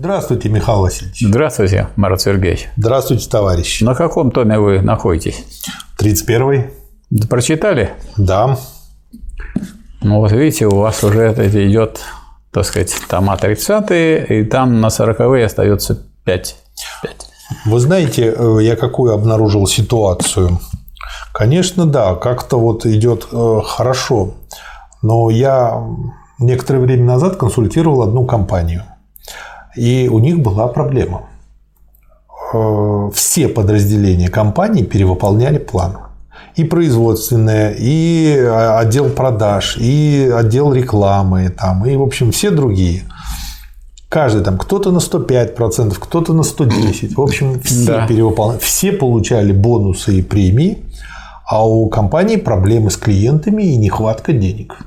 Здравствуйте, Михаил Васильевич. Здравствуйте, Марат Сергеевич. Здравствуйте, товарищ. На каком томе вы находитесь? 31-й. Прочитали? Да. Ну вот видите, у вас уже это идет, так сказать, тома 30 и там на 40-е остается 5. 5. Вы знаете, э, я какую обнаружил ситуацию? Конечно, да, как-то вот идет э, хорошо. Но я некоторое время назад консультировал одну компанию. И у них была проблема. Э, все подразделения компании перевыполняли план. И производственное, и отдел продаж, и отдел рекламы, там, и, в общем, все другие. Каждый там, кто-то на 105%, кто-то на 110%. В общем, все да. перевыполняли, все получали бонусы и премии, а у компании проблемы с клиентами и нехватка денег.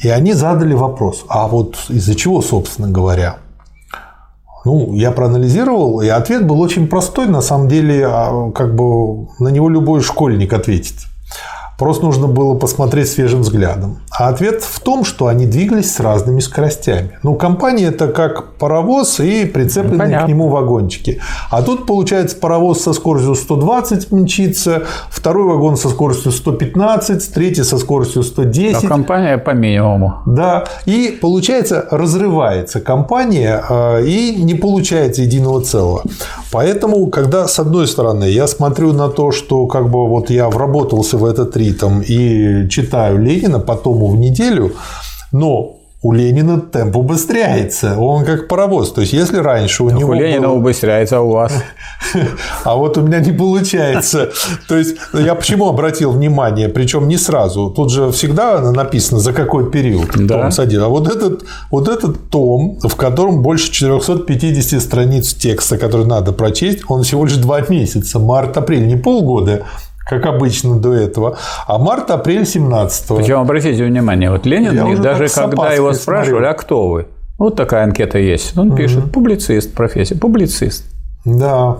И они задали вопрос, а вот из-за чего, собственно говоря, ну, я проанализировал, и ответ был очень простой. На самом деле, а, как бы на него любой школьник ответит. Просто нужно было посмотреть свежим взглядом. А ответ в том, что они двигались с разными скоростями. Ну, компания – это как паровоз и прицепленные Понятно. к нему вагончики. А тут, получается, паровоз со скоростью 120 мчится, второй вагон со скоростью 115, третий со скоростью 110. Но компания по минимуму. Да. И, получается, разрывается компания э, и не получается единого целого. Поэтому, когда, с одной стороны, я смотрю на то, что как бы вот я вработался в этот ритм, ритм и читаю Ленина по тому в неделю, но у Ленина темп убыстряется, он как паровоз. То есть, если раньше у так него. У Ленина было... убыстряется, а у вас. А вот у меня не получается. То есть, я почему обратил внимание, причем не сразу. Тут же всегда написано, за какой период да. том садил. А вот этот, вот этот том, в котором больше 450 страниц текста, который надо прочесть, он всего лишь два месяца. Март-апрель, не полгода как обычно до этого, а март-апрель 17 -го. Причем, обратите внимание, вот Ленин, даже когда его спрашивали, смотрю. а кто вы? Вот такая анкета есть. Он угу. пишет, публицист, профессия, публицист. Да,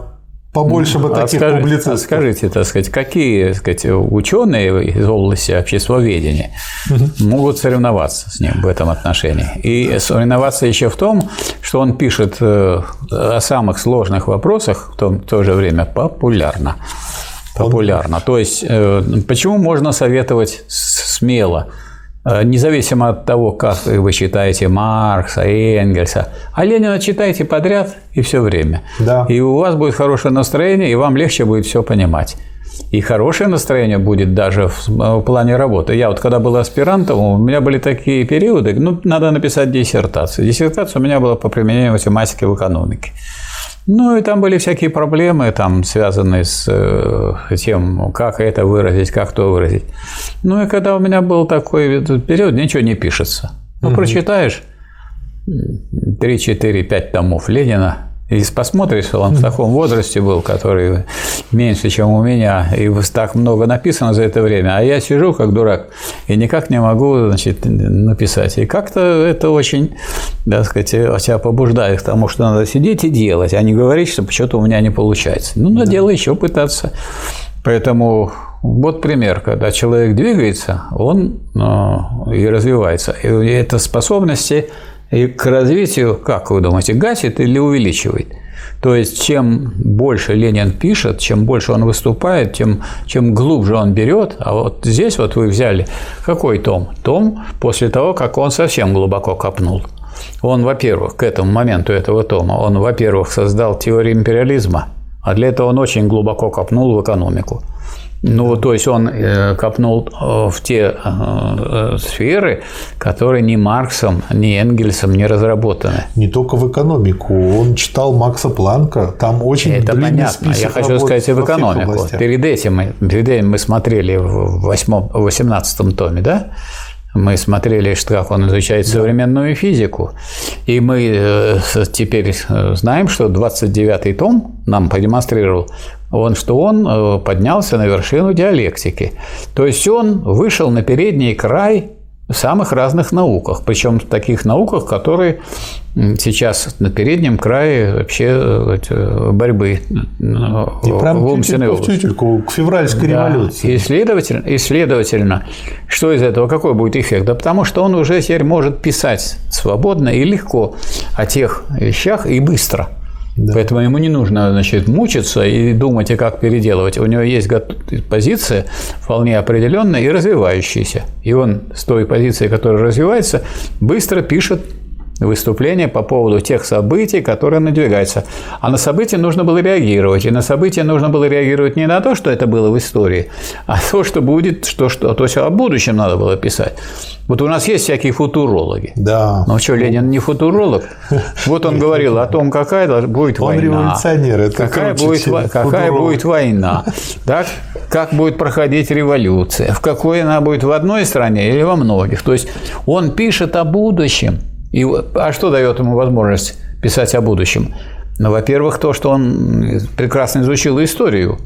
побольше бы а таких скажи, публицистов. А скажите, так сказать, какие так сказать, ученые из области обществоведения угу. могут соревноваться с ним в этом отношении? И соревноваться еще в том, что он пишет э, о самых сложных вопросах в, том, в то же время популярно популярно. То есть, э, почему можно советовать смело, э, независимо от того, как вы читаете Маркса, Энгельса, а Ленина читайте подряд и все время. Да. И у вас будет хорошее настроение, и вам легче будет все понимать. И хорошее настроение будет даже в плане работы. Я вот когда был аспирантом, у меня были такие периоды, ну, надо написать диссертацию. Диссертация у меня была по применению математики в экономике. Ну, и там были всякие проблемы, там, связанные с э, тем, как это выразить, как то выразить. Ну, и когда у меня был такой период, ничего не пишется. Ну, угу. прочитаешь 3, 4, 5 томов Ленина, и посмотришь, он в таком возрасте был, который меньше, чем у меня, и так много написано за это время, а я сижу как дурак и никак не могу значит, написать. И как-то это очень, так сказать, тебя побуждает к тому, что надо сидеть и делать, а не говорить, что что-то у меня не получается. Ну, надо да. дело еще пытаться. Поэтому вот пример, когда человек двигается, он э, и развивается. И это способности и к развитию, как вы думаете, гасит или увеличивает? То есть, чем больше Ленин пишет, чем больше он выступает, тем, чем глубже он берет. А вот здесь вот вы взяли какой том? Том после того, как он совсем глубоко копнул. Он, во-первых, к этому моменту этого тома, он, во-первых, создал теорию империализма, а для этого он очень глубоко копнул в экономику. Ну, то есть он э, копнул э, в те э, сферы, которые ни Марксом, ни Энгельсом не разработаны. Не только в экономику. Он читал Макса Планка. Там очень Это понятно. Я хочу сказать и в экономику. Перед этим, перед этим мы смотрели в 8, 18 томе, да? Мы смотрели, как он изучает да. современную физику. И мы теперь знаем, что 29-й том нам продемонстрировал, он, что он э, поднялся на вершину диалектики. То есть он вышел на передний край в самых разных науках, причем в таких науках, которые сейчас на переднем крае вообще э, борьбы И прям в умственной области. Тютельку, к февральской да. революции. И следовательно, и следовательно, что из этого, какой будет эффект? Да потому что он уже теперь может писать свободно и легко о тех вещах и быстро. Да. Поэтому ему не нужно значит, мучиться и думать, и как переделывать. У него есть позиция вполне определенная и развивающаяся. И он с той позиции, которая развивается, быстро пишет выступление по поводу тех событий, которые надвигаются. А на события нужно было реагировать. И на события нужно было реагировать не на то, что это было в истории, а то, что будет, что, что, то есть о будущем надо было писать. Вот у нас есть всякие футурологи. Да. Но что, Ленин не футуролог? Вот он говорил о том, какая будет война. Он революционер. Это какая будет, какая будет война. Так? Как будет проходить революция. В какой она будет в одной стране или во многих. То есть он пишет о будущем. И, а что дает ему возможность писать о будущем? Ну, во-первых, то, что он прекрасно изучил историю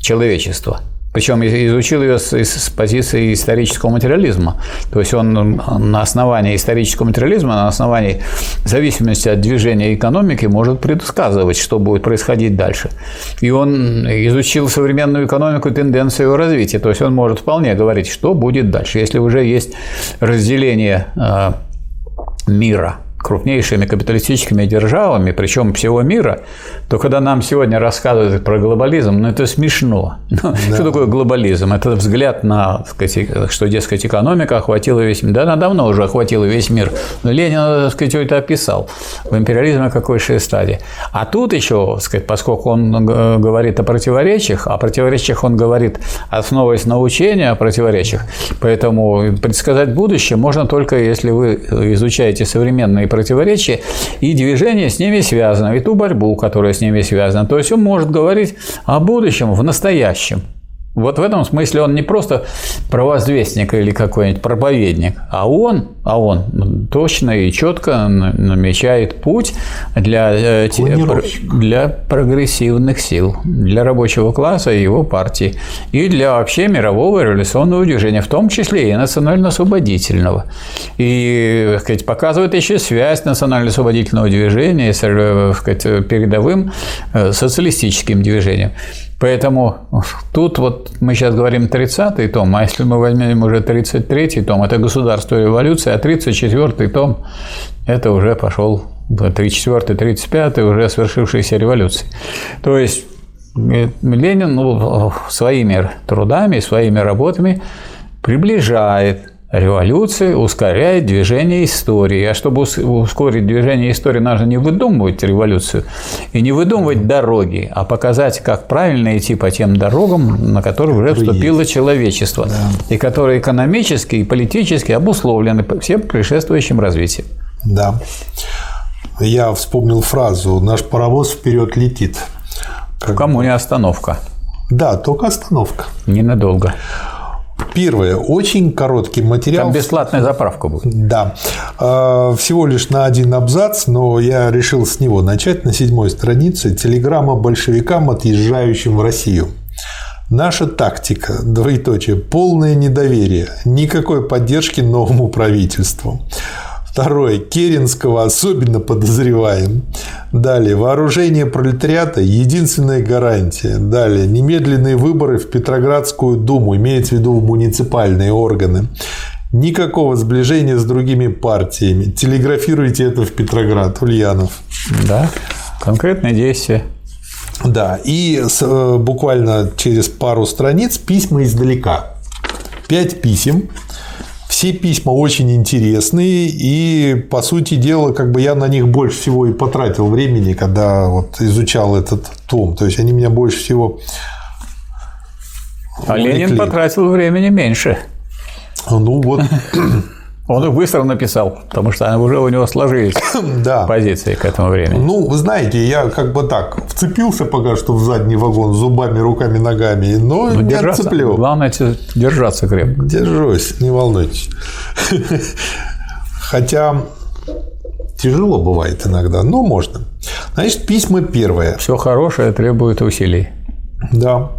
человечества. Причем изучил ее с, с позиции исторического материализма. То есть он на основании исторического материализма, на основании зависимости от движения экономики может предсказывать, что будет происходить дальше. И он изучил современную экономику тенденцию ее развития. То есть он может вполне говорить, что будет дальше. Если уже есть разделение а, мира крупнейшими капиталистическими державами, причем всего мира, то когда нам сегодня рассказывают про глобализм, ну это смешно. Ну, да. Что такое глобализм? Это взгляд на, сказать, что, дескать, экономика охватила весь мир. Да, она давно уже охватила весь мир. Но Ленин, так сказать, это описал. В империализме какой же стадии. А тут еще, сказать, поскольку он говорит о противоречиях, о противоречиях он говорит, основываясь на учении о противоречиях, поэтому предсказать будущее можно только если вы изучаете современные противоречия и движение с ними связано, и ту борьбу, которая с ними связана. То есть он может говорить о будущем в настоящем. Вот в этом смысле он не просто провозвестник или какой-нибудь проповедник, а он, а он точно и четко намечает путь для, э, для прогрессивных сил, для рабочего класса и его партии, и для вообще мирового революционного движения, в том числе и национально-освободительного. И сказать, показывает еще связь национально-освободительного движения с э, сказать, передовым э, социалистическим движением. Поэтому тут вот мы сейчас говорим 30-й том, а если мы возьмем уже 33-й том, это государство и революция, а 34-й том – это уже пошел 34-й, 35-й уже свершившиеся революции. То есть э, Ленин ну, своими трудами, своими работами приближает Революция ускоряет движение истории. А чтобы ускорить движение истории, нужно не выдумывать революцию и не выдумывать дороги, а показать, как правильно идти по тем дорогам, на которые уже вступило человечество, да. и которые экономически и политически обусловлены всем предшествующим развитием. Да. Я вспомнил фразу «Наш паровоз вперед летит». Как... Кому не остановка. Да, только остановка. Ненадолго. Первое. Очень короткий материал. Там бесплатная заправка будет. Да. А, всего лишь на один абзац, но я решил с него начать на седьмой странице. Телеграмма большевикам, отъезжающим в Россию. Наша тактика, двоеточие, полное недоверие, никакой поддержки новому правительству. Второе. Керенского особенно подозреваем. Далее. Вооружение пролетариата – единственная гарантия. Далее. Немедленные выборы в Петроградскую думу, имеется в виду в муниципальные органы. Никакого сближения с другими партиями. Телеграфируйте это в Петроград, Ульянов. Да, конкретные действия. Да, и э, буквально через пару страниц письма издалека. Пять писем все письма очень интересные, и, по сути дела, как бы я на них больше всего и потратил времени, когда вот изучал этот том. То есть они меня больше всего. А увлекли. Ленин потратил времени меньше. Ну вот Он их быстро написал, потому что уже у него сложились да. позиции к этому времени. Ну, вы знаете, я как бы так вцепился пока что в задний вагон зубами, руками, ногами, но, но ну, не держаться. отцеплю. Главное держаться крепко. Держусь, не волнуйтесь. Хотя тяжело бывает иногда, но можно. Значит, письма первое. Все хорошее требует усилий. Да.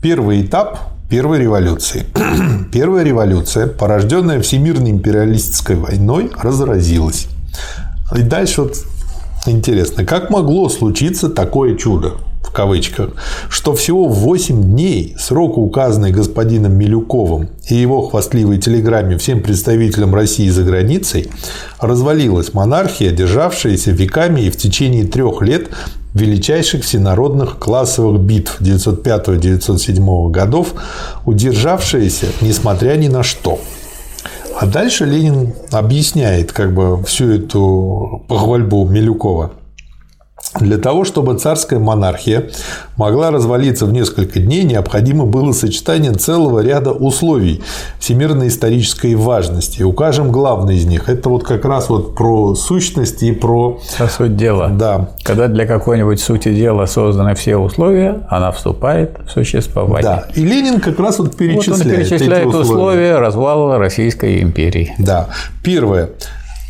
Первый этап первой революции. Первая революция, порожденная Всемирной империалистической войной, разразилась. И дальше вот интересно, как могло случиться такое чудо? В кавычках, что всего в 8 дней срока, указанный господином Милюковым и его хвастливой телеграмме всем представителям России за границей, развалилась монархия, державшаяся веками и в течение трех лет величайших всенародных классовых битв 905-907 годов, удержавшаяся несмотря ни на что. А дальше Ленин объясняет как бы всю эту похвальбу Милюкова. Для того, чтобы царская монархия могла развалиться в несколько дней, необходимо было сочетание целого ряда условий всемирной исторической важности. Укажем главный из них. Это вот как раз вот про сущность и про... Про суть дела. Да. Когда для какой-нибудь сути дела созданы все условия, она вступает в существование. Да. И Ленин как раз вот перечисляет, вот он перечисляет эти условия. условия развала Российской империи. Да. Первое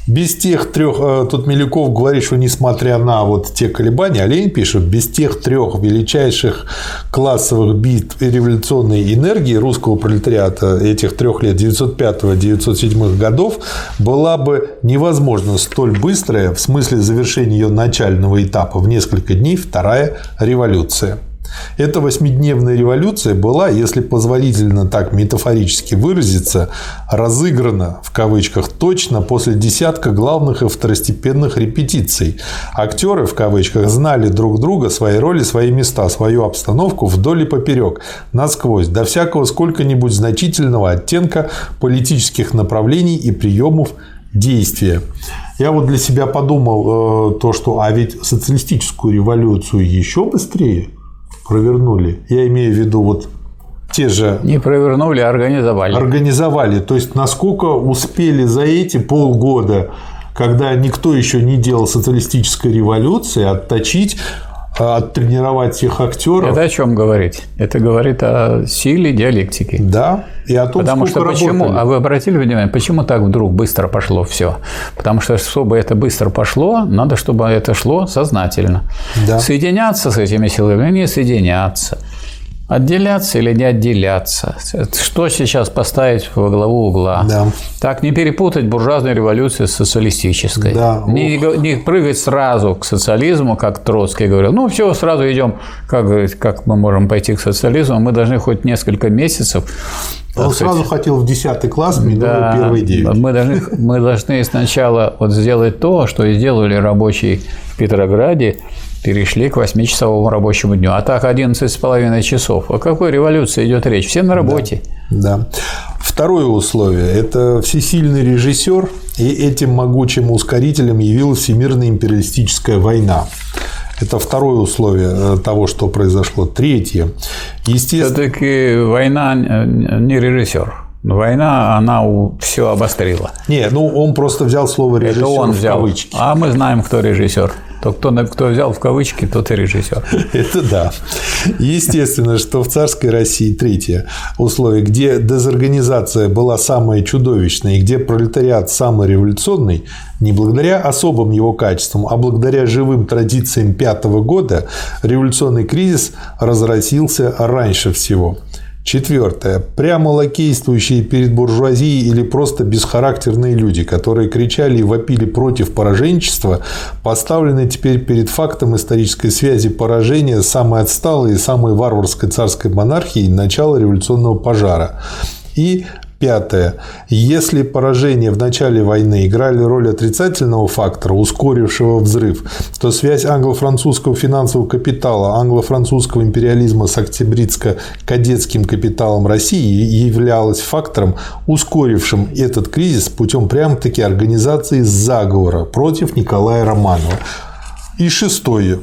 без тех трех, э, тут Милюков говорит, что несмотря на вот те колебания, Олень пишет, без тех трех величайших классовых битв и революционной энергии русского пролетариата этих трех лет 905-907 годов была бы невозможна столь быстрая, в смысле завершения ее начального этапа в несколько дней, вторая революция. Эта восьмидневная революция была, если позволительно так метафорически выразиться, разыграна в кавычках точно после десятка главных и второстепенных репетиций. Актеры в кавычках знали друг друга, свои роли, свои места, свою обстановку вдоль и поперек, насквозь, до всякого сколько-нибудь значительного оттенка политических направлений и приемов действия. Я вот для себя подумал э, то, что а ведь социалистическую революцию еще быстрее провернули. Я имею в виду вот те же... Не провернули, а организовали. Организовали. То есть, насколько успели за эти полгода, когда никто еще не делал социалистической революции, отточить оттренировать всех актеров. Это о чем говорить? Это говорит о силе диалектики. Да, и о том, Потому что почему? Работали. А вы обратили внимание, почему так вдруг быстро пошло все? Потому что чтобы это быстро пошло, надо, чтобы это шло сознательно. Да. Соединяться с этими силами, не соединяться. Отделяться или не отделяться? Что сейчас поставить во главу угла? Да. Так, не перепутать буржуазную революцию с социалистической. Да. Не, не прыгать сразу к социализму, как Троцкий говорил. Ну, все, сразу идем, как, как мы можем пойти к социализму. Мы должны хоть несколько месяцев он сразу хотел в 10 класс, минуя да, первый 9. Мы должны, мы должны сначала вот сделать то, что сделали рабочие в Петрограде, перешли к 8-часовому рабочему дню. А так 11,5 часов. О какой революции идет речь? Все на работе. Да. да. Второе условие – это всесильный режиссер, и этим могучим ускорителем явилась Всемирная империалистическая война. Это второе условие э, того, что произошло. Третье. Естественно... Все-таки война не режиссер. Война, она все обострила. Не, ну он просто взял слово режиссер Это он взял. в кавычки. А мы знаем, кто режиссер. То, кто, кто взял в кавычки, тот и режиссер. Это да. Естественно, что в царской России третье условие, где дезорганизация была самая чудовищная и где пролетариат самый революционный, не благодаря особым его качествам, а благодаря живым традициям пятого года, революционный кризис разразился раньше всего. Четвертое. Прямо лакействующие перед буржуазией или просто бесхарактерные люди, которые кричали и вопили против пораженчества, поставлены теперь перед фактом исторической связи поражения самой отсталой и самой варварской царской монархии начала революционного пожара. И Пятое. Если поражения в начале войны играли роль отрицательного фактора, ускорившего взрыв, то связь англо-французского финансового капитала, англо-французского империализма с октябритско-кадетским капиталом России являлась фактором, ускорившим этот кризис путем прямо-таки организации заговора против Николая Романова. И шестое.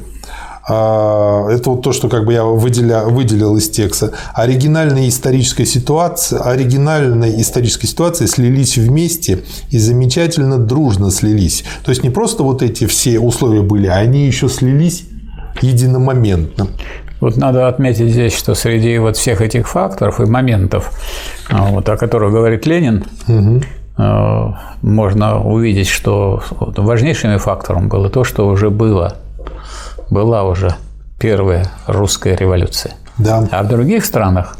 А, это вот то, что как бы я выделя, выделил из текста. Оригинальная историческая ситуация, оригинальная историческая ситуация слились вместе и замечательно дружно слились. То есть не просто вот эти все условия были, а они еще слились единомоментно. Вот надо отметить здесь, что среди вот всех этих факторов и моментов, а, вот, о которых говорит Ленин, угу. можно увидеть, что важнейшим фактором было то, что уже было была уже первая русская революция. Да. А в других странах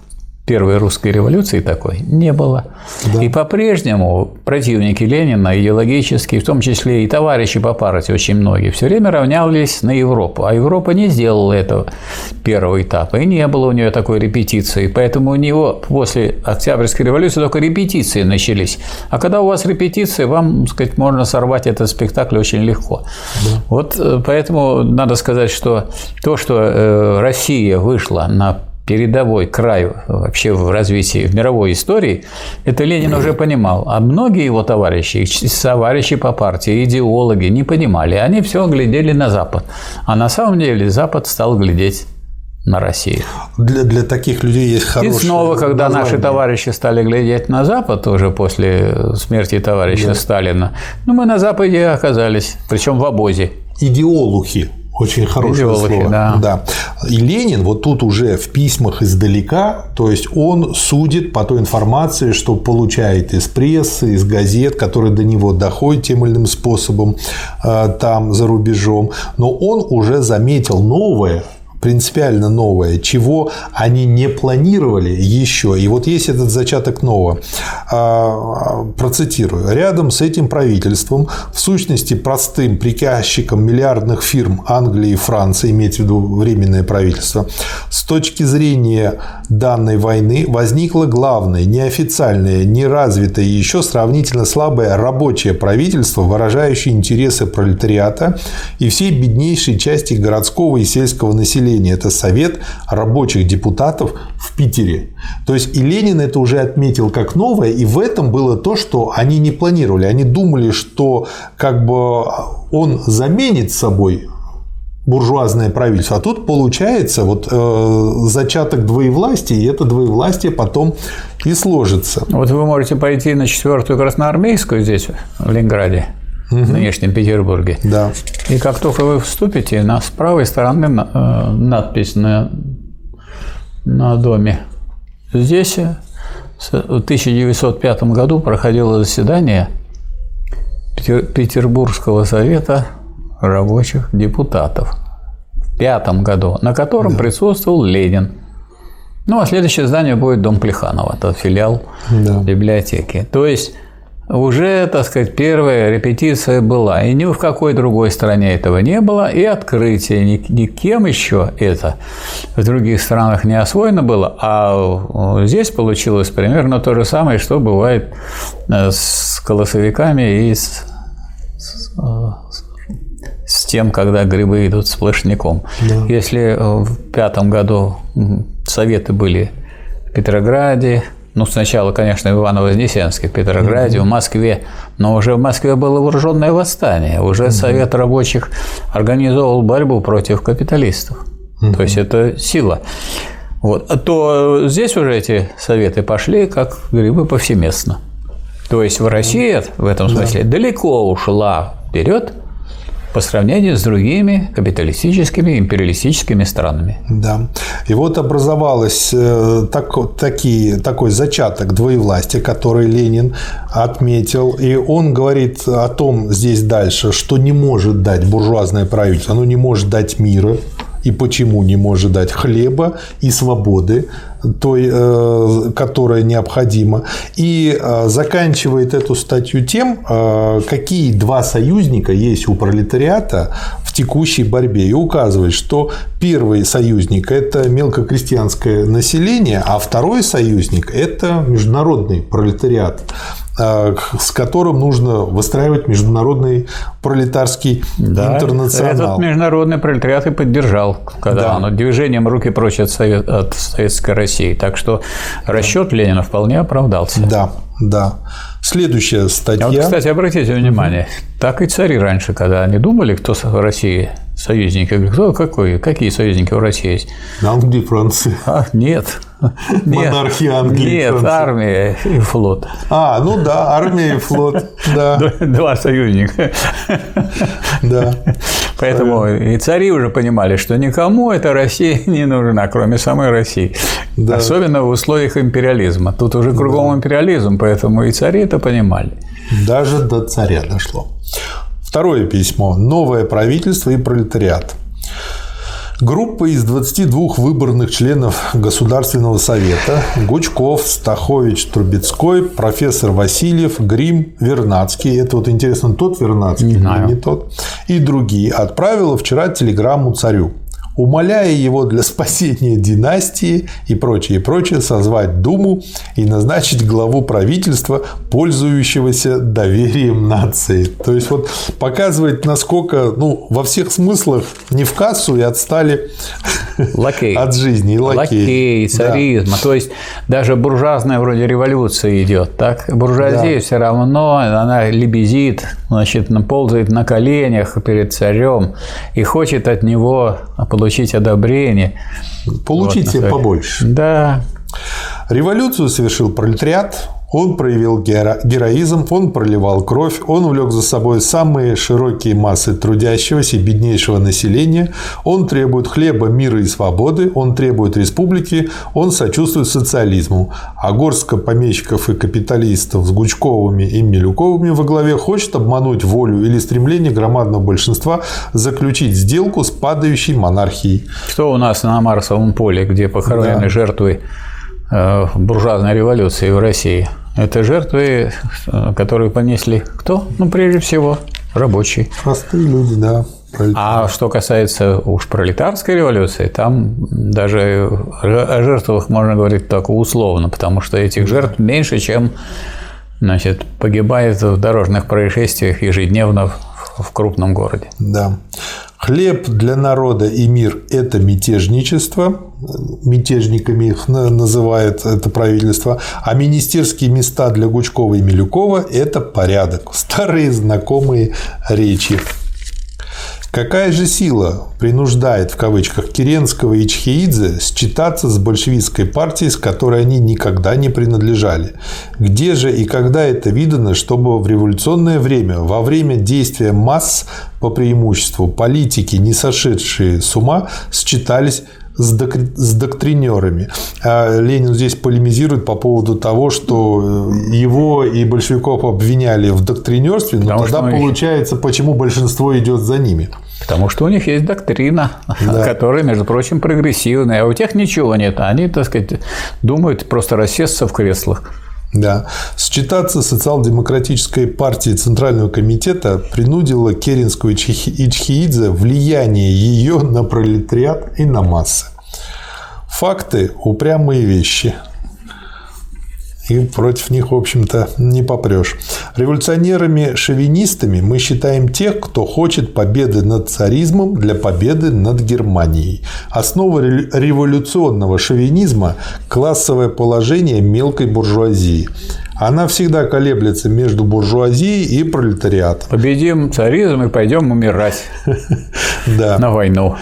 первой русской революции такой не было. Да. И по-прежнему противники Ленина идеологические, в том числе и товарищи по партии очень многие, все время равнялись на Европу. А Европа не сделала этого первого этапа. И не было у нее такой репетиции. Поэтому у него после Октябрьской революции только репетиции начались. А когда у вас репетиции, вам, так сказать, можно сорвать этот спектакль очень легко. Да. Вот э, поэтому надо сказать, что то, что э, Россия вышла на передовой край вообще в развитии в мировой истории, это Ленин уже понимал. А многие его товарищи, товарищи по партии, идеологи не понимали. Они все глядели на Запад. А на самом деле Запад стал глядеть на Россию. Для, для таких людей есть хорошее И снова, когда название. наши товарищи стали глядеть на Запад, уже после смерти товарища да. Сталина, ну, мы на Западе оказались, причем в обозе. Идеолухи. Очень хорошее Идеологи, слово. Да. да. И Ленин вот тут уже в письмах издалека, то есть он судит по той информации, что получает из прессы, из газет, которые до него доходят тем или иным способом э, там за рубежом, но он уже заметил новое принципиально новое, чего они не планировали еще. И вот есть этот зачаток нового. А, процитирую. Рядом с этим правительством, в сущности простым приказчиком миллиардных фирм Англии и Франции, имеется в виду временное правительство, с точки зрения данной войны возникло главное, неофициальное, неразвитое и еще сравнительно слабое рабочее правительство, выражающее интересы пролетариата и всей беднейшей части городского и сельского населения населения. Это Совет рабочих депутатов в Питере. То есть и Ленин это уже отметил как новое, и в этом было то, что они не планировали. Они думали, что как бы он заменит собой буржуазное правительство. А тут получается вот э, зачаток двоевластия, и это двоевластие потом и сложится. Вот вы можете пойти на четвертую красноармейскую здесь, в Ленинграде, угу. в нынешнем Петербурге. Да. И как только вы вступите, на с правой стороны э, надпись на, на доме. Здесь в 1905 году проходило заседание Петербургского совета рабочих депутатов в пятом году, на котором да. присутствовал Ленин. Ну, а следующее здание будет Дом Плеханова, это филиал да. библиотеки. То есть уже, так сказать, первая репетиция была. И ни в какой другой стране этого не было. И открытие никем еще это в других странах не освоено было. А здесь получилось примерно то же самое, что бывает э, с колосовиками и с, с тем, когда грибы идут сплошняком. Да. Если в пятом году советы были в Петрограде, ну, сначала, конечно, в Иваново-Вознесенске, в Петрограде, mm-hmm. в Москве, но уже в Москве было вооруженное восстание. Уже mm-hmm. Совет рабочих организовал борьбу против капиталистов. Mm-hmm. То есть это сила. Вот. То здесь уже эти советы пошли как грибы повсеместно. То есть в России в этом смысле да. далеко ушла вперед по сравнению с другими капиталистическими, империалистическими странами. Да. И вот образовалось э, так, такие, такой зачаток двоевластия, который Ленин отметил. И он говорит о том здесь дальше, что не может дать буржуазное правительство, оно не может дать мира, и почему не может дать хлеба и свободы, той, э, которая необходима, и э, заканчивает эту статью тем, э, какие два союзника есть у пролетариата в текущей борьбе, и указывает, что первый союзник – это мелкокрестьянское население, а второй союзник – это международный пролетариат. Э, с которым нужно выстраивать международный пролетарский да, интернационал. Этот международный пролетариат и поддержал, когда да. оно движением руки прочь от, Совет, от Советской России. Так что расчет да. Ленина вполне оправдался. Да, да. Следующая статья. А вот, кстати, обратите внимание, так и цари раньше, когда они думали, кто в России союзники. Я говорю, кто, какой, какие союзники у России есть? Англия, Франция. А, нет. Монархия Англии. Нет, Франции. армия и флот. А, ну да, армия и флот. Да. Два союзника. Да. Поэтому и цари уже понимали, что никому эта Россия не нужна, кроме самой России. Да. Особенно в условиях империализма. Тут уже кругом да. империализм, поэтому и цари это понимали. Даже до царя дошло. Второе письмо. Новое правительство и пролетариат. Группа из 22 выборных членов Государственного совета – Гучков, Стахович, Трубецкой, профессор Васильев, Грим, Вернадский – это вот интересно, тот Вернадский или не тот – и другие – отправила вчера телеграмму царю умоляя его для спасения династии и прочее, и прочее созвать Думу и назначить главу правительства, пользующегося доверием нации. То есть вот показывает, насколько ну, во всех смыслах не в кассу и отстали лакей. от жизни. И лакей. лакей, царизм. Да. То есть даже буржуазная вроде революция идет. Так? Буржуазия да. все равно, она лебезит, значит, ползает на коленях перед царем и хочет от него получить получить одобрение. Получить вот, себе побольше. Да. Революцию совершил пролетариат, он проявил героизм, он проливал кровь, он увлек за собой самые широкие массы трудящегося и беднейшего населения, он требует хлеба, мира и свободы, он требует республики, он сочувствует социализму. А горстка помещиков и капиталистов с Гучковыми и Милюковыми во главе хочет обмануть волю или стремление громадного большинства заключить сделку с падающей монархией. Что у нас на Марсовом поле, где похоронены да. жертвы буржуазной революции в России. Это жертвы, э, которые понесли кто? Ну, прежде всего, рабочие. Простые люди, да. А что касается уж пролетарской революции, там даже о жертвах можно говорить только условно, потому что этих жертв меньше, чем значит, погибает в дорожных происшествиях ежедневно в крупном городе. Да. Хлеб для народа и мир – это мятежничество, мятежниками их называет это правительство, а министерские места для Гучкова и Милюкова – это порядок. Старые знакомые речи. Какая же сила принуждает, в кавычках, Керенского и Чхеидзе считаться с большевистской партией, с которой они никогда не принадлежали? Где же и когда это видано, чтобы в революционное время, во время действия масс по преимуществу политики, не сошедшие с ума, считались с, док... с доктринерами. А Ленин здесь полемизирует по поводу того, что его и большевиков обвиняли в доктринерстве, но Потому тогда получается, почему большинство идет за ними. Потому что у них есть доктрина, да. которая, между прочим, прогрессивная, а у тех ничего нет. Они, так сказать, думают просто рассесться в креслах. Да. Считаться социал-демократической партией Центрального комитета принудило Керенскую и влияние ее на пролетариат и на массы. Факты – упрямые вещи и против них, в общем-то, не попрешь. Революционерами-шовинистами мы считаем тех, кто хочет победы над царизмом для победы над Германией. Основа революционного шовинизма – классовое положение мелкой буржуазии. Она всегда колеблется между буржуазией и пролетариатом. Победим царизм и пойдем умирать на войну.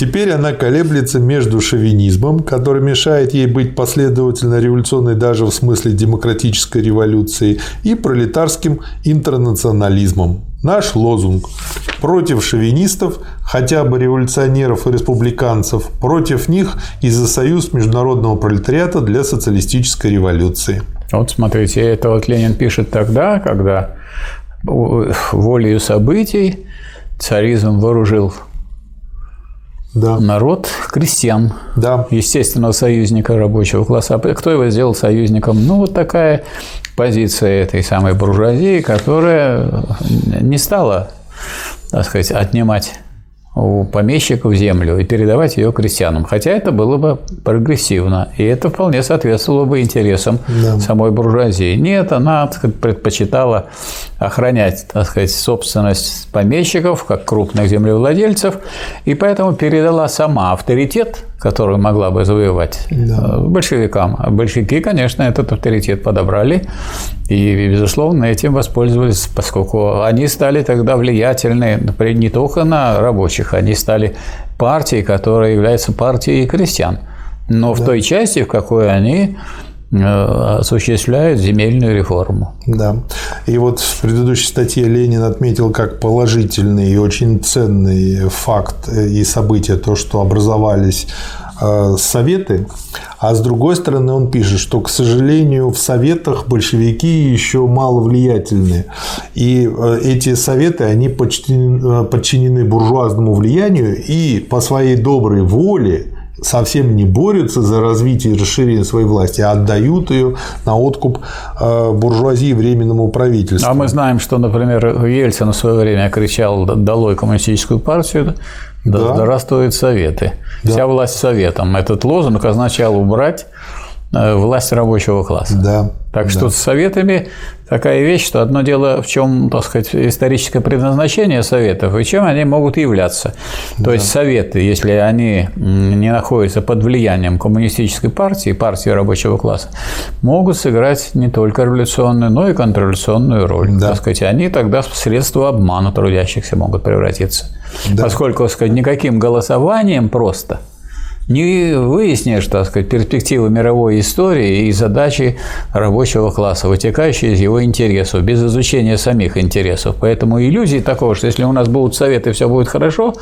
Теперь она колеблется между шовинизмом, который мешает ей быть последовательно революционной даже в смысле демократической революции, и пролетарским интернационализмом. Наш лозунг – против шовинистов, хотя бы революционеров и республиканцев, против них и за союз международного пролетариата для социалистической революции. Вот смотрите, это вот Ленин пишет тогда, когда волею событий царизм вооружил да. народ крестьян, да. естественного союзника рабочего класса. А кто его сделал союзником? Ну, вот такая позиция этой самой буржуазии, которая не стала, так сказать, отнимать у помещиков землю и передавать ее крестьянам. Хотя это было бы прогрессивно, и это вполне соответствовало бы интересам да. самой буржуазии. Нет, она так сказать, предпочитала охранять так сказать, собственность помещиков, как крупных землевладельцев, и поэтому передала сама авторитет которую могла бы завоевать да. Э, большевикам. А большевики, конечно, этот авторитет подобрали и, безусловно, этим воспользовались, поскольку они стали тогда влиятельны не только на рабочих, они стали партией, которая является партией крестьян. Но да. в той части, в какой они осуществляют земельную реформу. Да. И вот в предыдущей статье Ленин отметил как положительный и очень ценный факт и событие то, что образовались э, советы, а с другой стороны он пишет, что, к сожалению, в советах большевики еще мало влиятельны. И э, эти советы, они подчинены, подчинены буржуазному влиянию и по своей доброй воле совсем не борются за развитие и расширение своей власти, а отдают ее на откуп э, буржуазии временному правительству. А мы знаем, что, например, Ельцин в свое время кричал «долой коммунистическую партию», да. здравствуют советы. Да. Вся власть советом. Этот лозунг означал убрать Э, власть рабочего класса. Да. Так да. что с советами такая вещь, что одно дело, в чем, так сказать, историческое предназначение советов и чем они могут являться. То да. есть советы, если они не находятся под влиянием коммунистической партии, партии рабочего класса, могут сыграть не только революционную, но и контрреволюционную роль. Да. Так сказать, они тогда в средства обмана трудящихся могут превратиться. Да. Поскольку, так сказать, никаким голосованием просто – не выяснишь, так сказать, перспективы мировой истории и задачи рабочего класса, вытекающие из его интересов, без изучения самих интересов. Поэтому иллюзии такого, что если у нас будут советы, все будет хорошо,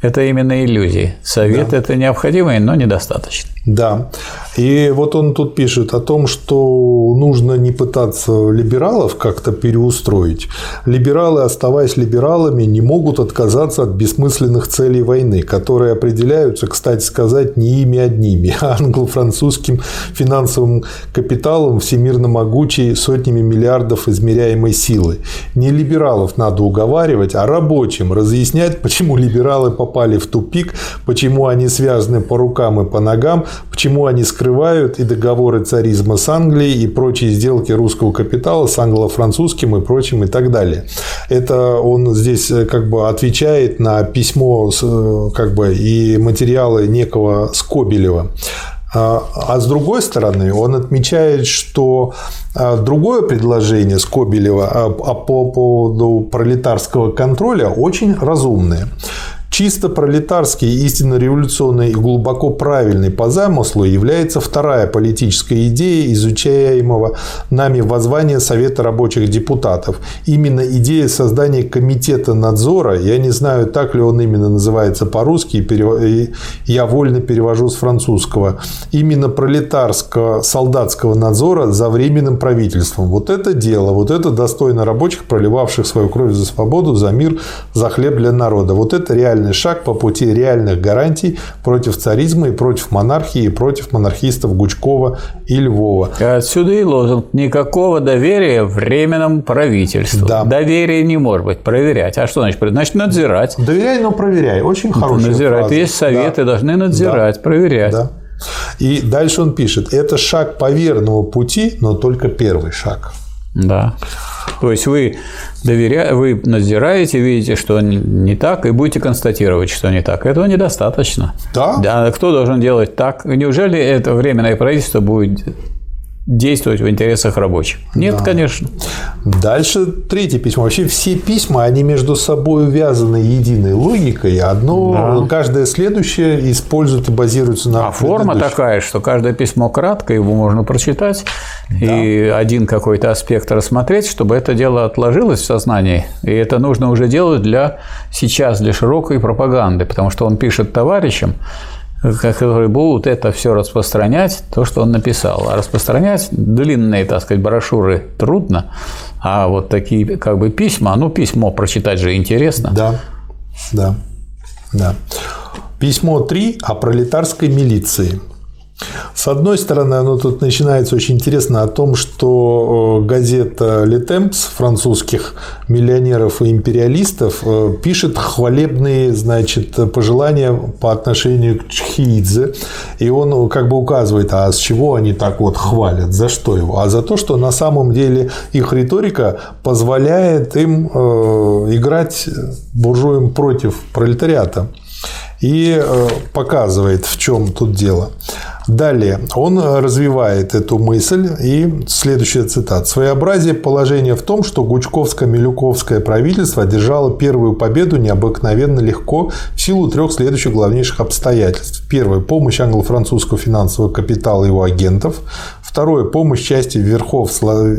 это именно иллюзии. Совет да. – это необходимый, но недостаточно. Да. И вот он тут пишет о том, что нужно не пытаться либералов как-то переустроить. Либералы, оставаясь либералами, не могут отказаться от бессмысленных целей войны, которые определяются, кстати сказать, не ими одними, а англо-французским финансовым капиталом всемирно могучей сотнями миллиардов измеряемой силы. Не либералов надо уговаривать, а рабочим разъяснять, почему либералы по попали в тупик, почему они связаны по рукам и по ногам, почему они скрывают и договоры царизма с Англией, и прочие сделки русского капитала с англо-французским и прочим и так далее. Это он здесь э, как бы отвечает на письмо э, как бы, и материалы некого Скобелева. А, а с другой стороны, он отмечает, что а, другое предложение Скобелева а, по поводу пролетарского контроля очень разумное. Чисто пролетарский, истинно революционный и глубоко правильный по замыслу является вторая политическая идея изучаемого нами воззвания Совета рабочих депутатов. Именно идея создания комитета надзора, я не знаю, так ли он именно называется по-русски, я вольно перевожу с французского, именно пролетарского солдатского надзора за временным правительством. Вот это дело, вот это достойно рабочих, проливавших свою кровь за свободу, за мир, за хлеб для народа. Вот это реально реальный шаг по пути реальных гарантий против царизма и против монархии, и против монархистов Гучкова и Львова. Отсюда и лозунг «Никакого доверия временному правительству». Да. Доверие не может быть. Проверять. А что значит? Значит, надзирать. Доверяй, но проверяй. Очень хорошая Надзирать. фраза. Есть советы, да. должны надзирать, да. проверять. Да. И дальше он пишет, это шаг по верному пути, но только первый шаг. Да. То есть вы доверя... вы надзираете, видите, что не так, и будете констатировать, что не так. Этого недостаточно. Да. А кто должен делать так? Неужели это временное правительство будет действовать в интересах рабочих. Нет, да. конечно. Дальше третье письмо. Вообще все письма, они между собой увязаны единой логикой. Одно, да. каждое следующее использует и базируется на А форма такая, что каждое письмо кратко, его можно прочитать да. и один какой-то аспект рассмотреть, чтобы это дело отложилось в сознании. И это нужно уже делать для сейчас, для широкой пропаганды, потому что он пишет товарищам, которые будут это все распространять, то, что он написал. А распространять длинные, так сказать, брошюры трудно, а вот такие как бы письма, ну, письмо прочитать же интересно. Да, да, да. Письмо 3 о пролетарской милиции – с одной стороны, оно тут начинается очень интересно о том, что э, газета «Летемпс» французских миллионеров и империалистов э, пишет хвалебные значит, пожелания по отношению к Чхидзе. И он э, как бы указывает, а с чего они так вот хвалят, за что его? А за то, что на самом деле их риторика позволяет им играть буржуям против пролетариата и показывает, в чем тут дело. Далее он развивает эту мысль и следующая цитата. «Своеобразие положения в том, что Гучковско-Милюковское правительство одержало первую победу необыкновенно легко в силу трех следующих главнейших обстоятельств. Первое – помощь англо-французского финансового капитала и его агентов. Второе – помощь части верхов, э,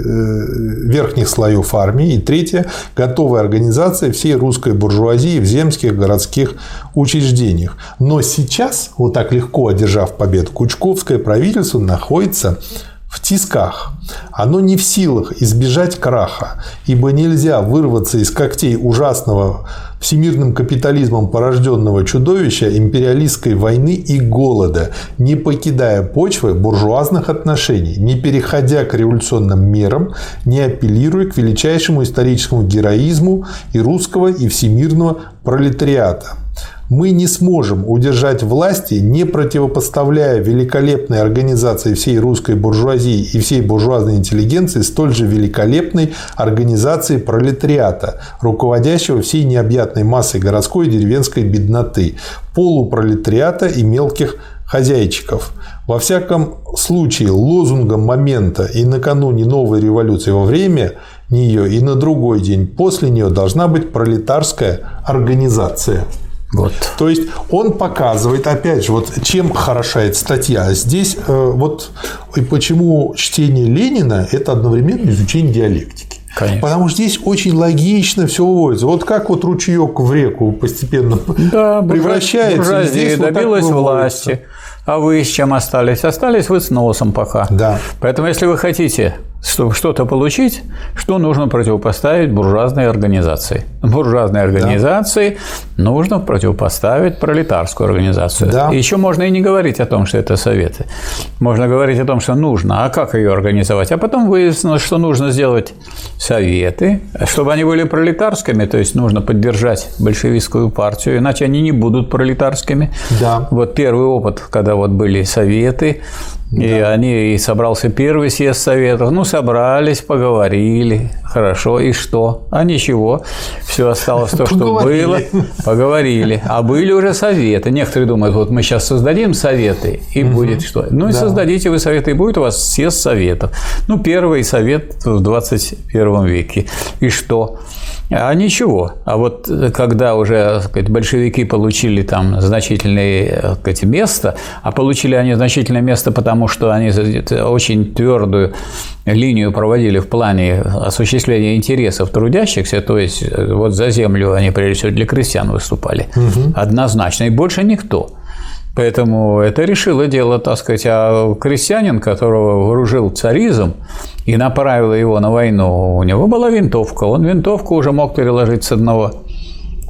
верхних слоев армии. И третье – готовая организация всей русской буржуазии в земских городских учреждениях. Но сейчас, вот так легко одержав победу, Кучковское правительство находится в тисках. Оно не в силах избежать краха, ибо нельзя вырваться из когтей ужасного всемирным капитализмом порожденного чудовища империалистской войны и голода, не покидая почвы буржуазных отношений, не переходя к революционным мерам, не апеллируя к величайшему историческому героизму и русского, и всемирного пролетариата мы не сможем удержать власти, не противопоставляя великолепной организации всей русской буржуазии и всей буржуазной интеллигенции столь же великолепной организации пролетариата, руководящего всей необъятной массой городской и деревенской бедноты, полупролетариата и мелких хозяйчиков. Во всяком случае, лозунгом момента и накануне новой революции во время нее и на другой день после нее должна быть пролетарская организация. Вот. То есть он показывает, опять же, вот чем хороша эта статья. Здесь э, вот и почему чтение Ленина – это одновременно изучение диалектики. Конечно. Потому что здесь очень логично все выводится. Вот как вот ручеек в реку постепенно да, превращается. Буржуазия добилась вот власти. А вы с чем остались? Остались вы с носом пока. Да. Поэтому, если вы хотите чтобы что-то получить, что нужно противопоставить буржуазной организации. Буржуазной организации да. нужно противопоставить пролетарскую организацию. Да. еще можно и не говорить о том, что это советы. Можно говорить о том, что нужно, а как ее организовать. А потом выяснилось, что нужно сделать советы, чтобы они были пролетарскими, то есть нужно поддержать большевистскую партию, иначе они не будут пролетарскими. Да. Вот первый опыт, когда вот были советы, и они и собрался первый съезд советов. Ну, собрались, поговорили. Хорошо, и что? А ничего. Все осталось то, что было. Поговорили. А были уже советы. Некоторые думают, вот мы сейчас создадим советы, и угу. будет что? Ну и да. создадите вы советы, и будет у вас съезд советов. Ну, первый совет в 21 веке. И что? А ничего. А вот когда уже сказать, большевики получили там значительное сказать, место, а получили они значительное место, потому что они очень твердую линию проводили в плане осуществления интересов трудящихся, то есть вот за землю они прежде всего для крестьян выступали, угу. однозначно, и больше никто. Поэтому это решило дело, так сказать, а крестьянин, которого вооружил царизм и направил его на войну, у него была винтовка. Он винтовку уже мог переложить с одного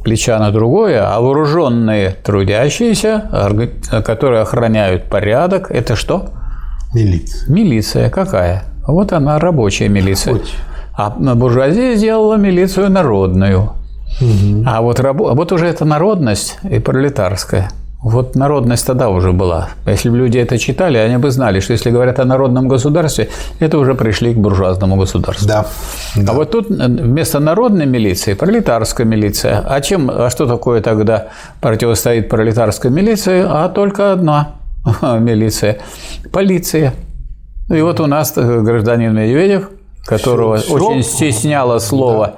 плеча на другое, а вооруженные трудящиеся, которые охраняют порядок, это что? Милиция. Милиция какая? Вот она, рабочая милиция. Рабочая. А буржуазия сделала милицию народную. Угу. А вот, вот уже эта народность и пролетарская – вот народность тогда уже была. Если бы люди это читали, они бы знали, что если говорят о народном государстве, это уже пришли к буржуазному государству. Да. да. А вот тут вместо народной милиции пролетарская милиция. А чем, а что такое тогда противостоит пролетарской милиции? А только одна милиция – полиция. И вот у нас гражданин Медведев, которого все, очень стесняло слово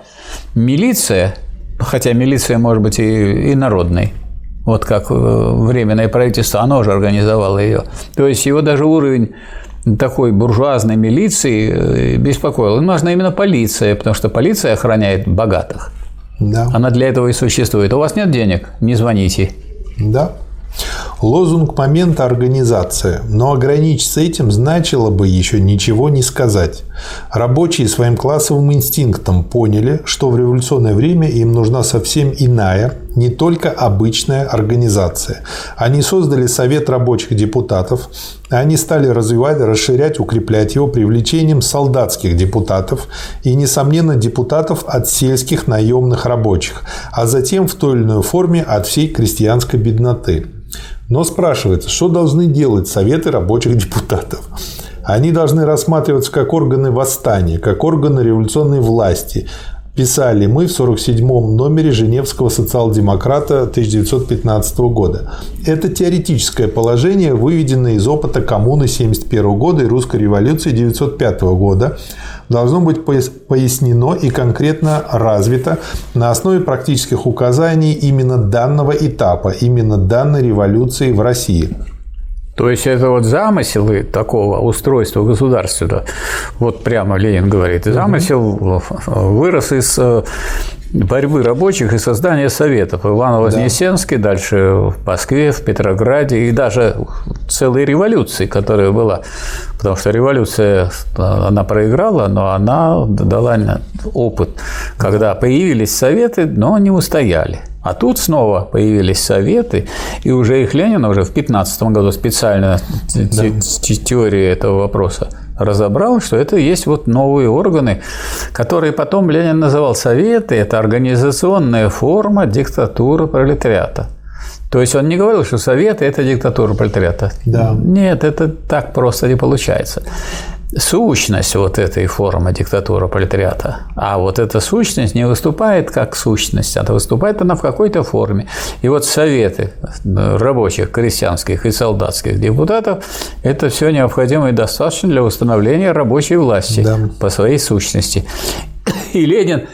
да. милиция, хотя милиция может быть и, и народной вот как э, Временное правительство, оно же организовало ее. То есть его даже уровень такой буржуазной милиции э, беспокоил. Им нужна именно полиция, потому что полиция охраняет богатых. Да. Она для этого и существует. У вас нет денег? Не звоните. Да. Лозунг момента – организация, но ограничиться этим значило бы еще ничего не сказать. Рабочие своим классовым инстинктом поняли, что в революционное время им нужна совсем иная, не только обычная организация. Они создали Совет рабочих депутатов, они стали развивать, расширять, укреплять его привлечением солдатских депутатов и, несомненно, депутатов от сельских наемных рабочих, а затем в той или иной форме от всей крестьянской бедноты. Но спрашивается, что должны делать Советы рабочих депутатов? Они должны рассматриваться как органы восстания, как органы революционной власти. Писали мы в 47-м номере Женевского социал-демократа 1915 года. Это теоретическое положение, выведенное из опыта коммуны 1971 года и русской революции 1905 года, должно быть пояснено и конкретно развито на основе практических указаний именно данного этапа, именно данной революции в России. То есть это вот замыслы такого устройства государства, вот прямо Ленин говорит, замысел вырос из э, борьбы рабочих и создания советов. Иваново-Вознесенске, да. дальше в Москве, в Петрограде и даже целой революции, которая была. Потому что революция, она проиграла, но она дала опыт, когда появились советы, но не устояли. А тут снова появились советы, и уже их Ленин уже в 15 году специально да. теории этого вопроса разобрал, что это есть вот новые органы, которые потом Ленин называл советы, это организационная форма диктатуры пролетариата. То есть он не говорил, что Советы – это диктатура пролетариата. Да. Нет, это так просто не получается сущность вот этой формы диктатуры пролетариата. А вот эта сущность не выступает как сущность, а выступает она в какой-то форме. И вот советы рабочих, крестьянских и солдатских депутатов – это все необходимо и достаточно для восстановления рабочей власти да. по своей сущности. И Ленин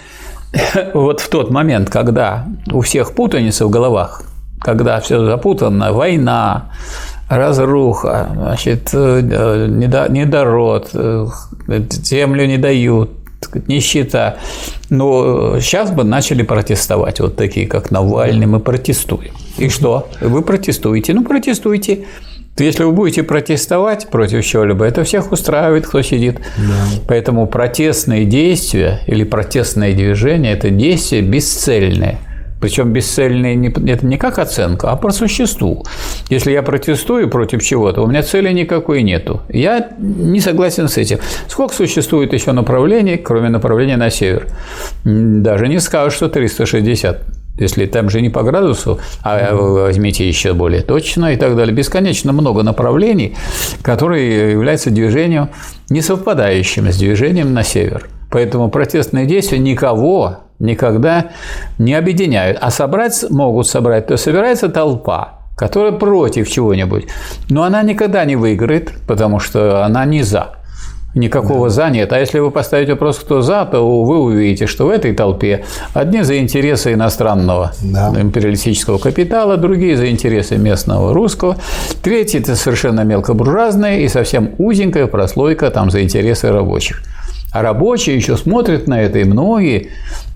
вот в тот момент, когда у всех путаница в головах, когда все запутано, война, разруха, значит, э, недород, э, землю не дают, нищета. Но сейчас бы начали протестовать, вот такие, как Навальный, мы протестуем. И что? Вы протестуете? Ну, протестуйте. Если вы будете протестовать против чего-либо, это всех устраивает, кто сидит. Да. Поэтому протестные действия или протестное движение – это действие бесцельное. Причем бесцельные это не как оценка, а по существу. Если я протестую против чего-то, у меня цели никакой нету. Я не согласен с этим. Сколько существует еще направлений, кроме направления на север? Даже не скажешь, что 360 если там же не по градусу, а возьмите еще более точно и так далее. Бесконечно много направлений, которые являются движением, не совпадающим с движением на север. Поэтому протестные действия никого никогда не объединяют. А собрать могут собрать, то собирается толпа, которая против чего-нибудь. Но она никогда не выиграет, потому что она не за. Никакого да. за нет. А если вы поставите вопрос, кто за, то вы увидите, что в этой толпе одни за интересы иностранного да. империалистического капитала, другие за интересы местного русского, третьи – это совершенно мелкобуржуазные и совсем узенькая прослойка там за интересы рабочих. А рабочие еще смотрят на это, и многие,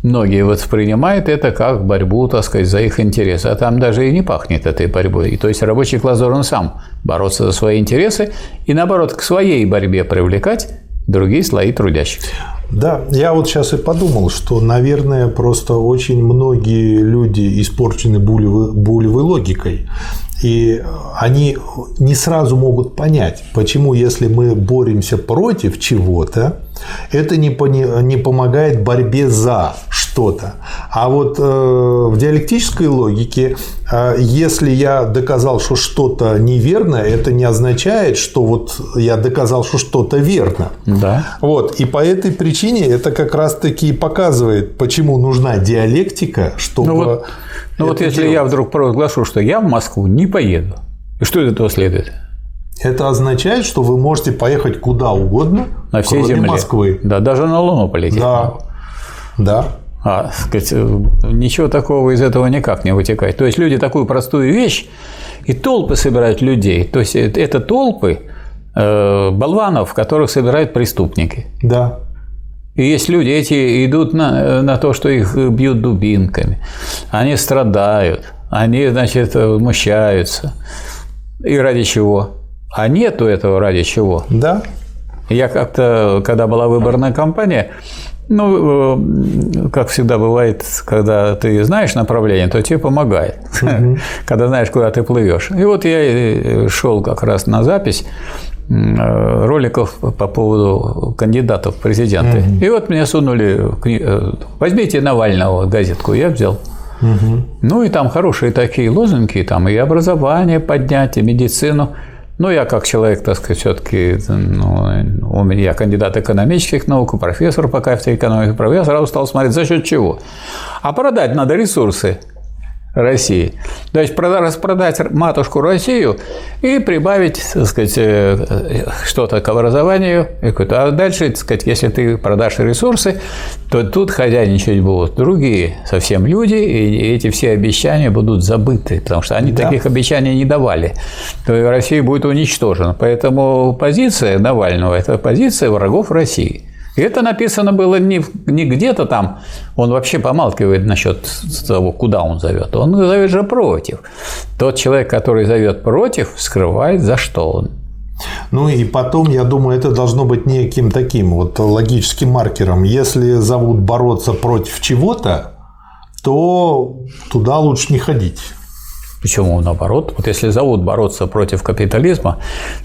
многие воспринимают это как борьбу, так сказать, за их интересы. А там даже и не пахнет этой борьбой. И, то есть рабочий класс должен сам бороться за свои интересы и, наоборот, к своей борьбе привлекать другие слои трудящихся. Да, я вот сейчас и подумал, что, наверное, просто очень многие люди испорчены булевой, булевой логикой. И они не сразу могут понять, почему, если мы боремся против чего-то, это не, не помогает борьбе за что-то. А вот э, в диалектической логике, э, если я доказал, что что-то неверно, это не означает, что вот я доказал, что что-то верно. Да. Вот. И по этой причине это как раз-таки показывает, почему нужна диалектика, чтобы. Ну вот, ну вот если делать. я вдруг провозглашу, что я в Москву не поеду, и что из этого следует? Это означает, что вы можете поехать куда угодно, на всей кроме земле. Москвы. Да, даже на Луну полететь. Да. Да. А, сказать, ничего такого из этого никак не вытекает. То есть люди такую простую вещь и толпы собирают людей. То есть это толпы э, болванов, которых собирают преступники. Да. И есть люди, эти идут на, на то, что их бьют дубинками, они страдают, они, значит, возмущаются. И ради чего? А нету этого ради чего? Да. Я как-то, когда была выборная кампания, ну, э, как всегда бывает, когда ты знаешь направление, то тебе помогает, угу. когда знаешь, куда ты плывешь. И вот я э, шел как раз на запись э, роликов по поводу кандидатов в президенты. Угу. И вот мне сунули, возьмите Навального газетку, я взял. Угу. Ну и там хорошие такие лозунги, там и образование поднять, и медицину. Ну, я как человек, так сказать, все-таки, ну, у меня я кандидат экономических наук, профессор по кафедре экономики, я сразу стал смотреть, за счет чего. А продать надо ресурсы России. То есть распродать матушку Россию и прибавить, так сказать, э, что-то к образованию. А дальше, так сказать, если ты продашь ресурсы, то тут хозяйничать будут другие совсем люди, и эти все обещания будут забыты, потому что они да. таких обещаний не давали. То Россия будет уничтожена. Поэтому позиция Навального – это позиция врагов России. И это написано было не, не где-то там, он вообще помалкивает насчет того, куда он зовет. Он зовет же против. Тот человек, который зовет против, скрывает, за что он. Ну и потом, я думаю, это должно быть неким таким вот логическим маркером. Если зовут бороться против чего-то, то туда лучше не ходить. Почему наоборот? Вот если зовут бороться против капитализма,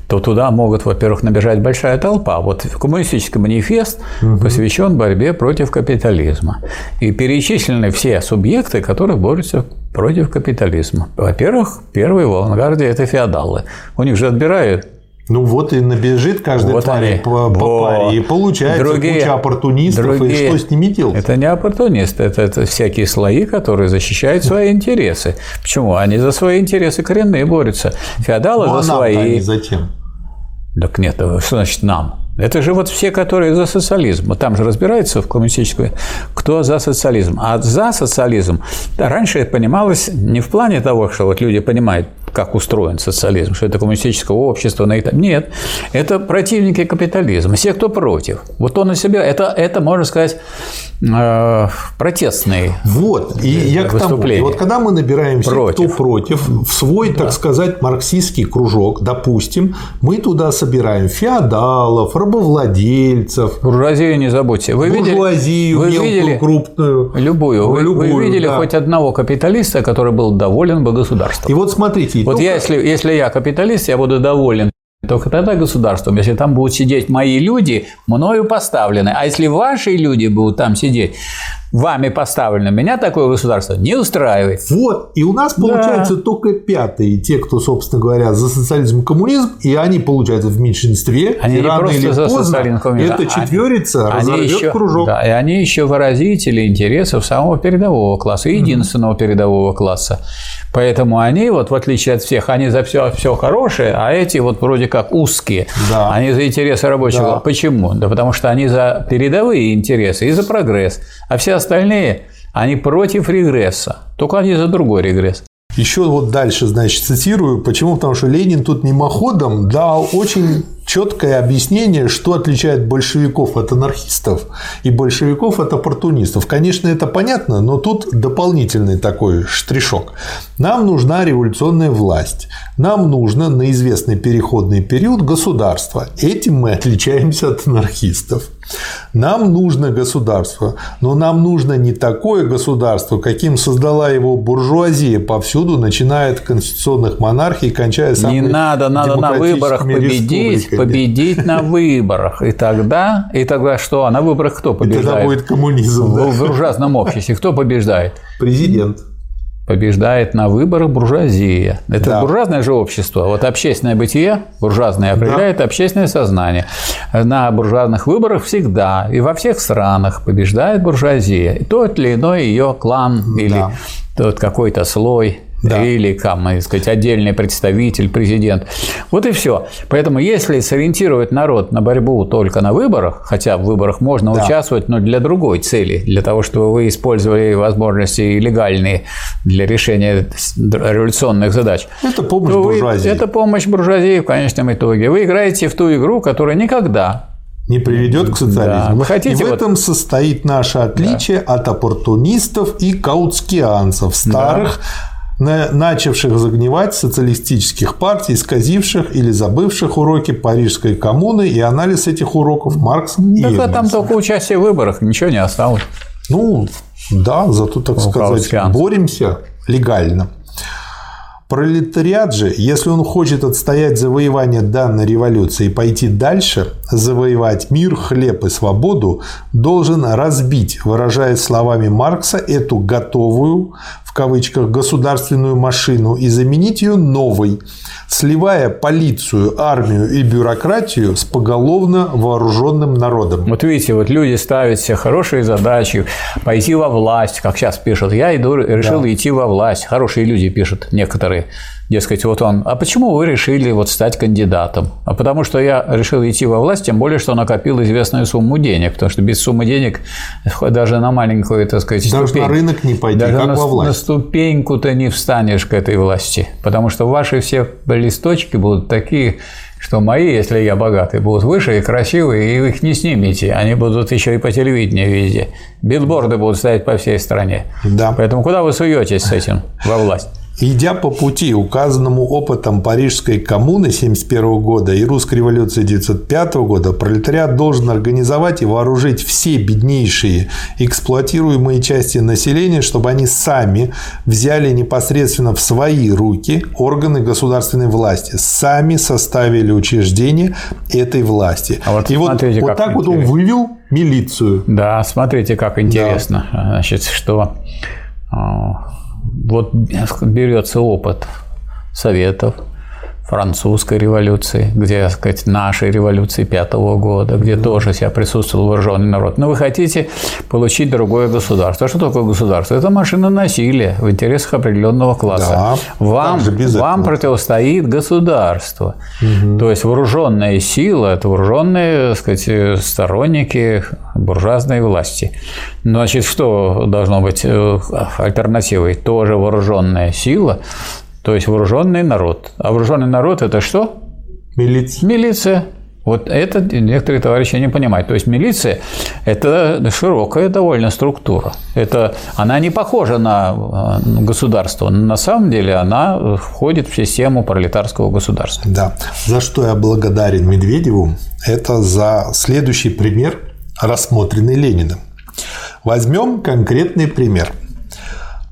то туда могут, во-первых, набежать большая толпа. Вот коммунистический манифест угу. посвящен борьбе против капитализма. И перечислены все субъекты, которые борются против капитализма. Во-первых, первые в авангарде – это феодалы. У них же отбирают ну вот и набежит каждый вот тварь они. по, по паре, и получается другие, куча оппортунистов, другие, и что с ними делать? Это не оппортунисты, это, это всякие слои, которые защищают свои интересы. Почему? Они за свои интересы коренные борются. Феодалы ну, за а свои. Они зачем? Так нет, что значит нам? Это же вот все, которые за социализм. Там же разбирается в коммунистической, кто за социализм. А за социализм раньше это понималось не в плане того, что вот люди понимают, как устроен социализм, что это коммунистическое общество. Нет, это противники капитализма, все, кто против. Вот он на себя, это, это можно сказать, э, протестные Вот, и я к тому, и вот когда мы набираемся, против. кто против, в свой, да. так сказать, марксистский кружок, допустим, мы туда собираем феодалов, рабовладельцев. Буржуазию не забудьте. Вы буржуазию, видели, вы видели крупную. Любую. Вы, любую, вы видели да. хоть одного капиталиста, который был доволен бы государством. И вот смотрите. Вот только... я, если, если я капиталист, я буду доволен только тогда государством, если там будут сидеть мои люди, мною поставлены. А если ваши люди будут там сидеть, вами поставлено, меня такое государство не устраивает. Вот, и у нас получается да. только пятые, те, кто, собственно говоря, за социализм и коммунизм, и они, получается, в меньшинстве, они и не рано или за поздно эта четверица они, разорвет еще, кружок. Да, и они еще выразители интересов самого передового класса, единственного mm-hmm. передового класса. Поэтому они, вот в отличие от всех, они за все, все хорошее, а эти вот вроде как узкие. Да. Они за интересы рабочего. Да. Почему? Да потому что они за передовые интересы и за прогресс. А все остальные, они против регресса. Только они за другой регресс. Еще вот дальше, значит, цитирую. Почему? Потому что Ленин тут мимоходом дал очень четкое объяснение, что отличает большевиков от анархистов и большевиков от оппортунистов. Конечно, это понятно, но тут дополнительный такой штришок. Нам нужна революционная власть. Нам нужно на известный переходный период государство. Этим мы отличаемся от анархистов. Нам нужно государство, но нам нужно не такое государство, каким создала его буржуазия повсюду, начиная от конституционных монархий, кончая самыми Не надо, надо на выборах победить, победить на выборах. И тогда, и тогда что? А на выборах кто побеждает? И тогда будет коммунизм. В, да? в буржуазном обществе кто побеждает? Президент побеждает на выборах буржуазия. Это да. буржуазное же общество. Вот общественное бытие, буржуазное, определяет да. общественное сознание. На буржуазных выборах всегда и во всех странах побеждает буржуазия. И тот или иной ее клан да. или тот какой-то слой да. или, как мы сказать, отдельный представитель, президент. Вот и все. Поэтому, если сориентировать народ на борьбу только на выборах, хотя в выборах можно да. участвовать, но для другой цели, для того, чтобы вы использовали возможности легальные для решения революционных задач. Это помощь буржуазии. Это помощь буржуазии в конечном итоге. Вы играете в ту игру, которая никогда не приведет к социализму. Да. Вы хотите, и в вот... этом состоит наше отличие да. от оппортунистов и каутскианцев, старых да начавших загнивать социалистических партий, исказивших или забывших уроки Парижской коммуны и анализ этих уроков Марксом и Так там только участие в выборах, ничего не осталось. Ну, да, зато, так сказать, боремся легально. Пролетариат же, если он хочет отстоять завоевание данной революции и пойти дальше, завоевать мир, хлеб и свободу, должен разбить, выражаясь словами Маркса, эту готовую, в кавычках, государственную машину и заменить ее новой, сливая полицию, армию и бюрократию с поголовно вооруженным народом. Вот видите, вот люди ставят себе хорошие задачи, пойти во власть, как сейчас пишут. Я иду, решил да. идти во власть. Хорошие люди пишут некоторые. Дескать, вот он, а почему вы решили вот стать кандидатом? А потому что я решил идти во власть, тем более, что накопил известную сумму денег, потому что без суммы денег даже на маленькую, так сказать, даже ступень, на рынок не пойти, даже как на, во власть. на ступеньку ты не встанешь к этой власти, потому что ваши все листочки будут такие, что мои, если я богатый, будут выше и красивые, и вы их не снимете. Они будут еще и по телевидению везде. Билборды будут стоять по всей стране. Да. Поэтому куда вы суетесь с этим во власть? Идя по пути, указанному опытом Парижской коммуны 1971 года и Русской революции 1905 года, пролетариат должен организовать и вооружить все беднейшие эксплуатируемые части населения, чтобы они сами взяли непосредственно в свои руки органы государственной власти, сами составили учреждения этой власти. А вот и вот, вот так вот он вывел милицию. Да, смотрите, как интересно. Да. Значит, что а, вот берется опыт Советов, французской революции, где, так сказать, нашей революции пятого года, где тоже себя присутствовал вооруженный народ. Но вы хотите получить другое государство. А что такое государство? Это машина насилия в интересах определенного класса. Да, вам вам противостоит государство. Угу. То есть вооруженная сила – это вооруженные так сказать, сторонники буржуазной власти. Значит, что должно быть э, альтернативой? Тоже вооруженная сила, то есть вооруженный народ. А вооруженный народ это что? Милиция. Милиция. Вот это некоторые товарищи не понимают. То есть милиция – это широкая довольно структура. Это, она не похожа на государство, но на самом деле она входит в систему пролетарского государства. Да. За что я благодарен Медведеву, это за следующий пример, рассмотренный Лениным. Возьмем конкретный пример –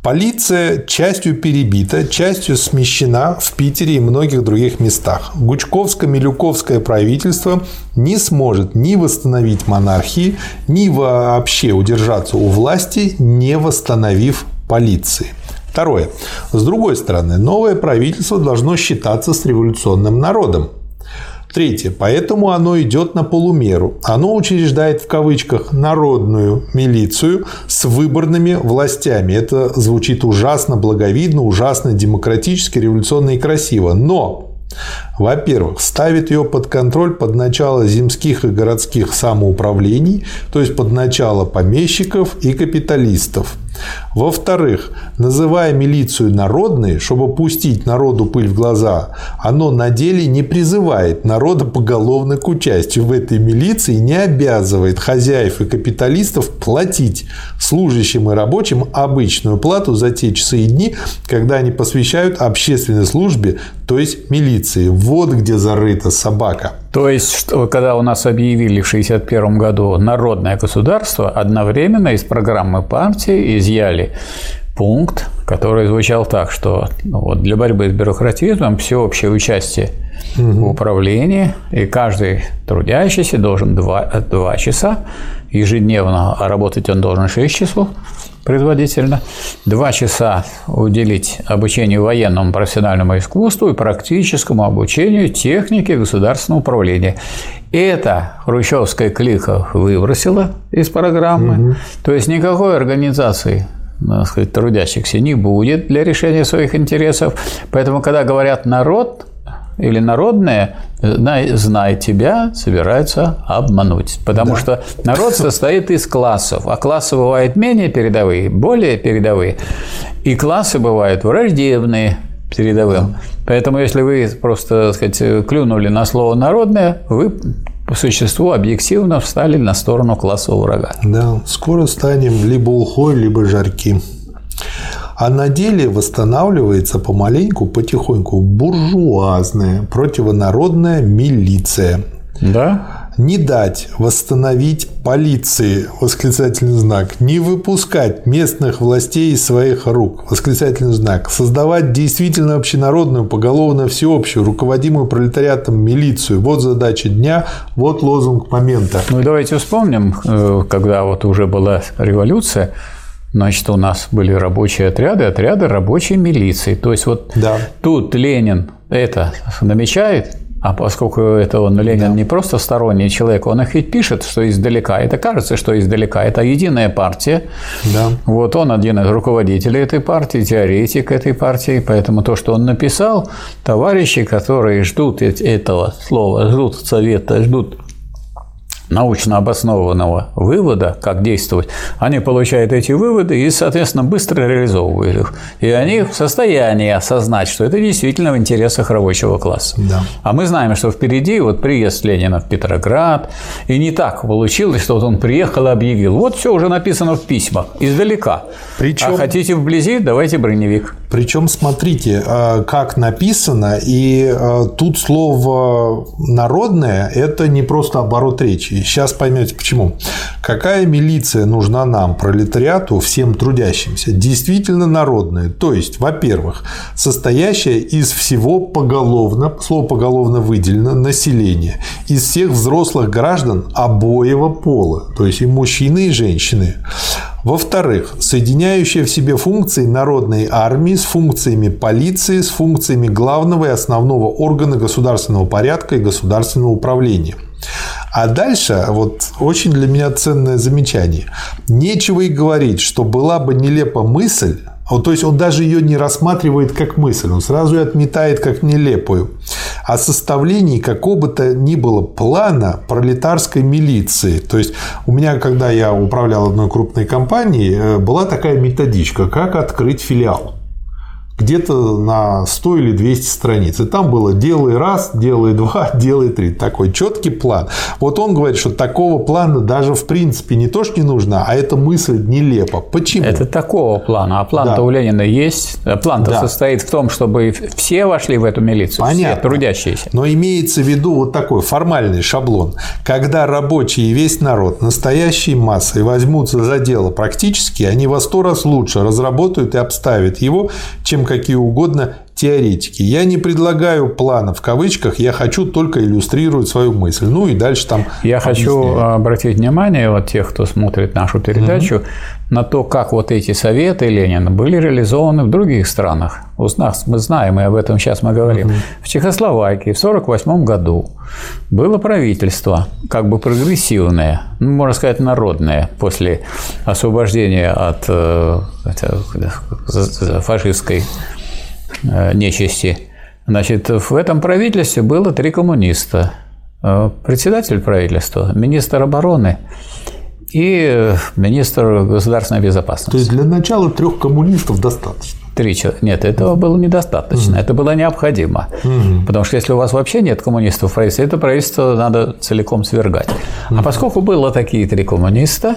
Полиция частью перебита, частью смещена в Питере и многих других местах. Гучковско-Милюковское правительство не сможет ни восстановить монархии, ни вообще удержаться у власти, не восстановив полиции. Второе. С другой стороны, новое правительство должно считаться с революционным народом. Третье. Поэтому оно идет на полумеру. Оно учреждает в кавычках народную милицию с выборными властями. Это звучит ужасно благовидно, ужасно демократически, революционно и красиво. Но во-первых, ставит ее под контроль под начало земских и городских самоуправлений, то есть под начало помещиков и капиталистов. Во-вторых, называя милицию народной, чтобы пустить народу пыль в глаза, оно на деле не призывает народа поголовно к участию в этой милиции, не обязывает хозяев и капиталистов платить служащим и рабочим обычную плату за те часы и дни, когда они посвящают общественной службе, то есть милиции. Вот где зарыта собака. То есть, что, когда у нас объявили в 1961 году народное государство, одновременно из программы партии изъяли пункт, который звучал так, что ну, вот, для борьбы с бюрократизмом всеобщее участие угу. в управлении, и каждый трудящийся должен 2, 2 часа ежедневно, а работать он должен 6 часов, производительно, два часа уделить обучению военному профессиональному искусству и практическому обучению технике государственного управления. Это хрущевская клика выбросила из программы. Угу. То есть никакой организации сказать, трудящихся не будет для решения своих интересов. Поэтому, когда говорят народ, или народное, знай тебя, собираются обмануть. Потому да. что народ состоит из классов, а классы бывают менее передовые, более передовые. И классы бывают враждебные передовым. Поэтому, если вы просто, так сказать, клюнули на слово «народное», вы по существу объективно встали на сторону классового врага. Да, скоро станем либо ухой, либо жарки а на деле восстанавливается помаленьку, потихоньку буржуазная противонародная милиция. Да? Не дать восстановить полиции, восклицательный знак, не выпускать местных властей из своих рук, восклицательный знак, создавать действительно общенародную, поголовно всеобщую, руководимую пролетариатом милицию. Вот задача дня, вот лозунг момента. Ну и давайте вспомним, э, когда вот уже была революция, Значит, у нас были рабочие отряды, отряды рабочей милиции. То есть вот да. тут Ленин это намечает, а поскольку это он, Ленин да. не просто сторонний человек, он их ведь пишет, что издалека. Это кажется, что издалека. Это единая партия. Да. Вот он один из руководителей этой партии, теоретик этой партии. Поэтому то, что он написал, товарищи, которые ждут этого слова, ждут совета, ждут научно обоснованного вывода, как действовать, они получают эти выводы и, соответственно, быстро реализовывают их. И они в состоянии осознать, что это действительно в интересах рабочего класса. Да. А мы знаем, что впереди вот приезд Ленина в Петроград, и не так получилось, что вот он приехал и объявил. Вот все уже написано в письмах, издалека. Причем... А хотите вблизи, давайте броневик. Причем, смотрите, э, как написано, и э, тут слово «народное» – это не просто оборот речи. Сейчас поймете почему. Какая милиция нужна нам, пролетариату, всем трудящимся? Действительно народная. То есть, во-первых, состоящая из всего поголовно, слово поголовно выделено, населения, из всех взрослых граждан обоего пола, то есть и мужчины, и женщины. Во-вторых, соединяющая в себе функции народной армии с функциями полиции, с функциями главного и основного органа государственного порядка и государственного управления. А дальше вот очень для меня ценное замечание. Нечего и говорить, что была бы нелепа мысль, вот, то есть он даже ее не рассматривает как мысль, он сразу ее отметает как нелепую. О составлении какого бы то ни было плана пролетарской милиции. То есть у меня, когда я управлял одной крупной компанией, э, была такая методичка, как открыть филиал где-то на 100 или 200 страниц. И там было делай раз, делай два, делай три. Такой четкий план. Вот он говорит, что такого плана даже в принципе не то, что не нужно, а эта мысль нелепа. Почему? Это такого плана. А план-то да. у Ленина есть. План-то да. состоит в том, чтобы все вошли в эту милицию, Понятно. все трудящиеся. Но имеется в виду вот такой формальный шаблон. Когда рабочие и весь народ настоящей массой возьмутся за дело практически, они во сто раз лучше разработают и обставят его, чем какие угодно теоретики. Я не предлагаю плана в кавычках, я хочу только иллюстрировать свою мысль. Ну и дальше там. Я объясняю. хочу обратить внимание вот тех, кто смотрит нашу передачу, угу. на то, как вот эти советы Ленина были реализованы в других странах. У нас мы знаем, и об этом сейчас мы говорим. Угу. В Чехословакии в 1948 году было правительство, как бы прогрессивное, ну, можно сказать, народное, после освобождения от э, фашистской нечисти. Значит, в этом правительстве было три коммуниста. Э, председатель правительства, министр обороны и министр государственной безопасности. То есть для начала трех коммунистов достаточно. Три человека. Нет, этого было недостаточно. Это было необходимо. Потому что если у вас вообще нет коммунистов в правительстве, это правительство надо целиком свергать. А поскольку было такие три коммуниста,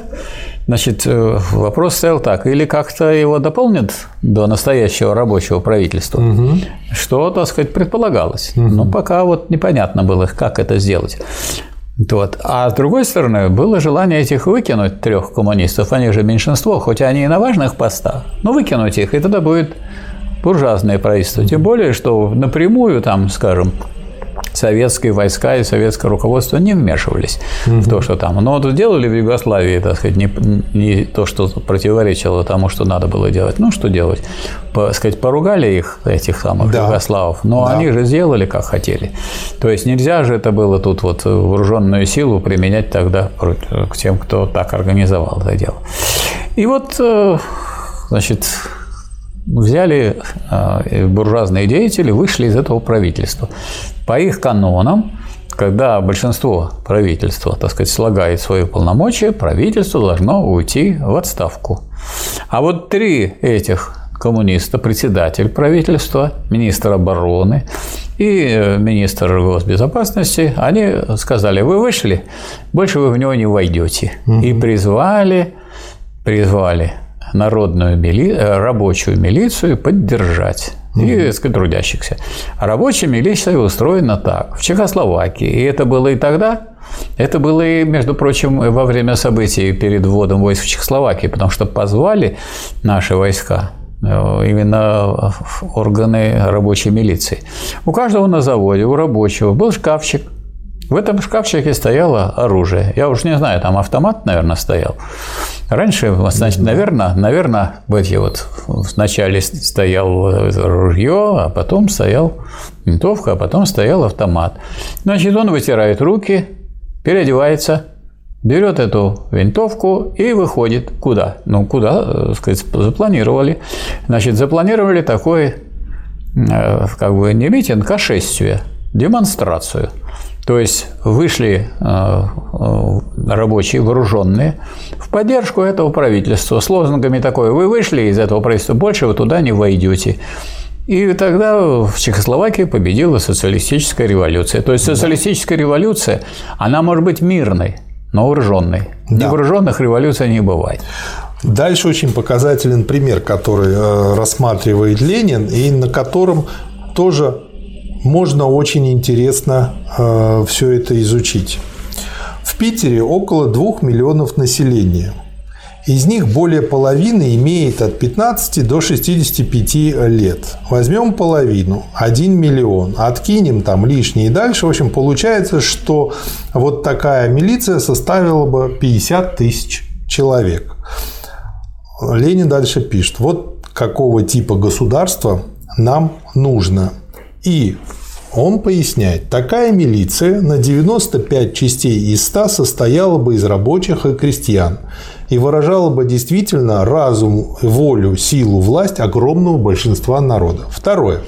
значит, э, вопрос стоял так. Или как-то его дополнят до настоящего рабочего правительства, mm-hmm. что, так сказать, предполагалось. Mm-hmm. Но пока вот непонятно было, как это сделать. Вот. А с другой стороны, было желание этих выкинуть трех коммунистов, они же меньшинство, хоть они и на важных постах, но выкинуть их, и тогда будет буржуазное правительство. Тем более, что напрямую, там, скажем, советские войска и советское руководство не вмешивались угу. в то, что там. Но вот сделали в Югославии, так сказать, не, не то, что противоречило тому, что надо было делать. Ну, что делать? По, сказать, поругали их, этих самых да. югославов, но да. они же сделали, как хотели. То есть нельзя же это было тут вот вооруженную силу применять тогда к тем, кто так организовал это дело. И вот, э, значит, взяли э, буржуазные деятели, вышли из этого правительства. По их канонам, когда большинство правительства, так сказать, слагает свои полномочия, правительство должно уйти в отставку. А вот три этих коммуниста, председатель правительства, министр обороны и э, министр госбезопасности, они сказали, вы вышли, больше вы в него не войдете. Угу. И призвали, призвали народную мили... Э, рабочую милицию поддержать и трудящихся. А рабочая милиция устроена так. В Чехословакии, и это было и тогда, это было между прочим, во время событий перед вводом войск в Чехословакии, потому что позвали наши войска э, именно органы рабочей милиции. У каждого на заводе, у рабочего был шкафчик, В этом шкафчике стояло оружие. Я уж не знаю, там автомат, наверное, стоял. Раньше, значит, наверное, наверное, в эти вот вначале стоял ружье, а потом стоял винтовка, а потом стоял автомат. Значит, он вытирает руки, переодевается, берет эту винтовку и выходит. Куда? Ну, куда, так э, сказать, запланировали. Значит, запланировали такой, э, как бы, не митинг, а шествие, демонстрацию – то есть вышли э, э, рабочие, вооруженные, в поддержку этого правительства с лозунгами такой «Вы вышли из этого правительства, больше вы туда не войдете». И тогда в Чехословакии победила социалистическая революция. То есть социалистическая революция, она может быть мирной, но вооруженной. Да. Невооруженных революций не бывает. Дальше очень показателен пример, который э, рассматривает Ленин, и на котором тоже можно очень интересно э, все это изучить. В Питере около 2 миллионов населения. Из них более половины имеет от 15 до 65 лет. Возьмем половину, 1 миллион, откинем там лишние и дальше. В общем, получается, что вот такая милиция составила бы 50 тысяч человек. Ленин дальше пишет, вот какого типа государства нам нужно. И он поясняет, такая милиция на 95 частей из 100 состояла бы из рабочих и крестьян и выражала бы действительно разум, волю, силу, власть огромного большинства народа. Второе.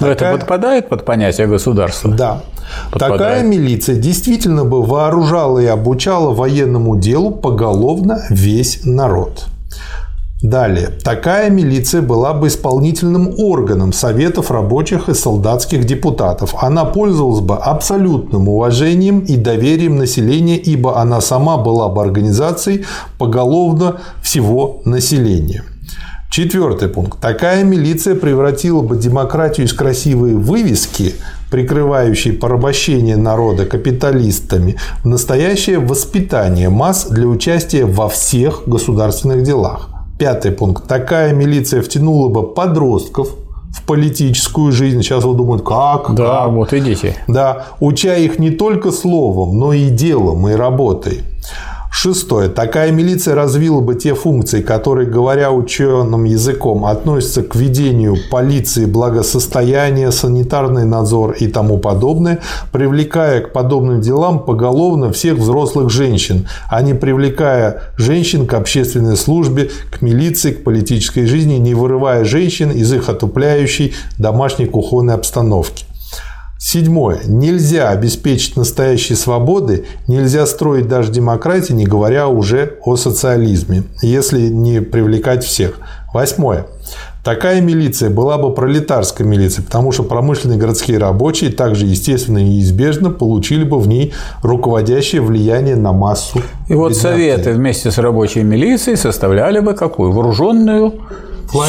Но такая... это подпадает под понятие государства? Да. Подпадает. Такая милиция действительно бы вооружала и обучала военному делу поголовно весь народ. Далее. Такая милиция была бы исполнительным органом Советов рабочих и солдатских депутатов. Она пользовалась бы абсолютным уважением и доверием населения, ибо она сама была бы организацией поголовно всего населения. Четвертый пункт. Такая милиция превратила бы демократию из красивой вывески, прикрывающей порабощение народа капиталистами, в настоящее воспитание масс для участия во всех государственных делах. Пятый пункт. Такая милиция втянула бы подростков в политическую жизнь. Сейчас вы думаете, как? Да, как? вот идите. Да, уча их не только словом, но и делом, и работой. Шестое. Такая милиция развила бы те функции, которые, говоря ученым языком, относятся к ведению полиции благосостояния, санитарный надзор и тому подобное, привлекая к подобным делам поголовно всех взрослых женщин, а не привлекая женщин к общественной службе, к милиции, к политической жизни, не вырывая женщин из их отупляющей домашней кухонной обстановки. Седьмое. Нельзя обеспечить настоящие свободы, нельзя строить даже демократию, не говоря уже о социализме, если не привлекать всех. Восьмое. Такая милиция была бы пролетарской милицией, потому что промышленные городские рабочие также естественно и неизбежно получили бы в ней руководящее влияние на массу. И вот советы вместе с рабочей милицией составляли бы какую? Вооруженную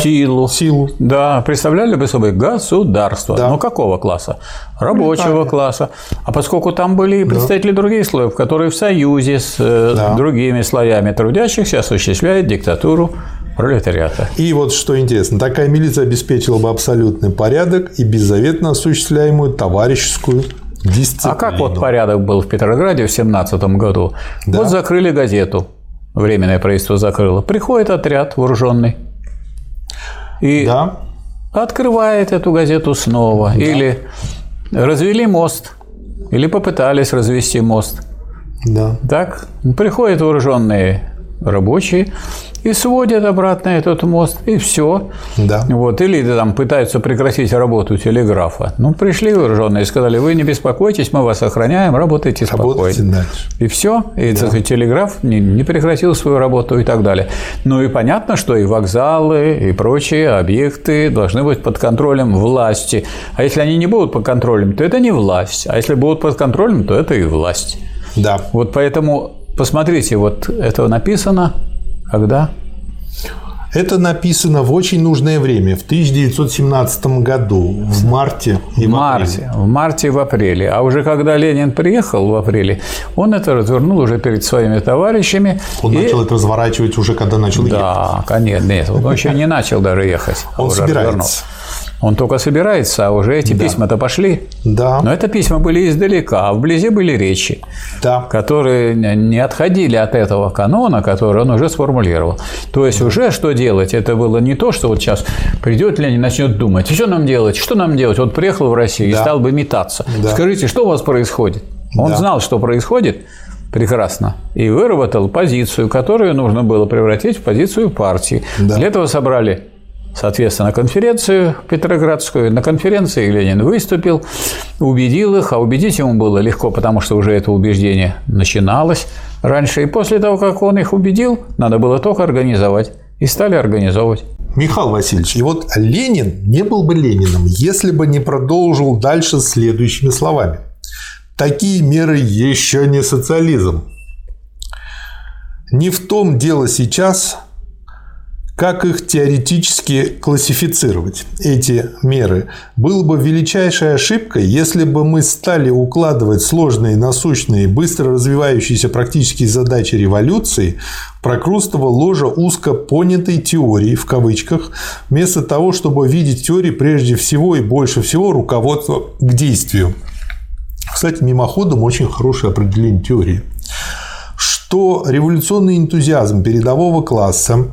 силу. Силу. Да, представляли бы собой государство. Да. Но какого класса? Рабочего класса. А поскольку там были и представители да. других слоев, которые в союзе с э, да. другими слоями трудящихся осуществляют диктатуру пролетариата. И вот что интересно, такая милиция обеспечила бы абсолютный порядок и беззаветно осуществляемую товарищескую дисциплину. А как вот порядок был в Петрограде в 17 году? Да. Вот закрыли газету, временное правительство закрыло. Приходит отряд вооруженный, и да. открывает эту газету снова. Да. Или развели мост, или попытались развести мост. Да. Так, приходят вооруженные рабочие и сводят обратно этот мост, и все. Да. Вот. Или там пытаются прекратить работу телеграфа. Ну, пришли вооруженные и сказали, вы не беспокойтесь, мы вас охраняем, работайте спокойно. Работайте дальше. И все. И да. телеграф не, не прекратил свою работу и так далее. Ну и понятно, что и вокзалы, и прочие объекты должны быть под контролем власти. А если они не будут под контролем, то это не власть. А если будут под контролем, то это и власть. Да. Вот поэтому посмотрите, вот это написано когда? Это написано в очень нужное время, в 1917 году, в марте и в, марте, апреле. В марте и в апреле. А уже когда Ленин приехал в апреле, он это развернул уже перед своими товарищами. Он и... начал это разворачивать уже, когда начал да, ехать. Да, конечно. Нет, он еще не начал даже ехать. Он собирается. Он только собирается, а уже эти Да. письма-то пошли. Да. Но это письма были издалека, а вблизи были речи, Да. которые не отходили от этого канона, который он уже сформулировал. То есть уже что делать? Это было не то, что вот сейчас придет Ленин и начнет думать, что нам делать, что нам делать? Вот приехал в Россию и Да. стал бы метаться. Да. Скажите, что у вас происходит? Он Да. знал, что происходит прекрасно, и выработал позицию, которую нужно было превратить в позицию партии. Да. Для этого собрали Соответственно, конференцию Петроградскую. На конференции Ленин выступил, убедил их, а убедить ему было легко, потому что уже это убеждение начиналось раньше. И после того, как он их убедил, надо было только организовать. И стали организовывать. Михаил Васильевич, и вот Ленин не был бы Лениным, если бы не продолжил дальше следующими словами. Такие меры еще не социализм. Не в том дело сейчас, как их теоретически классифицировать, эти меры? Было бы величайшей ошибкой, если бы мы стали укладывать сложные, насущные, быстро развивающиеся практические задачи революции прокрустово ложа узко понятой теории, в кавычках, вместо того, чтобы видеть теории прежде всего и больше всего руководство к действию. Кстати, мимоходом очень хорошее определение теории. Что революционный энтузиазм передового класса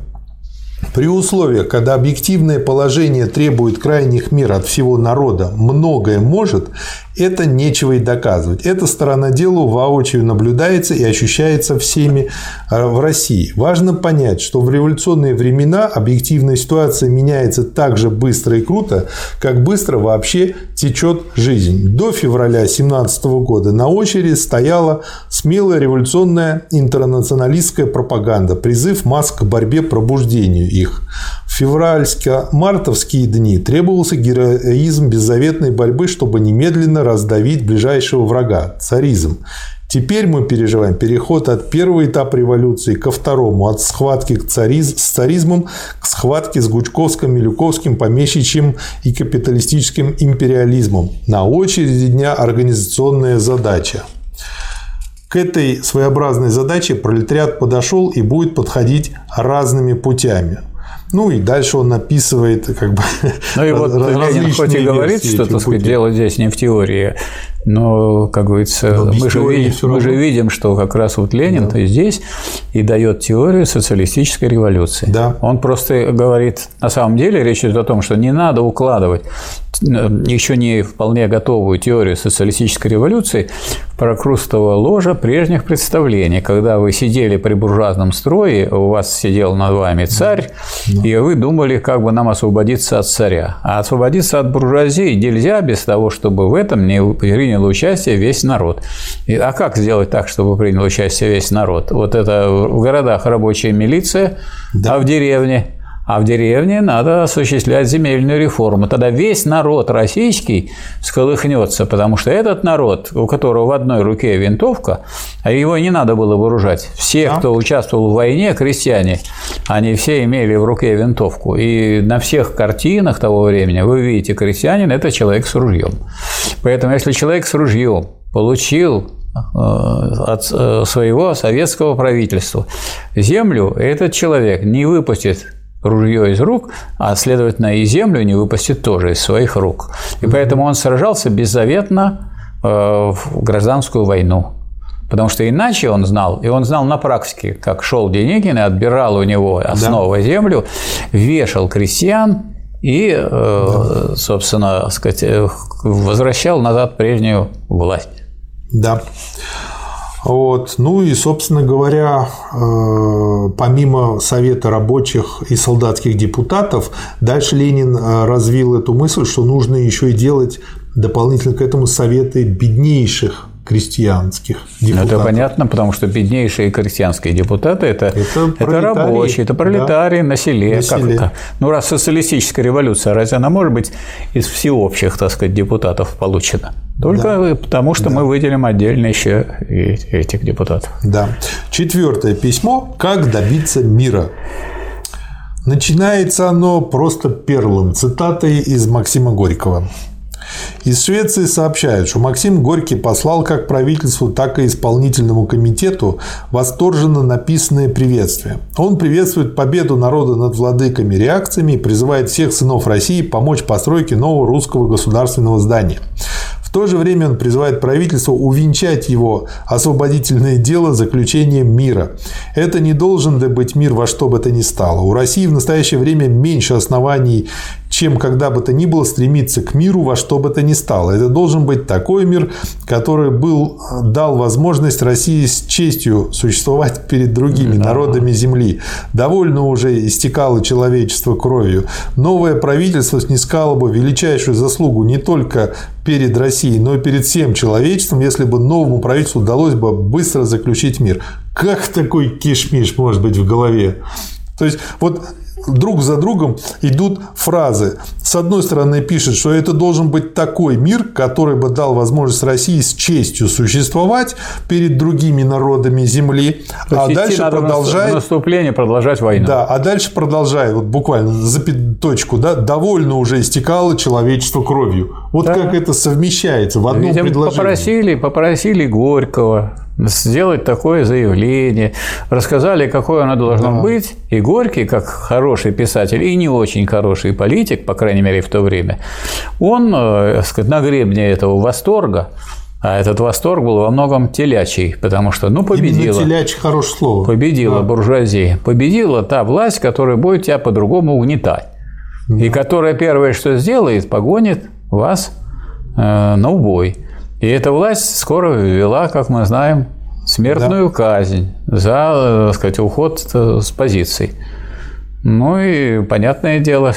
при условиях, когда объективное положение требует крайних мер от всего народа, многое может, это нечего и доказывать. Эта сторона дела воочию наблюдается и ощущается всеми э, в России. Важно понять, что в революционные времена объективная ситуация меняется так же быстро и круто, как быстро вообще течет жизнь. До февраля 2017 года на очереди стояла смелая революционная интернационалистская пропаганда, призыв масс к борьбе пробуждению их. В февральско-мартовские дни требовался героизм беззаветной борьбы, чтобы немедленно раздавить ближайшего врага – царизм. Теперь мы переживаем переход от первого этапа революции ко второму, от схватки к цариз... с царизмом к схватке с Гучковским, Милюковским, помещичьим и капиталистическим империализмом. На очереди дня организационная задача. К этой своеобразной задаче пролетариат подошел и будет подходить разными путями. Ну и дальше он описывает как бы Ну и вот Ленин хоть и говорит, что, так сказать, дело здесь не в теории, но, как говорится, Но мы же, видим, мы же видим, что как раз вот Ленин то здесь и дает теорию социалистической революции. Да. Он просто говорит, на самом деле речь идет о том, что не надо укладывать еще не вполне готовую теорию социалистической революции в прокрустово ложа прежних представлений, когда вы сидели при буржуазном строе, у вас сидел над вами царь, и вы думали, как бы нам освободиться от царя. А освободиться от буржуазии нельзя без того, чтобы в этом не принял участие весь народ. И- а как сделать так, чтобы принял участие весь народ? Вот это в городах рабочая милиция, а в деревне а в деревне надо осуществлять земельную реформу. Тогда весь народ российский сколыхнется, потому что этот народ, у которого в одной руке винтовка, а его не надо было вооружать. Все, Да. кто участвовал в войне, крестьяне, они все имели в руке винтовку. И на всех картинах того времени вы видите, крестьянин – это человек с ружьем. Поэтому, если человек с ружьем получил э, от э, своего советского правительства землю, этот человек не выпустит ружье из рук, а, следовательно, и землю не выпустит тоже из своих рук. И поэтому он сражался беззаветно э, в гражданскую войну. Потому что иначе он знал, и он знал на практике, как шел Деникин и отбирал у него основу землю, вешал крестьян и, э, собственно, сказать, э, возвращал назад прежнюю власть. Да. Вот. Ну и, собственно говоря, э, помимо Совета рабочих и солдатских депутатов, дальше Ленин э, развил эту мысль, что нужно еще и делать дополнительно к этому советы беднейших крестьянских Ну, депутатов. Это понятно, потому что беднейшие крестьянские депутаты это, Это это, рабочие, это пролетарии на селе. На Как селе. это? Ну, раз социалистическая революция, разве она может быть из всеобщих, так сказать, депутатов получена? Только потому, что мы выделим отдельно еще и этих депутатов. Да. Четвертое письмо «Как добиться мира». Начинается оно просто перлом, цитатой из Максима Горького. Из Швеции сообщают, что Максим Горький послал как правительству, так и исполнительному комитету восторженно написанное приветствие. Он приветствует победу народа над владыками реакциями и призывает всех сынов России помочь постройке нового русского государственного здания. В то же время он призывает правительство увенчать его освободительное дело заключением мира. Это не должен быть мир во что бы то ни стало. У России в настоящее время меньше оснований чем когда бы то ни было стремиться к миру во что бы то ни стало. Это должен быть такой мир, который был, дал возможность России с честью существовать перед другими да. народами Земли. Довольно уже истекало человечество кровью. Новое правительство снискало бы величайшую заслугу не только перед Россией, но и перед всем человечеством, если бы новому правительству удалось бы быстро заключить мир. Как такой кишмиш может быть в голове? То есть, вот друг за другом идут фразы. С одной стороны, пишет, что это должен быть такой мир, который бы дал возможность России с честью существовать перед другими народами Земли, То а дальше продолжает... наступление, продолжать войну. Да, а дальше продолжает, вот буквально за точку, да, довольно уже истекало человечество кровью. Вот да. как это совмещается в одном Видимо, предложении. Попросили, попросили Горького сделать такое заявление, рассказали, какое оно должно да. быть, и Горький, как хороший писатель и не очень хороший политик, по крайней мере, в то время, он, э, так сказать, на гребне этого восторга а этот восторг был во многом телячий, потому что, ну, победила. Именно телячий – хорошее слово. Победила да. буржуазия. Победила та власть, которая будет тебя по-другому угнетать. Да. И которая первое, что сделает, погонит вас э, на убой. И эта власть скоро ввела, как мы знаем, смертную да. казнь за, э, так сказать, уход э, с позиций. Ну и понятное дело,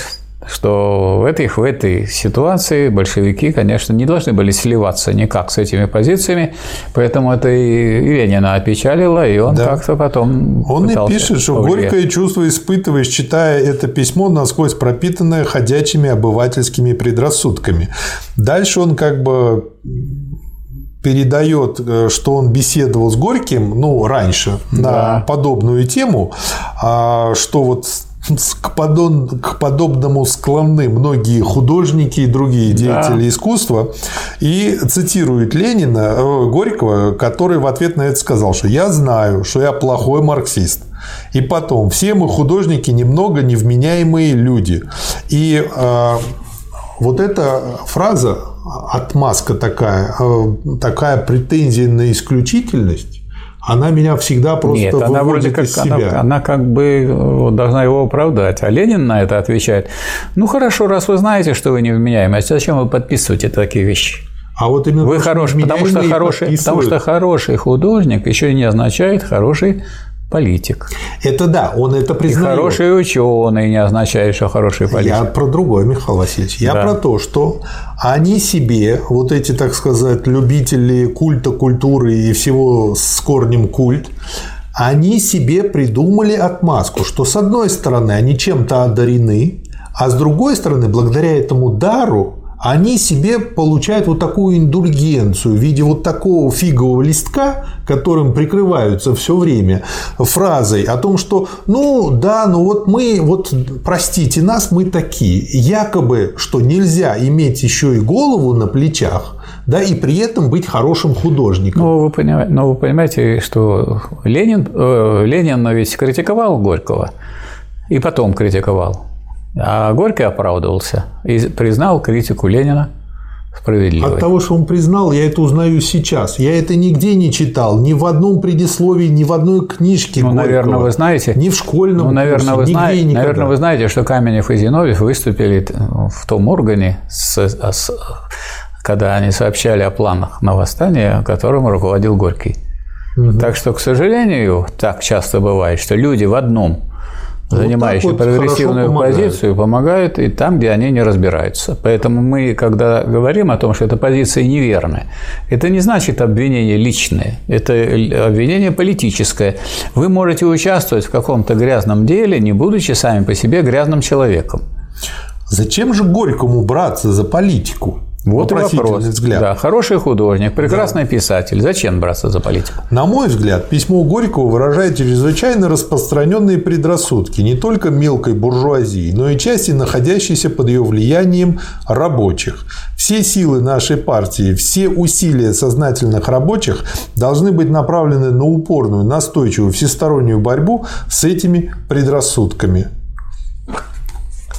что в этой, в этой ситуации большевики, конечно, не должны были сливаться никак с этими позициями, поэтому это и Ленина опечалило, и он да. как-то потом Он и пишет, что повлиять. горькое чувство испытываешь, читая это письмо, насквозь пропитанное ходячими обывательскими предрассудками. Дальше он как бы передает, э, что он беседовал с Горьким, ну, раньше, да. на подобную тему, а, что вот к, подон, к подобному склонны многие художники и другие деятели да. искусства. И цитирует Ленина, э, Горького, который в ответ на это сказал, что «я знаю, что я плохой марксист». И потом, все мы художники немного невменяемые люди. И э, вот эта фраза отмазка такая, э, такая претензия на исключительность, она меня всегда просто Нет, она вроде как, из себя. Она, она как бы э, должна его оправдать. А Ленин на это отвечает, ну хорошо, раз вы знаете, что вы невменяемый, зачем вы подписываете такие вещи? А вот именно вы хороший, потому что хороший, потому что хороший художник еще не означает хороший политик. Это да, он это признает. И хороший ученый не означает, что хороший политик. Я про другое, Михаил Васильевич. Я да. про то, что они себе, вот эти, так сказать, любители культа, культуры и всего с корнем культ, они себе придумали отмазку, что с одной стороны они чем-то одарены, а с другой стороны, благодаря этому дару, они себе получают вот такую индульгенцию в виде вот такого фигового листка, которым прикрываются все время фразой о том, что ну да, ну вот мы, вот простите нас, мы такие. Якобы, что нельзя иметь еще и голову на плечах, да, и при этом быть хорошим художником. Ну, вы понимаете, но вы понимаете что Ленин, э, Ленин ведь критиковал Горького и потом критиковал. А Горький оправдывался и признал критику Ленина справедливой. От того, что он признал, я это узнаю сейчас. Я это нигде не читал, ни в одном предисловии, ни в одной книжке. Ну, Горького, наверное, вы знаете. Ни в школьном. Ну, наверное, курсе, вы знаете, наверное, вы знаете, что Каменев и Зиновьев выступили в том органе, с, с, когда они сообщали о планах на восстание, которым руководил Горький. Угу. Так что, к сожалению, так часто бывает, что люди в одном занимающие вот прогрессивную позицию, помогают и там, где они не разбираются. Поэтому мы, когда говорим о том, что эта позиция неверная, это не значит обвинение личное, это обвинение политическое. Вы можете участвовать в каком-то грязном деле, не будучи сами по себе грязным человеком. Зачем же Горькому браться за политику? Вот и вопрос. взгляд. Да, хороший художник, прекрасный да. писатель. Зачем браться за политику? На мой взгляд, письмо Горького выражает чрезвычайно распространенные предрассудки не только мелкой буржуазии, но и части, находящейся под ее влиянием рабочих. Все силы нашей партии, все усилия сознательных рабочих должны быть направлены на упорную, настойчивую, всестороннюю борьбу с этими предрассудками.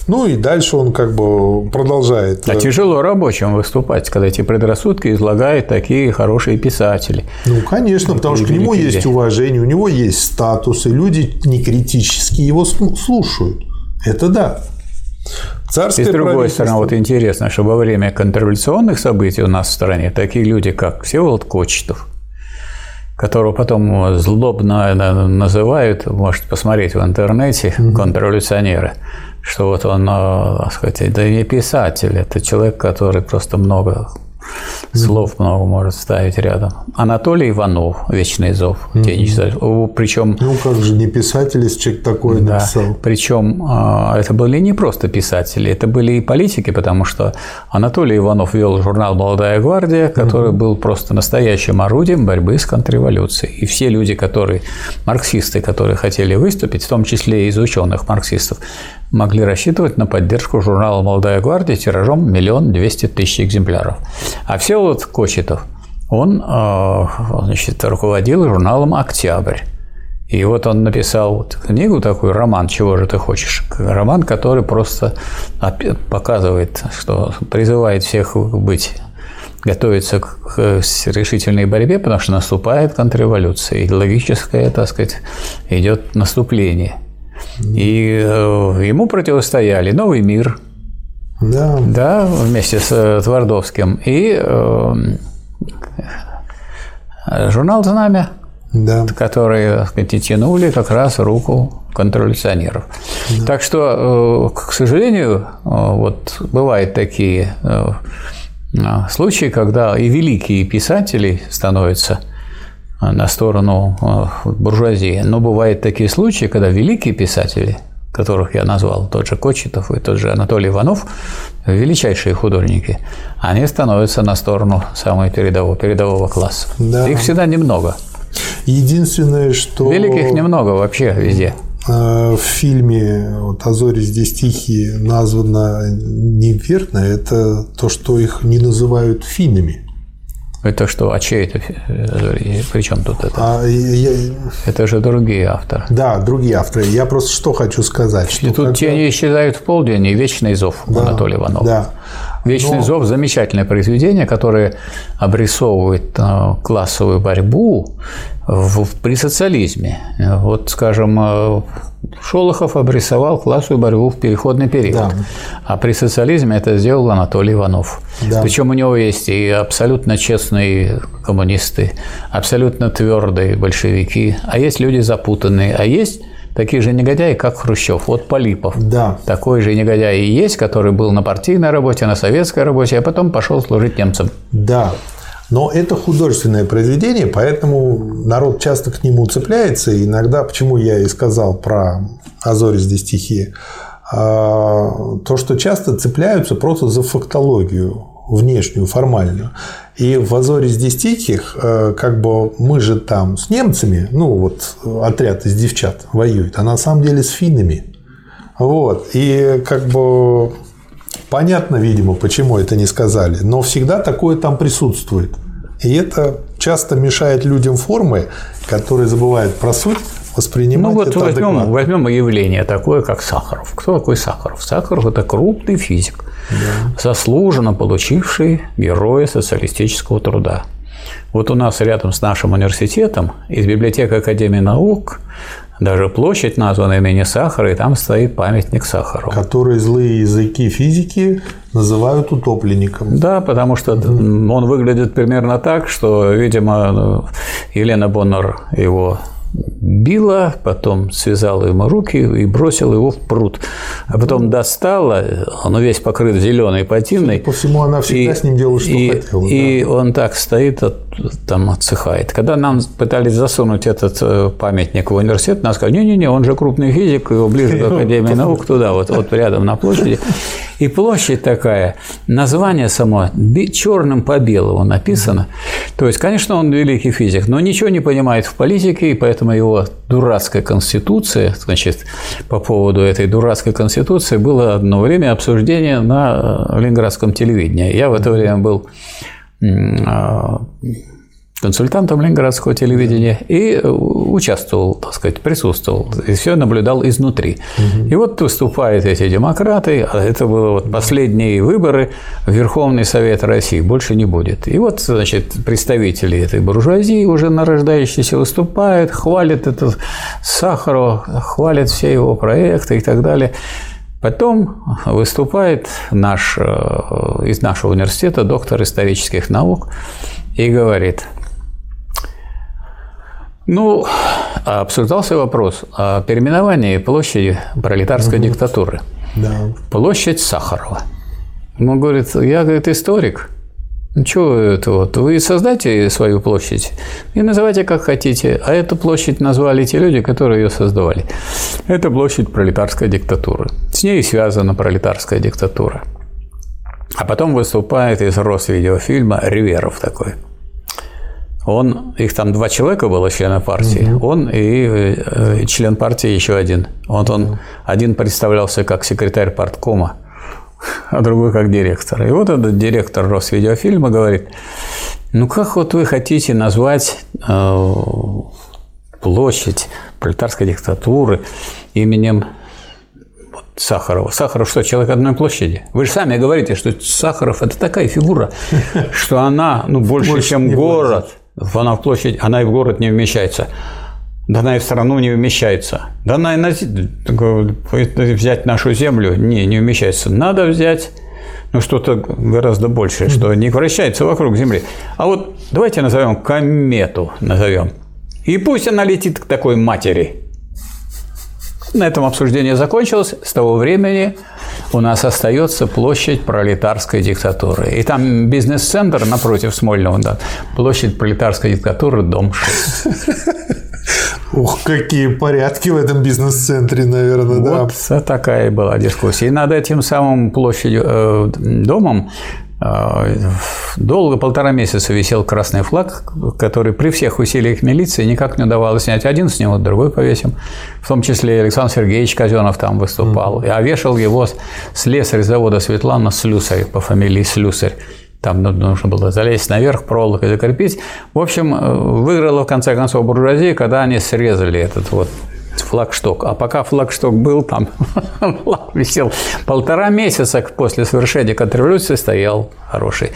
Ну и дальше он как бы продолжает. А э, тяжело рабочим выступать, когда эти предрассудки излагают такие хорошие писатели. Ну, конечно, потому что к нему есть уважение, у него есть статус, и люди не критически его слушают. Это да. Царское и с другой стороны, вот интересно, что во время контрреволюционных событий у нас в стране такие люди, как Всеволод Кочетов, которого потом злобно называют, можете посмотреть в интернете, контрреволюционеры, что вот он, э, так сказать, да не писатель, это человек, который просто много слов много может ставить рядом. Анатолий Иванов, «Вечный зов», mm-hmm. причем... Ну, как же не писатель, если человек такой да, написал. Причем а, это были не просто писатели, это были и политики, потому что Анатолий Иванов вел журнал «Молодая гвардия», который mm-hmm. был просто настоящим орудием борьбы с контрреволюцией. И все люди, которые, марксисты, которые хотели выступить, в том числе и из ученых марксистов, могли рассчитывать на поддержку журнала «Молодая гвардия» тиражом миллион двести тысяч экземпляров. А все вот Кочетов, он э, значит, руководил журналом «Октябрь». И вот он написал книгу такую, роман «Чего же ты хочешь?». Роман, который просто показывает, что призывает всех быть готовиться к решительной борьбе, потому что наступает контрреволюция. И логическое, так сказать, идет наступление. И э, ему противостояли «Новый мир», да. Да, вместе с э, Твардовским. И э, журнал «Знамя», да. которые так сказать, тянули как раз руку контрреволюционеров. Да. Так что, к сожалению, вот бывают такие случаи, когда и великие писатели становятся на сторону э, буржуазии. Но бывают такие случаи, когда великие писатели, которых я назвал, тот же Кочетов и тот же Анатолий Иванов, величайшие художники, они становятся на сторону самого передового, передового класса. Да. Их всегда немного. Единственное, что... Великих немного вообще везде. Э, в фильме вот, «А зори здесь тихие» названо неверно, это то, что их не называют финнами. Это что? А чей это? При чем тут это? А, я... Это же другие авторы. Да, другие авторы. Я просто что хочу сказать. Что тут когда... тени исчезают в полдень, и «Вечный зов» да, Анатолия Иванова. Да. «Вечный Но... зов» – замечательное произведение, которое обрисовывает э, классовую борьбу в, при социализме. Вот, скажем, э, Шолохов обрисовал классовую борьбу в переходный период. Да. А при социализме это сделал Анатолий Иванов. Да. Причем у него есть и абсолютно честные коммунисты, абсолютно твердые большевики, а есть люди запутанные, а есть такие же негодяи, как Хрущев. Вот Полипов. Да. Такой же негодяй и есть, который был на партийной работе, на советской работе, а потом пошел служить немцам. Да. Но это художественное произведение, поэтому народ часто к нему цепляется. И иногда, почему я и сказал про «Азори здесь стихи», а, то, что часто цепляются просто за фактологию внешнюю, формальную. И в «Азоре здесь тихих» э, как бы мы же там с немцами, ну вот отряд из девчат воюет, а на самом деле с финнами. Вот. И как бы Понятно, видимо, почему это не сказали, но всегда такое там присутствует. И это часто мешает людям формы, которые забывают про суть, воспринимать ну, вот это возьмем, возьмем явление такое, как Сахаров. Кто такой Сахаров? Сахаров – это крупный физик, да. заслуженно получивший героя социалистического труда. Вот у нас рядом с нашим университетом из библиотеки Академии наук даже площадь названа имени Сахара, и там стоит памятник Сахару. Который злые языки физики называют утопленником. Да, потому что угу. он выглядит примерно так, что, видимо, Елена Боннер его била, потом связала ему руки и бросила его в пруд. А потом достала, он весь покрыт зеленой патиной. По всему она всегда и, с ним делала, что и, хотела. И да. он так стоит, там отсыхает. Когда нам пытались засунуть этот э, памятник в университет, нас сказали, не-не-не, он же крупный физик, его ближе к Академии наук, туда, вот, вот рядом на площади. И площадь такая, название само черным по белому написано. То есть, конечно, он великий физик, но ничего не понимает в политике, и поэтому его дурацкая конституция, значит, по поводу этой дурацкой конституции было одно время обсуждение на э, ленинградском телевидении. Я в это время был а, консультантом Ленинградского телевидения и участвовал, так сказать, присутствовал, и все наблюдал изнутри. Угу. И вот выступают эти демократы, а это были вот последние выборы в Верховный Совет России, больше не будет. И вот, значит, представители этой буржуазии уже нарождающиеся выступают, хвалят этот Сахаров, хвалят все его проекты и так далее. Потом выступает наш, э, из нашего университета доктор исторических наук и говорит – ну, обсуждался вопрос о переименовании площади пролетарской угу. диктатуры. Да. Площадь Сахарова. Он говорит, я, говорит, историк. Ну, что это вот? Вы создайте свою площадь и называйте как хотите. А эту площадь назвали те люди, которые ее создавали. Это площадь пролетарской диктатуры. С ней связана пролетарская диктатура. А потом выступает из Росвидеофильма Риверов такой – он, их там два человека было, члена партии, угу. он и э, член партии еще один. Вот он один представлялся как секретарь парткома, а другой как директор. И вот этот директор Росвидеофильма говорит, ну как вот вы хотите назвать э, площадь пролетарской диктатуры именем Сахарова. Сахаров что, человек одной площади? Вы же сами говорите, что Сахаров – это такая фигура, что она ну, больше, чем город. Она в площадь, она и в город не вмещается. Да она и в страну не вмещается. Да она и на, взять нашу землю не, не вмещается. Надо взять ну, что-то гораздо большее, что не вращается вокруг Земли. А вот давайте назовем комету, назовем. И пусть она летит к такой матери. На этом обсуждение закончилось. С того времени у нас остается площадь пролетарской диктатуры. И там бизнес-центр напротив Смольного, да, площадь пролетарской диктатуры, дом 6. Ух, какие порядки в этом бизнес-центре, наверное, вот да. Вот такая была дискуссия. И над этим самым площадью, э, домом долго, полтора месяца висел красный флаг, который при всех усилиях милиции никак не удавалось снять. Один с него, другой повесим. В том числе Александр Сергеевич Казенов там выступал. А вешал его слесарь завода Светлана Слюсарь по фамилии Слюсарь. Там нужно было залезть наверх, проволокой закрепить. В общем, э, выиграла в конце концов буржуазия, когда они срезали этот вот флагшток. А пока флагшток был, там висел полтора месяца после совершения контрреволюции стоял хороший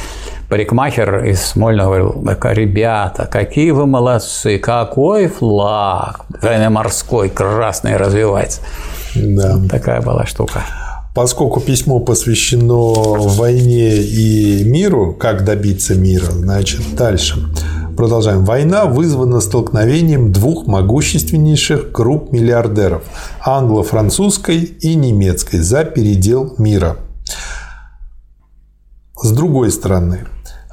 парикмахер из Смольного говорил, ребята, какие вы молодцы, какой флаг военно-морской красный развивается. Да. Такая была штука. Поскольку письмо посвящено войне и миру, как добиться мира, значит, дальше. Продолжаем. Война вызвана столкновением двух могущественнейших групп миллиардеров – англо-французской и немецкой за передел мира. С другой стороны,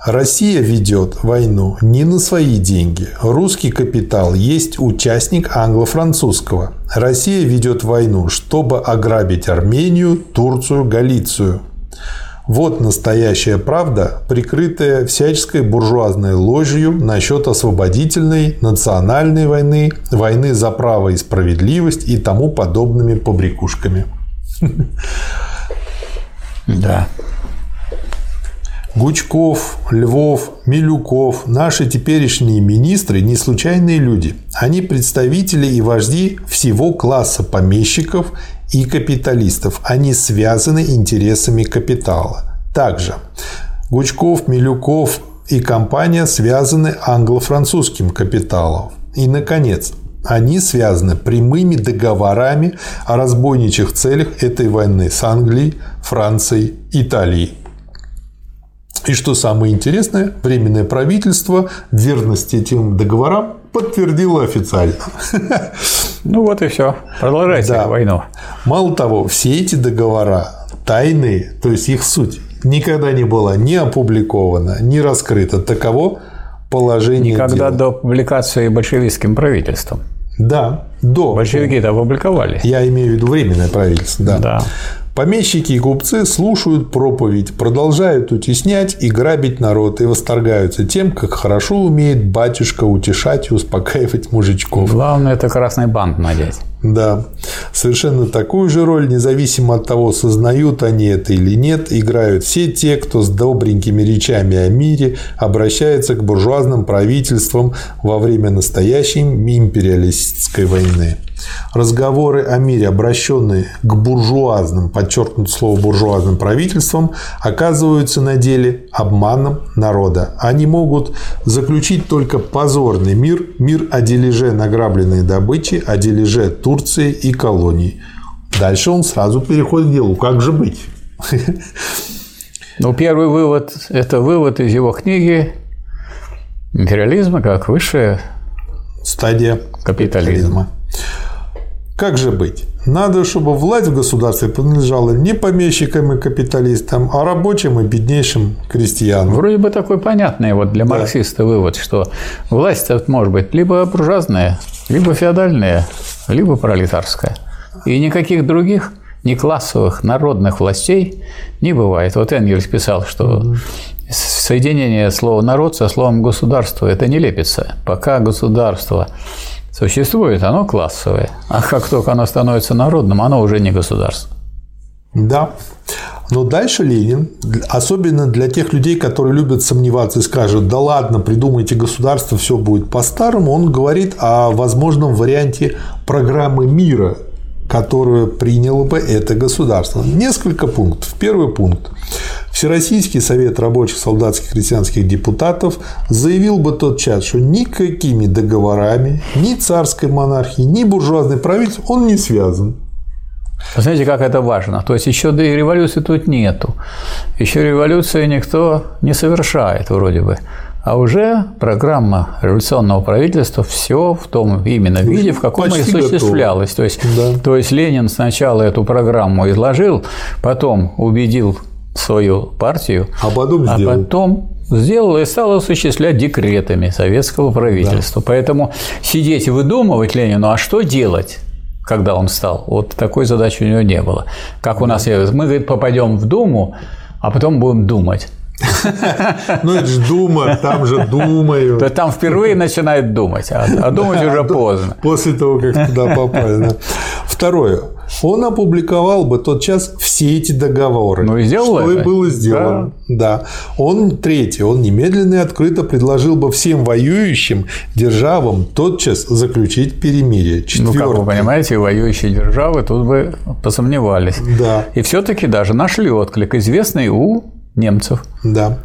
Россия ведет войну не на свои деньги. Русский капитал есть участник англо-французского. Россия ведет войну, чтобы ограбить Армению, Турцию, Галицию – вот настоящая правда, прикрытая всяческой буржуазной ложью насчет освободительной национальной войны, войны за право и справедливость и тому подобными побрякушками. Да. Гучков, Львов, Милюков, наши теперешние министры не случайные люди. Они представители и вожди всего класса помещиков и капиталистов. Они связаны интересами капитала. Также Гучков, Милюков и компания связаны англо-французским капиталом. И, наконец, они связаны прямыми договорами о разбойничьих целях этой войны с Англией, Францией, Италией. И что самое интересное, Временное правительство в верности этим договорам подтвердила официально. Ну вот и все. Продолжайте да. войну. Мало того, все эти договора тайные, то есть их суть никогда не была ни опубликована, ни раскрыта. Таково положение Никогда дела. до публикации большевистским правительством. Да, до. Большевики это опубликовали. Я имею в виду временное правительство, да. Да. Помещики и купцы слушают проповедь, продолжают утеснять и грабить народ и восторгаются тем, как хорошо умеет батюшка утешать и успокаивать мужичков. Главное – это красный бант надеть. Да. Совершенно такую же роль, независимо от того, сознают они это или нет, играют все те, кто с добренькими речами о мире обращается к буржуазным правительствам во время настоящей империалистической войны. Разговоры о мире, обращенные к буржуазным, подчеркнут слово буржуазным правительствам, оказываются на деле обманом народа. Они могут заключить только позорный мир, мир о дележе награбленной добычи, о дележе Турции и колоний. Дальше он сразу переходит к делу. Как же быть? Ну, первый вывод – это вывод из его книги «Империализма как высшая стадия капитализма». Как же быть? Надо, чтобы власть в государстве принадлежала не помещикам и капиталистам, а рабочим и беднейшим крестьянам. Вроде бы такой понятный вот для да. марксиста вывод, что власть может быть либо буржуазная, либо феодальная, либо пролетарская. И никаких других ни классовых, народных властей не бывает. Вот Энгельс писал, что соединение слова «народ» со словом «государство» – это не лепится. Пока государство существует, оно классовое. А как только оно становится народным, оно уже не государство. Да. Но дальше Ленин, особенно для тех людей, которые любят сомневаться и скажут, да ладно, придумайте государство, все будет по-старому, он говорит о возможном варианте программы мира, которую приняло бы это государство. Несколько пунктов. Первый пункт. Всероссийский совет рабочих, солдатских, крестьянских депутатов заявил бы тот час, что никакими договорами ни царской монархии, ни буржуазной правительства он не связан. Знаете, как это важно? То есть еще до революции тут нету. Еще революции никто не совершает вроде бы. А уже программа революционного правительства все в том именно виде, в каком и осуществлялось. То есть, да. то есть Ленин сначала эту программу изложил, потом убедил свою партию, а потом, а потом сделал и стал осуществлять декретами советского правительства. Да. Поэтому сидеть и выдумывать Ленину, а что делать? когда он стал. Вот такой задачи у него не было. Как у нас, мы, говорит, попадем в Думу, а потом будем думать. Ну, это же дума, там же думаю. То там впервые начинает думать, а, а думать уже поздно. После того, как туда попали. Второе. Он опубликовал бы тот час все эти договоры. Ну и сделал Что это. и было сделано. Да. да. Он, третье, он немедленно и открыто предложил бы всем воюющим державам тотчас заключить перемирие. Четвертое. Ну, как вы понимаете, воюющие державы тут бы посомневались. Да. И все-таки даже нашли отклик, известный у немцев. Да.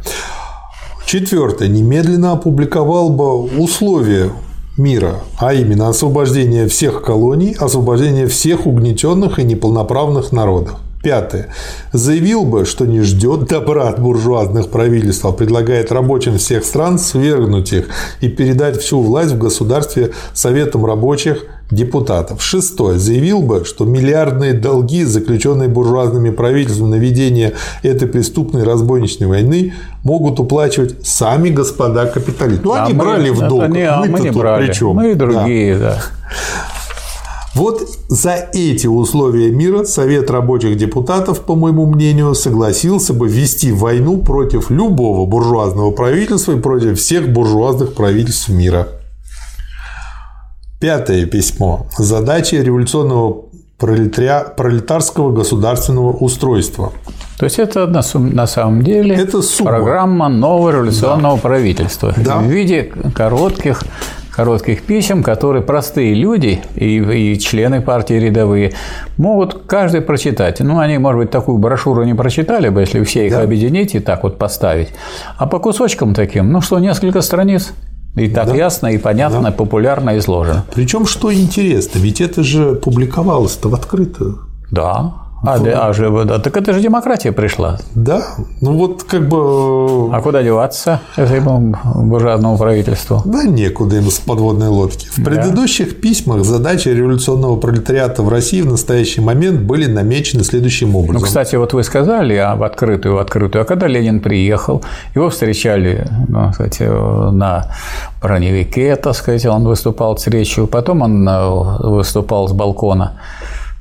Четвертое. Немедленно опубликовал бы условия мира, а именно освобождение всех колоний, освобождение всех угнетенных и неполноправных народов. Пятое. Заявил бы, что не ждет добра от буржуазных правительств, а предлагает рабочим всех стран свергнуть их и передать всю власть в государстве Советам рабочих депутатов. Шестое. Заявил бы, что миллиардные долги, заключенные буржуазными правительствами на ведение этой преступной разбойничной войны, могут уплачивать сами господа капиталисты. Ну, а они мы, брали в долг. Не, а мы не брали. Причем? Мы и другие, да. да. Вот за эти условия мира Совет рабочих депутатов, по моему мнению, согласился бы вести войну против любого буржуазного правительства и против всех буржуазных правительств мира. Пятое письмо. Задачи революционного пролетаря, пролетарского государственного устройства. То есть это на, на самом деле это программа нового революционного да. правительства да. в виде коротких коротких писем, которые простые люди и, и члены партии рядовые могут каждый прочитать. Ну, они, может быть, такую брошюру не прочитали бы, если все их да. объединить и так вот поставить. А по кусочкам таким, ну что, несколько страниц, и так да. ясно и понятно, да. популярно изложено. Причем, что интересно, ведь это же публиковалось-то в открытую. Да. А, да, а же, да, так это же демократия пришла. Да, ну вот как бы... А куда деваться этому буржуазному правительству? Да некуда им с подводной лодки. В да. предыдущих письмах задачи революционного пролетариата в России в настоящий момент были намечены следующим образом. Ну, кстати, вот вы сказали об открытую, открытую. А когда Ленин приехал, его встречали, ну, кстати, на броневике, так сказать, он выступал с речью, потом он э, выступал с балкона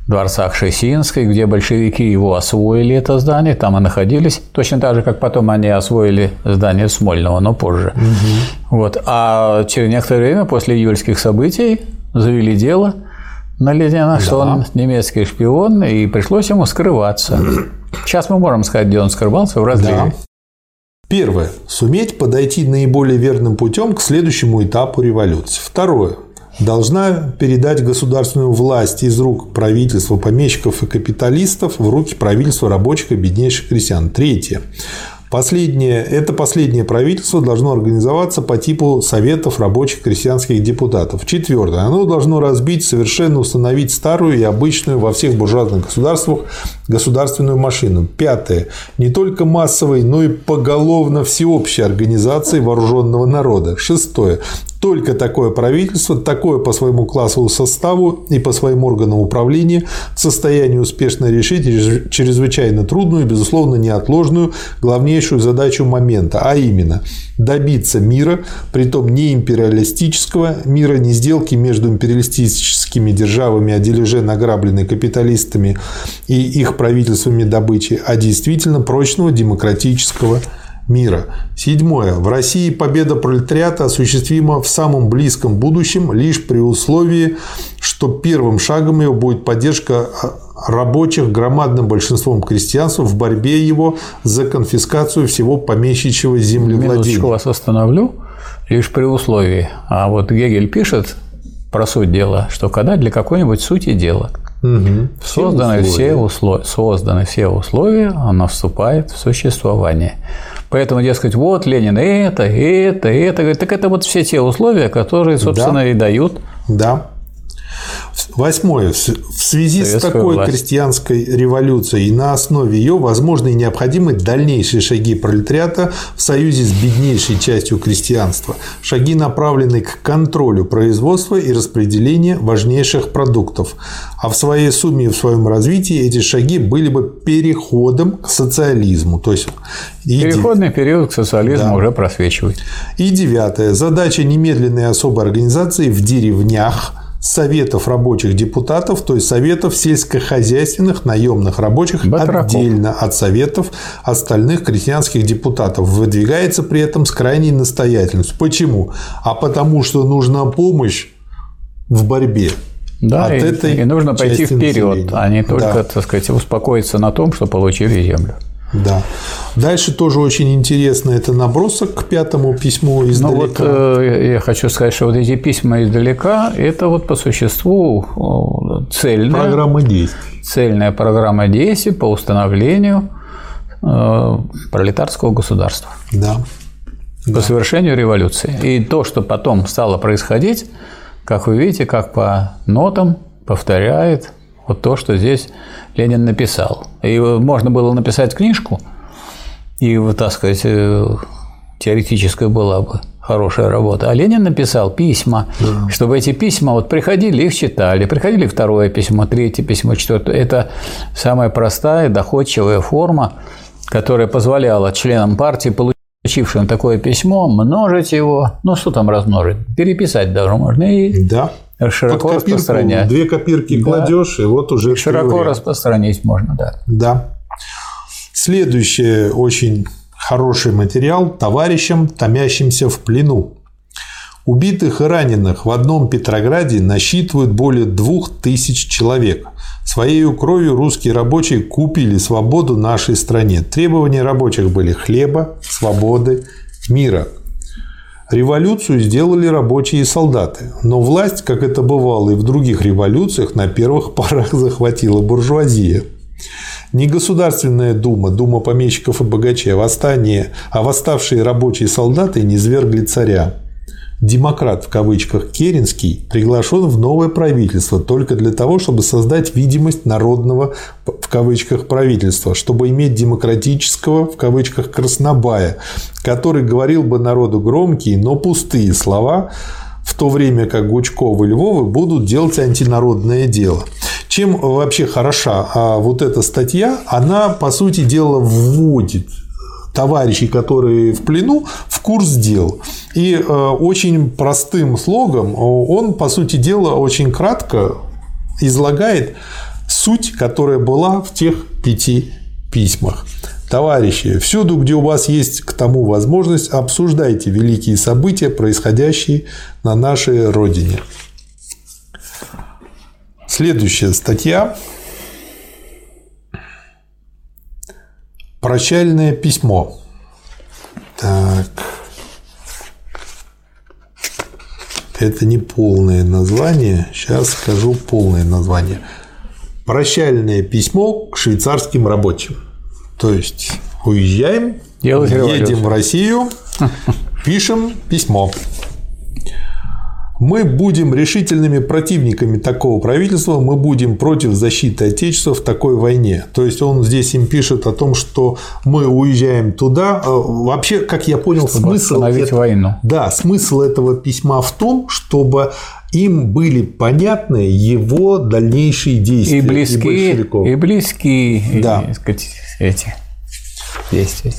дворца Кшесинской, где большевики его освоили, это здание, там и находились, точно так же, как потом они освоили здание Смольного, но позже. Угу. Вот. А через некоторое время, после июльских событий, завели дело на Ленина, да. что он немецкий шпион, и пришлось ему скрываться. Сейчас мы можем сказать, где он скрывался, в разливе. Да. Первое. Суметь подойти наиболее верным путем к следующему этапу революции. Второе должна передать государственную власть из рук правительства помещиков и капиталистов в руки правительства рабочих и беднейших крестьян. Третье. Последнее, это последнее правительство должно организоваться по типу советов рабочих крестьянских депутатов. Четвертое. Оно должно разбить, совершенно установить старую и обычную во всех буржуазных государствах государственную машину. Пятое. Не только массовой, но и поголовно всеобщей организации вооруженного народа. Шестое. Только такое правительство, такое по своему классовому составу и по своим органам управления в состоянии успешно решить чрезвычайно трудную и, безусловно, неотложную главнейшую задачу момента, а именно добиться мира, притом не империалистического мира, не сделки между империалистическими державами о дележе награбленной капиталистами и их правительствами добычи, а действительно прочного демократического мира. Седьмое. В России победа пролетариата осуществима в самом близком будущем лишь при условии, что первым шагом ее будет поддержка рабочих громадным большинством крестьянства в борьбе его за конфискацию всего помещичьего землевладения. Минуточку вас остановлю. Лишь при условии. А вот Гегель пишет про суть дела, что когда для какой-нибудь сути дела угу. созданы, все условия. созданы все условия, оно вступает в существование. Поэтому, дескать, вот Ленин это, это, это. Так это вот все те условия, которые, собственно, да. и дают да. Восьмое. В связи Советскую с такой власть. крестьянской революцией и на основе ее возможны и необходимы дальнейшие шаги пролетариата в союзе с беднейшей частью крестьянства. Шаги, направленные к контролю производства и распределения важнейших продуктов. А в своей сумме и в своем развитии эти шаги были бы переходом к социализму. То есть Переходный и... период к социализму да. уже просвечивает. И девятое. Задача немедленной особой организации в деревнях – советов рабочих депутатов, то есть советов сельскохозяйственных наемных рабочих Батраков. отдельно от советов остальных крестьянских депутатов. Выдвигается при этом с крайней настоятельностью. Почему? А потому что нужна помощь в борьбе. Да, от и, этой и нужно пойти вперед, населения. а не только, да. так сказать, успокоиться на том, что получили землю. Да. Дальше тоже очень интересно, это набросок к пятому письму издалека. Ну вот э, я хочу сказать, что вот эти письма издалека, это вот по существу цельная программа действий. Цельная программа действий по установлению э, пролетарского государства. Да. По да. совершению революции. И то, что потом стало происходить, как вы видите, как по нотам повторяет вот то, что здесь Ленин написал. И можно было написать книжку, и, так сказать, э, теоретическая была бы хорошая работа. А Ленин написал письма, да. чтобы эти письма вот приходили, их читали, приходили второе письмо, третье письмо, четвертое. Это самая простая, доходчивая форма, которая позволяла членам партии получившим такое письмо, множить его, ну что там размножить, переписать даже можно и да широко Под копирку, распространять. Две копирки да. кладешь, и вот уже широко теория. распространить можно, да. Да. Следующий очень хороший материал товарищам, томящимся в плену. Убитых и раненых в одном Петрограде насчитывают более двух тысяч человек. Своей кровью русские рабочие купили свободу нашей стране. Требования рабочих были хлеба, свободы, мира – Революцию сделали рабочие и солдаты, но власть, как это бывало и в других революциях, на первых порах захватила буржуазия. Не Государственная дума, дума помещиков и богачей, а восстание, а восставшие рабочие солдаты не свергли царя. Демократ в кавычках Керенский приглашен в новое правительство только для того, чтобы создать видимость народного в кавычках правительства, чтобы иметь демократического в кавычках краснобая, который говорил бы народу громкие, но пустые слова, в то время как Гучков и Львовы будут делать антинародное дело. Чем вообще хороша а вот эта статья? Она, по сути дела, вводит товарищей, которые в плену, в курс дел. И э, очень простым слогом он, по сути дела, очень кратко излагает суть, которая была в тех пяти письмах. Товарищи, всюду, где у вас есть к тому возможность, обсуждайте великие события, происходящие на нашей Родине. Следующая статья Прощальное письмо. Так. Это не полное название. Сейчас скажу полное название. Прощальное письмо к швейцарским рабочим. То есть уезжаем, Делать едем в Россию, пишем письмо мы будем решительными противниками такого правительства, мы будем против защиты Отечества в такой войне. То есть он здесь им пишет о том, что мы уезжаем туда. А, вообще, как я понял, чтобы смысл это, войну. Да, смысл этого письма в том, чтобы им были понятны его дальнейшие действия и близкие, и, и близкие, да. и, сказать, эти действия.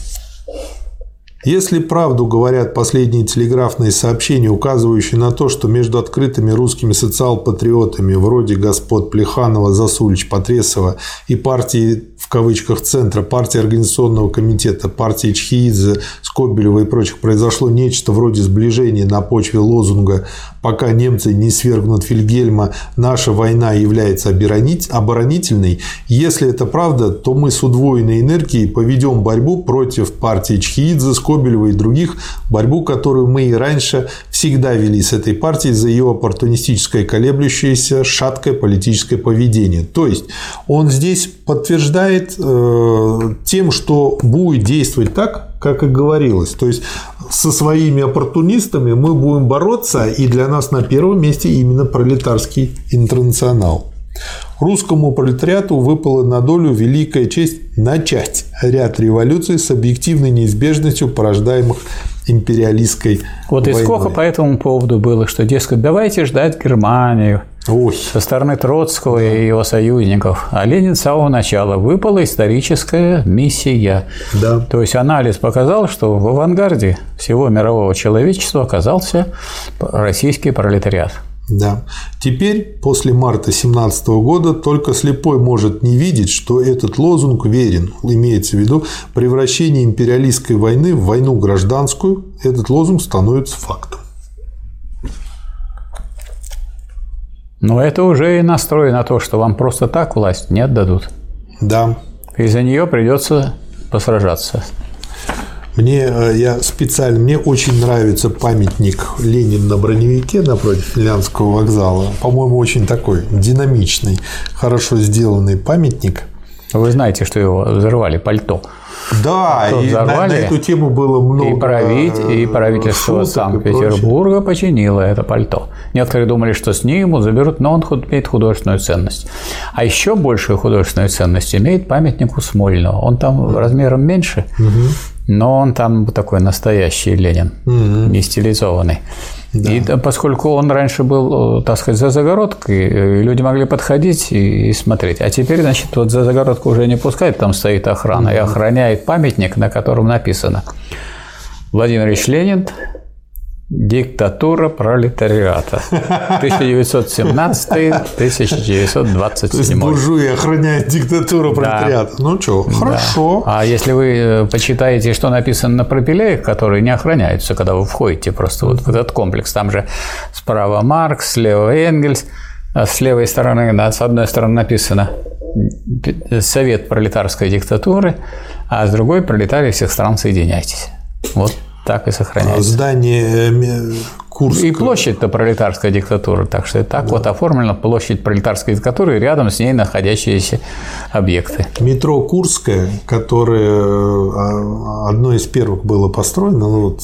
Если правду говорят последние телеграфные сообщения, указывающие на то, что между открытыми русскими социал-патриотами вроде господ Плеханова, Засулич, Потресова и партии в кавычках центра, партии Организационного комитета, партии Чхиидзе, Скобелева и прочих произошло нечто вроде сближения на почве лозунга «Пока немцы не свергнут Фильгельма, наша война является оборонительной», если это правда, то мы с удвоенной энергией поведем борьбу против партии Чхиидзе, Скобелева Скобелева и других, борьбу, которую мы и раньше всегда вели с этой партией за ее оппортунистическое колеблющееся шаткое политическое поведение. То есть он здесь подтверждает э, тем, что будет действовать так, как и говорилось. То есть со своими оппортунистами мы будем бороться, и для нас на первом месте именно пролетарский интернационал. Русскому пролетариату выпала на долю великая честь начать ряд революций с объективной неизбежностью порождаемых империалистской Вот войной. и сколько по этому поводу было, что, дескать, давайте ждать Германию Ой. со стороны Троцкого да. и его союзников. А Ленин с самого начала выпала историческая миссия. Да. То есть анализ показал, что в авангарде всего мирового человечества оказался российский пролетариат. Да. Теперь, после марта 2017 года, только слепой может не видеть, что этот лозунг верен. Имеется в виду превращение империалистской войны в войну гражданскую. Этот лозунг становится фактом. Но это уже и настрой на то, что вам просто так власть не отдадут. Да. И за нее придется посражаться. Мне, э, я специально, мне очень нравится памятник Ленин на броневике напротив Финляндского вокзала. По-моему, очень такой динамичный, хорошо сделанный памятник. Вы знаете, что его взорвали пальто. Да, и взорвали, на, на эту тему было много и, править, и правительство Санкт-Петербурга починило это пальто. Некоторые думали, что снимут, заберут, но он имеет художественную ценность. А еще большую художественную ценность имеет памятник у Смольного. Он там размером меньше, угу. Но он там такой настоящий Ленин, угу. не стилизованный. Да. И поскольку он раньше был, э, так сказать, за загородкой, э, люди могли подходить и, смотреть. А теперь, значит, вот за загородку уже не пускают, там стоит охрана угу. и охраняет памятник, на котором написано Владимир Ильич Ленин, Диктатура пролетариата. 1917-1927. То есть буржуи охраняют диктатуру пролетариата. Да. Ну что, хорошо. Да. А если вы э, почитаете, что написано на пропилеях, которые не охраняются, когда вы входите просто вот в этот комплекс, там же справа Маркс, слева Энгельс, а с левой стороны, да, с одной стороны написано Совет пролетарской диктатуры, а с другой пролетарии всех стран соединяйтесь. Вот так и сохраняется. Здание э, Курска. И площадь-то пролетарская диктатура. Так что так да. вот оформлена площадь пролетарской диктатуры и рядом с ней находящиеся объекты. Метро Курское, которое э, одно из первых было построено, ну, вот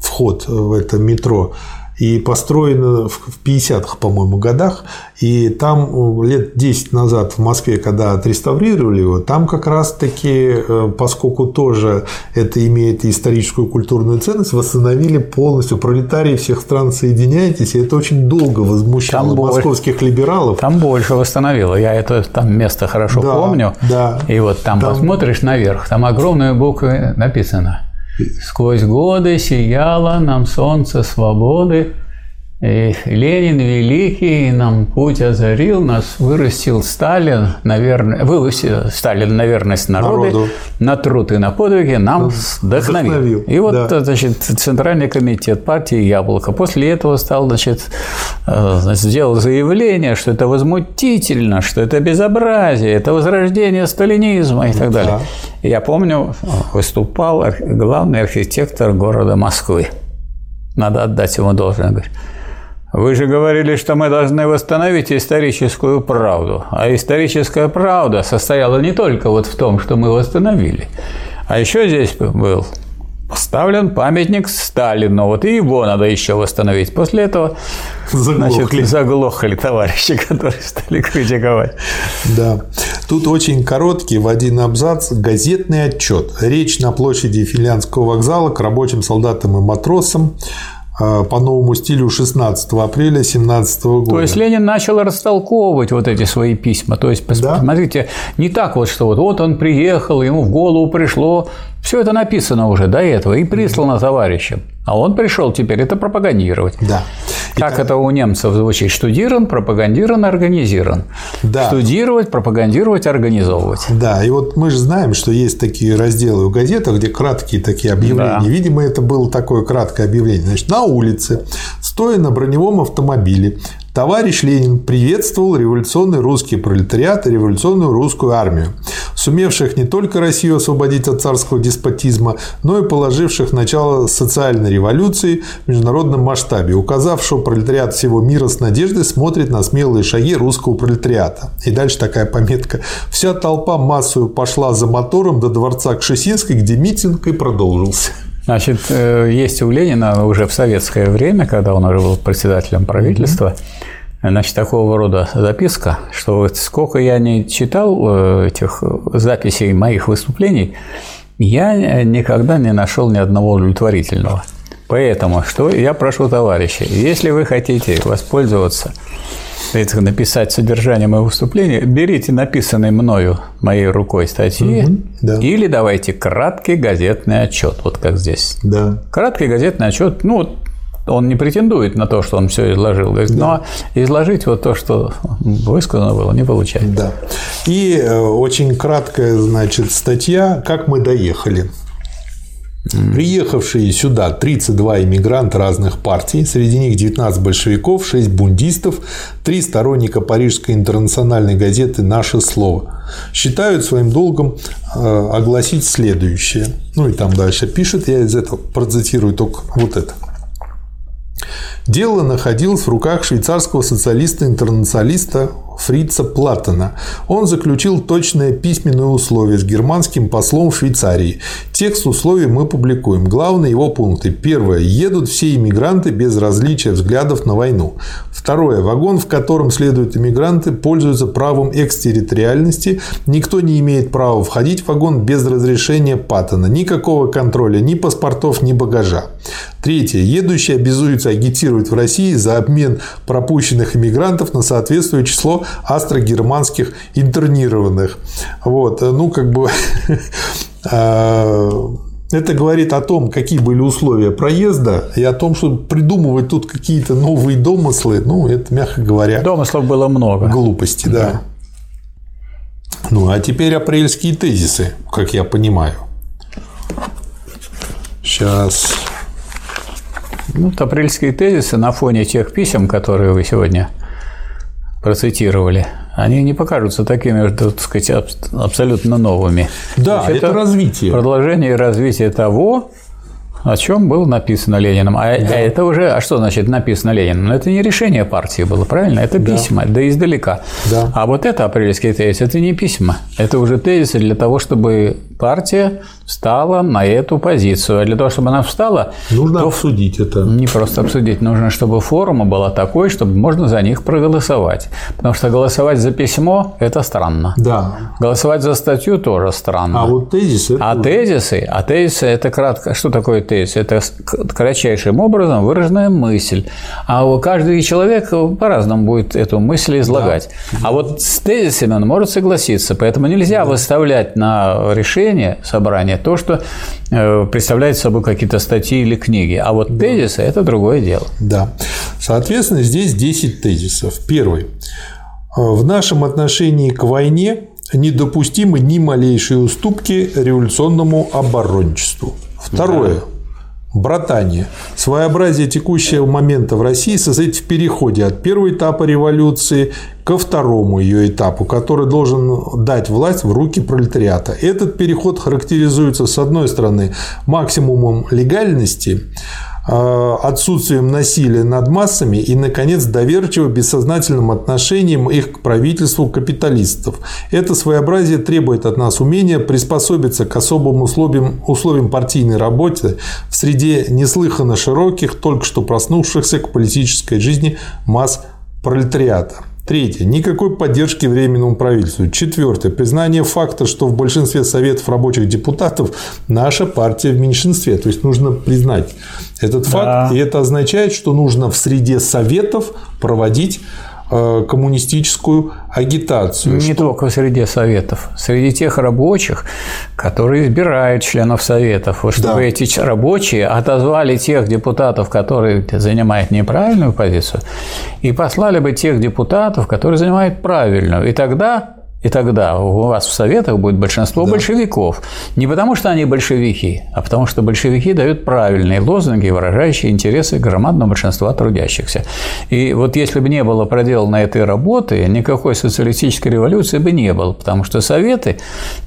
вход в это метро, и построена в 50-х, по-моему, годах. И там лет 10 назад в Москве, когда отреставрировали его, там как раз-таки, э, поскольку тоже это имеет историческую культурную ценность, восстановили полностью пролетарии всех стран соединяйтесь, и это очень долго возмущало там московских больше, либералов. Там больше восстановило. Я это там место хорошо да, помню. Да. И вот там, там посмотришь наверх, там огромные буквы написано. Сквозь годы сияло нам солнце свободы, и Ленин великий нам путь озарил, нас вырастил Сталин, наверное, вырастил Сталин на верность народу, народу. на труд и на подвиги нам вдохновил. вдохновил. И вот, да. значит, Центральный комитет партии «Яблоко» после этого стал, значит, э, сделал заявление, что это возмутительно, что это безобразие, это возрождение сталинизма и так далее. Да. Я помню, выступал главный архитектор города Москвы. Надо отдать ему должное. Говорит, вы же говорили, что мы должны восстановить историческую правду. А историческая правда состояла не только вот в том, что мы восстановили, а еще здесь был поставлен памятник Сталину. Вот и его надо еще восстановить. После этого заглохли, значит, заглохли товарищи, которые стали критиковать. Да. Тут очень короткий в один абзац газетный отчет. Речь на площади Финляндского вокзала к рабочим солдатам и матросам по новому стилю 16 апреля 2017 года. То есть Ленин начал растолковывать вот эти свои письма. То есть, посмотрите, да? не так вот, что вот, вот он приехал, ему в голову пришло, все это написано уже до этого и прислано товарищам. А он пришел теперь это пропагандировать. Да. Как это у немцев звучит? Штудирован, пропагандирован, организирован. Да. Штудировать, пропагандировать, организовывать. Да, и вот мы же знаем, что есть такие разделы в газетах, где краткие такие объявления. Да. Видимо, это было такое краткое объявление. Значит, на улице, стоя на броневом автомобиле, Товарищ Ленин приветствовал революционный русский пролетариат и революционную русскую армию, сумевших не только Россию освободить от царского деспотизма, но и положивших начало социальной революции в международном масштабе, указав, что пролетариат всего мира с надеждой смотрит на смелые шаги русского пролетариата. И дальше такая пометка. Вся толпа массою пошла за мотором до дворца Кшесинской, где митинг и продолжился. Значит, э, есть у Ленина уже в советское время, когда он уже был председателем правительства, Значит, такого рода записка, что вот сколько я не читал э, этих записей моих выступлений, я никогда не нашел ни одного удовлетворительного. Поэтому что я прошу товарищей, если вы хотите воспользоваться это написать содержание моего выступления, берите написанный мною моей рукой статьи угу, да. или давайте краткий газетный отчет, вот как здесь. Да. Краткий газетный отчет, ну, он не претендует на то, что он все изложил, да. но изложить вот то, что высказано было, не получается. Да. И э, очень краткая, значит, статья «Как мы доехали». Приехавшие сюда 32 иммигранта разных партий, среди них 19 большевиков, 6 бундистов, 3 сторонника парижской интернациональной газеты «Наше слово», считают своим долгом э, огласить следующее. Ну и там дальше пишет, я из этого процитирую только вот это. Дело находилось в руках швейцарского социалиста-интернационалиста Фрица Платтена. Он заключил точное письменное условие с германским послом в Швейцарии. Текст условий мы публикуем. Главные его пункты. Первое. Едут все иммигранты без различия взглядов на войну. Второе. Вагон, в котором следуют иммигранты, пользуется правом экстерриториальности. Никто не имеет права входить в вагон без разрешения Паттона. Никакого контроля ни паспортов, ни багажа. Третье. Едущие обязуются агитировать в России за обмен пропущенных иммигрантов на соответствующее число астрогерманских интернированных. Вот. Ну, как бы а, это говорит о том, какие были условия проезда, и о том, что придумывать тут какие-то новые домыслы, ну, это, мягко говоря... Домыслов было много. Глупости, да. да. Ну, а теперь апрельские тезисы, как я понимаю. Сейчас. Ну, апрельские тезисы на фоне тех писем, которые вы сегодня процитировали, они не покажутся такими, так сказать, абсолютно новыми. Да, это, это развитие. Продолжение и развитие того, о чем было написано Лениным. А, да. а это уже, а что значит написано Лениным? Ну, это не решение партии было, правильно? Это письма, да, да издалека. Да. А вот это апрельский тезис, это не письма. Это уже тезисы для того, чтобы партия встала на эту позицию. А для того, чтобы она встала... Нужно обсудить это. Не просто обсудить. Нужно, чтобы форма была такой, чтобы можно за них проголосовать. Потому что голосовать за письмо – это странно. Да. Голосовать за статью тоже странно. А вот тезисы... А тезисы? А тезисы – это кратко... Что такое тезис? Это кратчайшим образом выраженная мысль. А каждый человек по-разному будет эту мысль излагать. Да. А вот с тезисами он может согласиться. Поэтому нельзя да. выставлять на решение собрания то, что э, представляет собой какие-то статьи или книги. А вот да. тезисы – это другое дело. Да. Соответственно, здесь 10 тезисов. Первый. В нашем отношении к войне недопустимы ни малейшие уступки революционному оборончеству. Второе. Да. Братание. Своеобразие текущего момента в России состоит в переходе от первого этапа революции ко второму ее этапу, который должен дать власть в руки пролетариата. Этот переход характеризуется, с одной стороны, максимумом легальности, отсутствием насилия над массами и, наконец, доверчиво бессознательным отношением их к правительству капиталистов. Это своеобразие требует от нас умения приспособиться к особым условиям, условиям партийной работы в среде неслыханно широких, только что проснувшихся к политической жизни масс пролетариата. Третье. Никакой поддержки Временному правительству. Четвертое. Признание факта, что в большинстве советов рабочих депутатов наша партия в меньшинстве. То есть нужно признать этот да. факт. И это означает, что нужно в среде советов проводить коммунистическую агитацию. Не что... только в среде советов, среди тех рабочих, которые избирают членов советов, вот чтобы да. эти рабочие отозвали тех депутатов, которые занимают неправильную позицию, и послали бы тех депутатов, которые занимают правильную. И тогда и тогда у вас в Советах будет большинство да. большевиков. Не потому, что они большевики, а потому, что большевики дают правильные лозунги, выражающие интересы громадного большинства трудящихся. И вот если бы не было проделано этой работы, никакой социалистической революции бы не было, потому что Советы,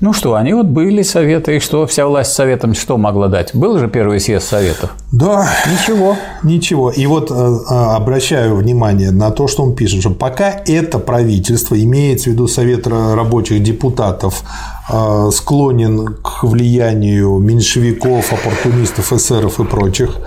ну что, они вот были Советы, и что вся власть Советам что могла дать? Был же первый съезд Советов? Да. Ничего. Ничего. И вот э, э, обращаю внимание на то, что он пишет, что пока это правительство, имеется в виду Совет рабочих депутатов а, склонен к влиянию меньшевиков, оппортунистов, эсеров и прочих,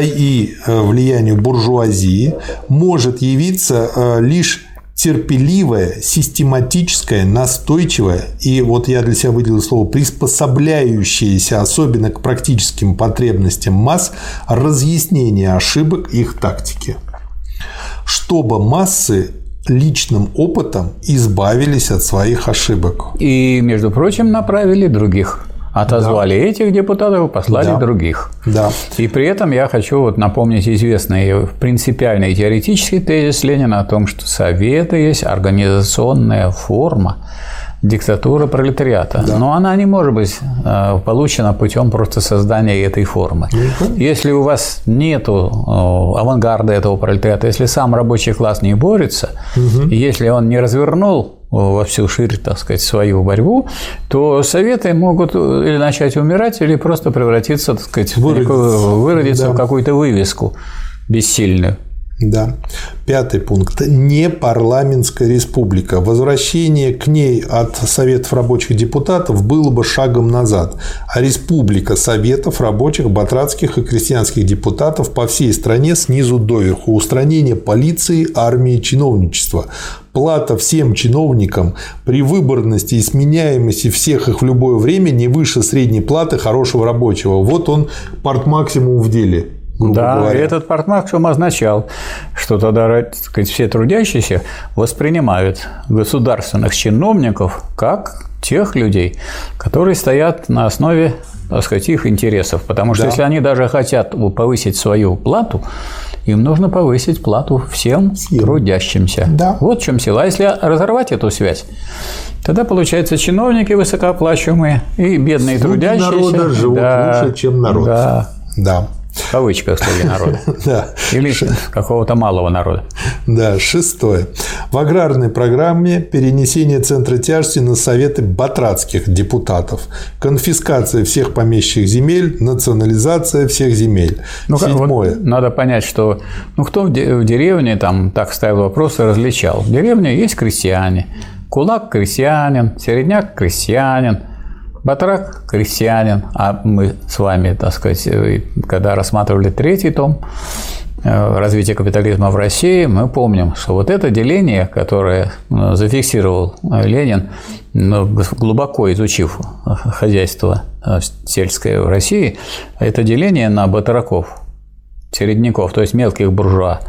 и э, влиянию буржуазии, может явиться э, лишь терпеливая, систематическая, настойчивая и вот я для себя выделил слово приспособляющаяся особенно к практическим потребностям масс разъяснение ошибок их тактики. Чтобы массы личным опытом избавились от своих ошибок. И, между прочим, направили других. Отозвали да. этих депутатов, послали да. других. Да. И при этом я хочу вот напомнить известный принципиальный теоретический тезис Ленина о том, что Советы есть организационная форма, диктатура пролетариата. Да. Но она не может быть э, получена путем просто создания этой формы. Ну, если у вас нет э, авангарда этого пролетариата, если сам рабочий класс не борется, угу. если он не развернул э, во всю ширь, так сказать, свою борьбу, то советы могут или начать умирать, или просто превратиться, так сказать, выродиться, выродиться да. в какую-то вывеску бессильную. Да. Пятый пункт. Не парламентская республика. Возвращение к ней от Советов рабочих депутатов было бы шагом назад. А республика Советов рабочих, батрацких и крестьянских депутатов по всей стране снизу доверху. Устранение полиции, армии, чиновничества. Плата всем чиновникам при выборности и сменяемости всех их в любое время не выше средней платы хорошего рабочего. Вот он парт максимум в деле грубо да, говоря. этот портмаксимум означал, что тогда так сказать, все трудящиеся воспринимают государственных чиновников как тех людей, которые стоят на основе так сказать, их интересов. Потому что да. если они даже хотят повысить свою плату, им нужно повысить плату всем, всем. трудящимся. Да. Вот в чем сила. А если разорвать эту связь, тогда получается чиновники высокооплачиваемые и бедные Слуги трудящиеся. народа живут да, лучше, чем народ. Да. Да. В кавычках слуги народа. Да. Или какого-то малого народа. Да, шестое. В аграрной программе перенесение центра тяжести на советы батратских депутатов, конфискация всех помещичьих земель, национализация всех земель. Ну, Седьмое. Вот надо понять, что ну, кто в деревне там так ставил вопрос и различал. В деревне есть крестьяне, кулак – крестьянин, середняк – крестьянин, Батрак – крестьянин, а мы с вами, так сказать, когда рассматривали третий том э, развития капитализма в России, мы помним, что вот это деление, которое э, зафиксировал Ленин, ну, глубоко изучив хозяйство э, сельское в России, это деление на батраков, середняков, то есть мелких буржуа,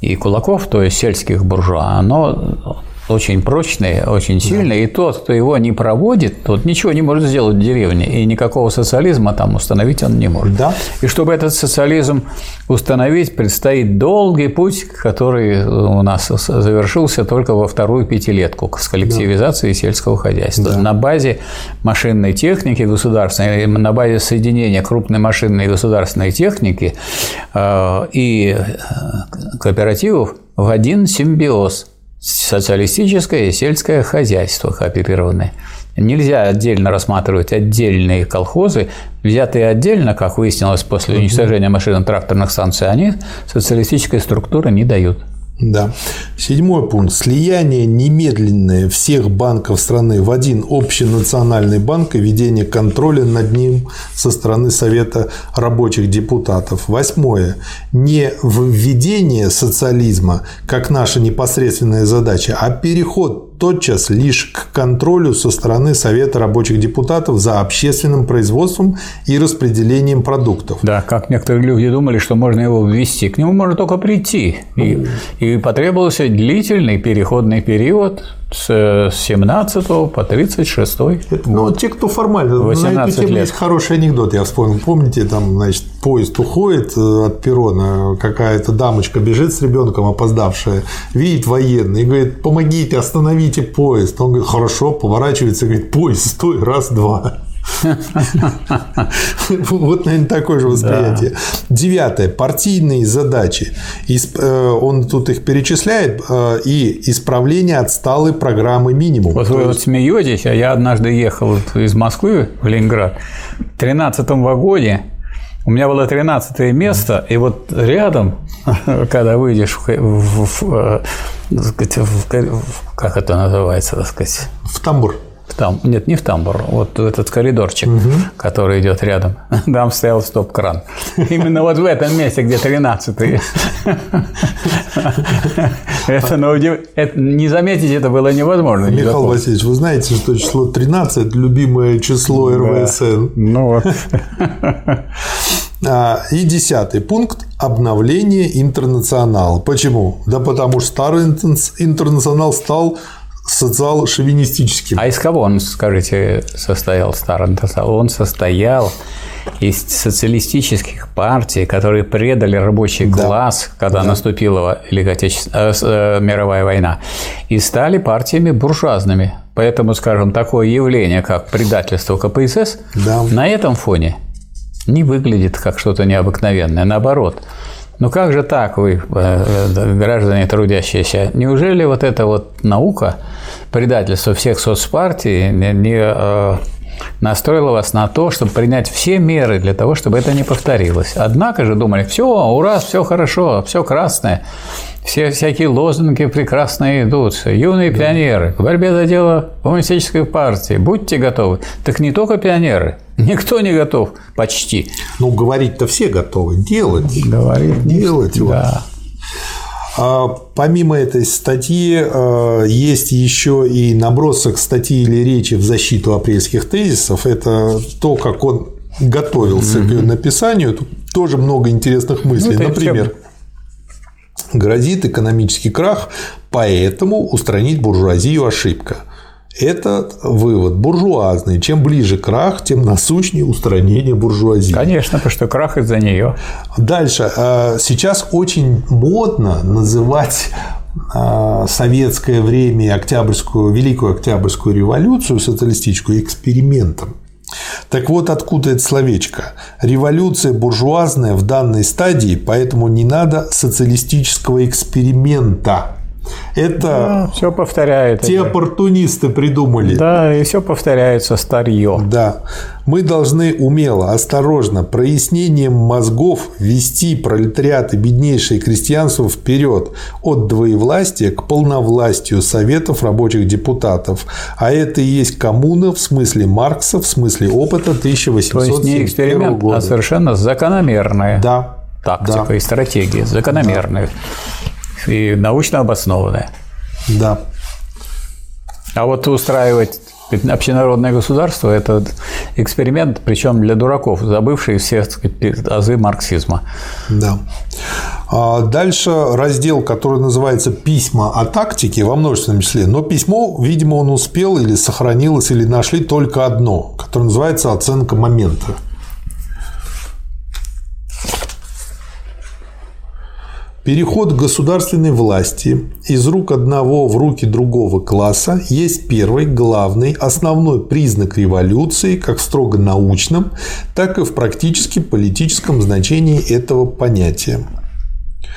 и кулаков, то есть сельских буржуа, оно очень прочный, очень сильный, да. и тот, кто его не проводит, тот ничего не может сделать в деревне, и никакого социализма там установить он не может. Да. И чтобы этот социализм установить, предстоит долгий путь, который у нас завершился только во вторую пятилетку с коллективизацией да. сельского хозяйства. Да. На базе машинной техники государственной, на базе соединения крупной машинной и государственной техники э, и кооперативов в один симбиоз – социалистическое и сельское хозяйство кооперированное. Нельзя отдельно рассматривать отдельные колхозы, взятые отдельно, как выяснилось после уничтожения машинно-тракторных станций, они социалистической структуры не дают. Да. Седьмой пункт. Слияние немедленное всех банков страны в один общенациональный банк и ведение контроля над ним со стороны Совета рабочих депутатов. Восьмое. Не введение социализма как наша непосредственная задача, а переход тотчас лишь к контролю со стороны Совета рабочих депутатов за общественным производством и распределением продуктов. Да, как некоторые люди думали, что можно его ввести. К нему можно только прийти. И, и потребовался длительный переходный период с 17 по 36 Ну, те, кто формально. 18 на эту тему лет. есть хороший анекдот, я вспомнил. Помните, там, значит, поезд уходит э, от перрона, какая-то дамочка бежит с ребенком, опоздавшая, видит военный и говорит, помогите, остановите поезд. Он говорит, хорошо, поворачивается, говорит, поезд, стой, раз, два. Вот, наверное, такое же восприятие. Девятое. Партийные задачи. Э, он тут их перечисляет. Э, и исправление отсталой программы минимум. Вот вы вот смеетесь, а я однажды ехал из Москвы в Ленинград. В 13 вагоне у меня было 13 место, и вот рядом, когда выйдешь в, в, в, в, в как это называется, так сказать? В тамбур там, нет, не в тамбур, вот этот коридорчик, угу. который идет рядом, там стоял стоп-кран. Именно вот в этом месте, где 13-й. Это, на не заметить это было невозможно. Михаил Васильевич, вы знаете, что число 13 – это любимое число РВСН. Ну вот. А, и десятый пункт – обновление интернационала. Почему? Да потому что старый интернационал стал социал-шовинистическим. А из кого он, скажите, состоял старый Он состоял из социалистических партий, которые предали рабочий да. класс, когда да. наступила Великая Отечественная, э, э, мировая война, и стали партиями буржуазными. Поэтому, скажем, такое явление, как предательство КПСС, да. на этом фоне не выглядит как что-то необыкновенное. Наоборот, ну как же так вы, э, граждане трудящиеся? Неужели вот эта вот наука, предательство всех соцпартий не э, настроила вас на то, чтобы принять все меры для того, чтобы это не повторилось. Однако же думали, все, ура, все хорошо, все красное, все всякие лозунги прекрасные идут, юные да. пионеры, к борьбе за дело коммунистической партии, будьте готовы. Так не только пионеры, никто не готов почти. Ну, говорить-то все готовы, делать. Говорить. Делать. Да. А, помимо этой статьи а, есть еще и набросок статьи или речи в защиту апрельских тезисов. Это то, как он готовился mm-hmm. к написанию. Тут тоже много интересных мыслей. Ну, Например, грозит экономический крах, поэтому устранить буржуазию ошибка. Этот вывод буржуазный. Чем ближе крах, тем насущнее устранение буржуазии. Конечно, потому что крах из-за нее. Дальше. А, сейчас очень модно называть а, советское время и октябрьскую, Великую Октябрьскую революцию социалистическую экспериментом. Так вот, откуда это словечко? Революция буржуазная в данной стадии, поэтому не надо социалистического эксперимента. Это Да, все повторяет. те оппортунисты придумали. Да, и все повторяется старье. Да. Мы должны умело, осторожно, прояснением мозгов вести пролетариат и беднейшее крестьянство вперед от двоевластия к полновластию Советов рабочих депутатов. А это и есть коммуна в смысле Маркса, в смысле опыта То есть не 1871 эксперимент, года. а совершенно закономерная Да. тактика Да. и стратегия. Закономерная и научно обоснованная. Да. А вот устраивать общенародное государство – это эксперимент, причем для дураков, забывшие все сказать, азы марксизма. Да. А Дальше раздел, который называется «Письма о тактике» во множественном числе. Но письмо, видимо, он успел или сохранилось, или нашли только одно, которое называется «Оценка момента». Переход государственной власти из рук одного в руки другого класса есть первый, главный, основной признак революции как в строго научном, так и в практически политическом значении этого понятия.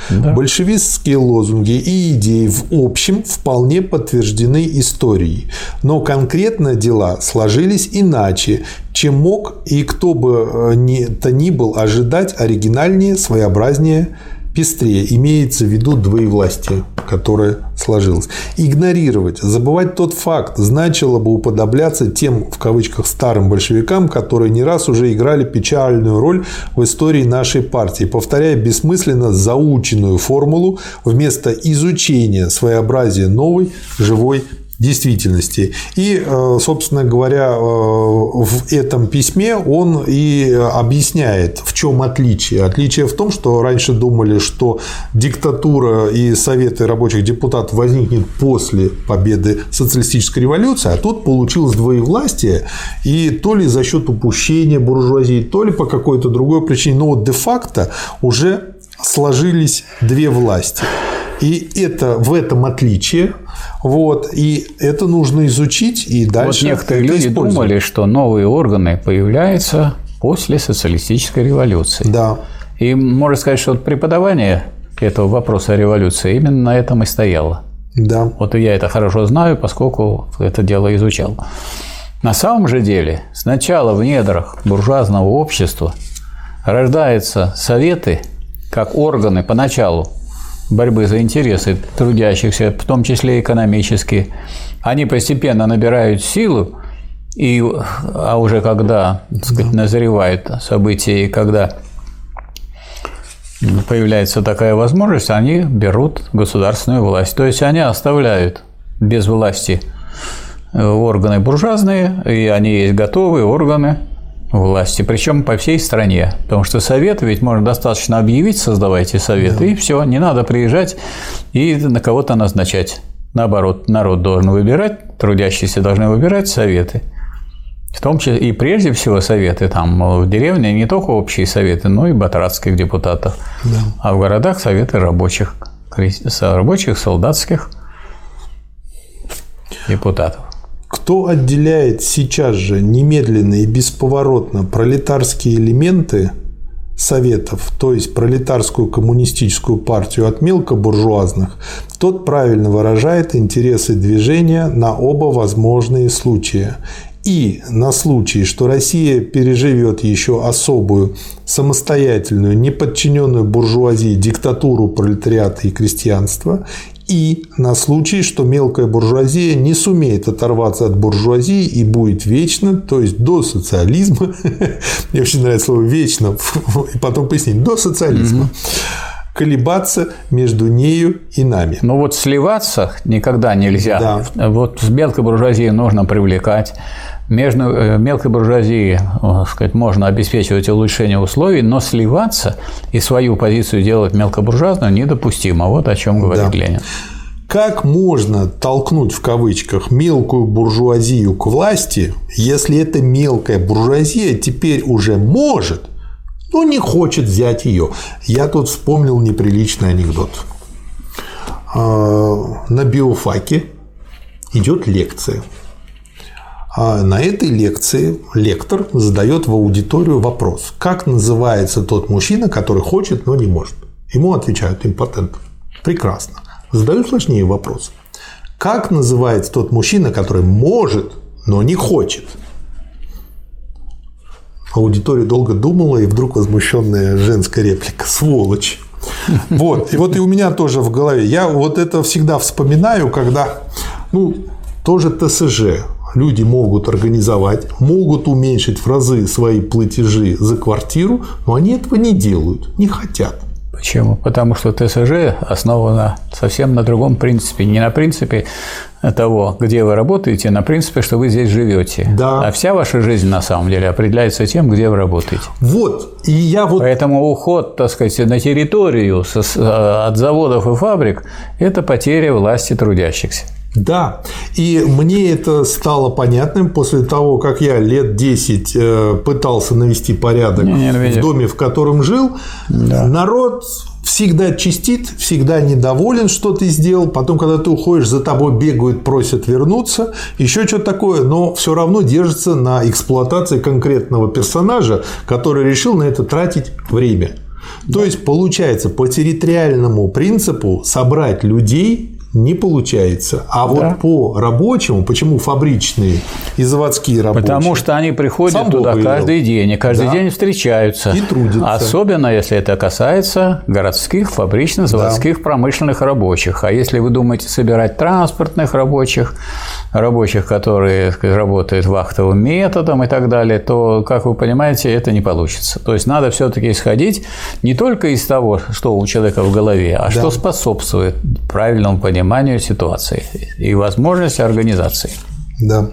Большевистские лозунги и идеи в общем вполне подтверждены историей, но конкретно дела сложились иначе, чем мог и кто бы э, ни то ни был ожидать оригинальнее, своеобразнее, пестрее. Имеется в виду двоевластие, которое сложилось. Игнорировать, забывать тот факт значило бы уподобляться тем, в кавычках, старым большевикам, которые не раз уже играли печальную роль в истории нашей партии, повторяя бессмысленно заученную формулу вместо изучения своеобразия новой живой действительности. И, э, собственно говоря, э, в этом письме он и объясняет, в чем отличие. Отличие в том, что раньше думали, что диктатура и советы рабочих депутатов возникнет после победы социалистической революции, а тут получилось двоевластие, и то ли за счет упущения буржуазии, то ли по какой-то другой причине, но вот де-факто уже сложились две власти. И это в этом отличие. Вот, и это нужно изучить и дальше. вот некоторые люди думали, что новые органы появляются после социалистической революции. Да, И можно сказать, что преподавание этого вопроса о революции именно на этом и стояло. да, Вот я это хорошо знаю, поскольку это дело изучал. На самом же деле, сначала в недрах буржуазного общества рождаются советы как органы поначалу борьбы за интересы трудящихся, в том числе экономические. Они постепенно набирают силу, и, а уже когда так сказать, назревают события, и когда появляется такая возможность, они берут государственную власть. То есть они оставляют без власти э, органы буржуазные, и они есть готовые органы власти, причем по всей стране. Потому что совет, ведь можно достаточно объявить, создавайте советы, и все, не надо приезжать и на кого-то назначать. Наоборот, народ должен выбирать, трудящиеся должны выбирать советы. В том числе и прежде всего советы там в деревне не только общие советы, но и батрацких депутатов, а в городах советы рабочих, рабочих, солдатских депутатов. Кто отделяет сейчас же немедленно и бесповоротно пролетарские элементы советов, то есть пролетарскую коммунистическую партию от мелкобуржуазных, тот правильно выражает интересы движения на оба возможные случая. И на случай, что Россия переживет еще особую, самостоятельную, неподчиненную буржуазии диктатуру пролетариата и крестьянства, и на случай, что мелкая буржуазия не сумеет оторваться от буржуазии и будет вечно, то есть до социализма, мне очень нравится слово «вечно», и потом пояснить, до социализма, колебаться между нею и нами. Но вот сливаться никогда нельзя. Вот с мелкой буржуазией нужно привлекать. Между э, мелкой буржуазией э, сказать, можно обеспечивать улучшение условий, но сливаться и свою позицию делать мелкобуржуазную недопустимо. Вот о чем говорит Да. Ленин. Как можно толкнуть в кавычках мелкую буржуазию к власти, если эта мелкая буржуазия теперь уже может, но не хочет взять ее? Я тут вспомнил неприличный анекдот. А, На биофаке идет лекция. А на этой лекции лектор задает в аудиторию вопрос, как называется тот мужчина, который хочет, но не может. Ему отвечают импотент. Прекрасно. Задаю сложнее вопрос. Как называется тот мужчина, который может, но не хочет? Аудитория долго думала, и вдруг возмущенная женская реплика «Сволочь!» Вот. И вот и у меня тоже в голове. Я вот это всегда вспоминаю, когда, ну, тоже ТСЖ. Люди могут организовать, могут уменьшить в разы свои платежи за квартиру, но они этого не делают, не хотят. Почему? Потому что ТСЖ основана совсем на другом принципе. Не на принципе того, где вы работаете, а на принципе, что вы здесь живете. Да. А вся ваша жизнь на самом деле определяется тем, где вы работаете. Вот. И я вот... Поэтому уход, так сказать, на территорию от заводов и фабрик – это потеря власти трудящихся. Да, и мне это стало понятным после того, как я лет 10 э, пытался навести порядок не, не в доме, в котором жил. Да. Народ всегда чистит, всегда недоволен, что ты сделал. Потом, когда ты уходишь, за тобой бегают, просят вернуться, еще что-то такое, но все равно держится на эксплуатации конкретного персонажа, который решил на это тратить время. Да. То есть, получается, по территориальному принципу собрать людей не получается. А да. вот по рабочему, почему фабричные и заводские рабочие? Потому что они приходят Сам туда каждый день, и каждый да. день встречаются. И трудятся. Особенно, если это касается городских, фабричных, заводских, да. промышленных рабочих. А если вы думаете собирать транспортных рабочих, рабочих, которые сказать, работают вахтовым методом и так далее, то, как вы понимаете, это не получится. То есть надо все-таки исходить не только из того, что у человека в голове, а да. что способствует правильному пониманию ситуации и возможности организации. Да.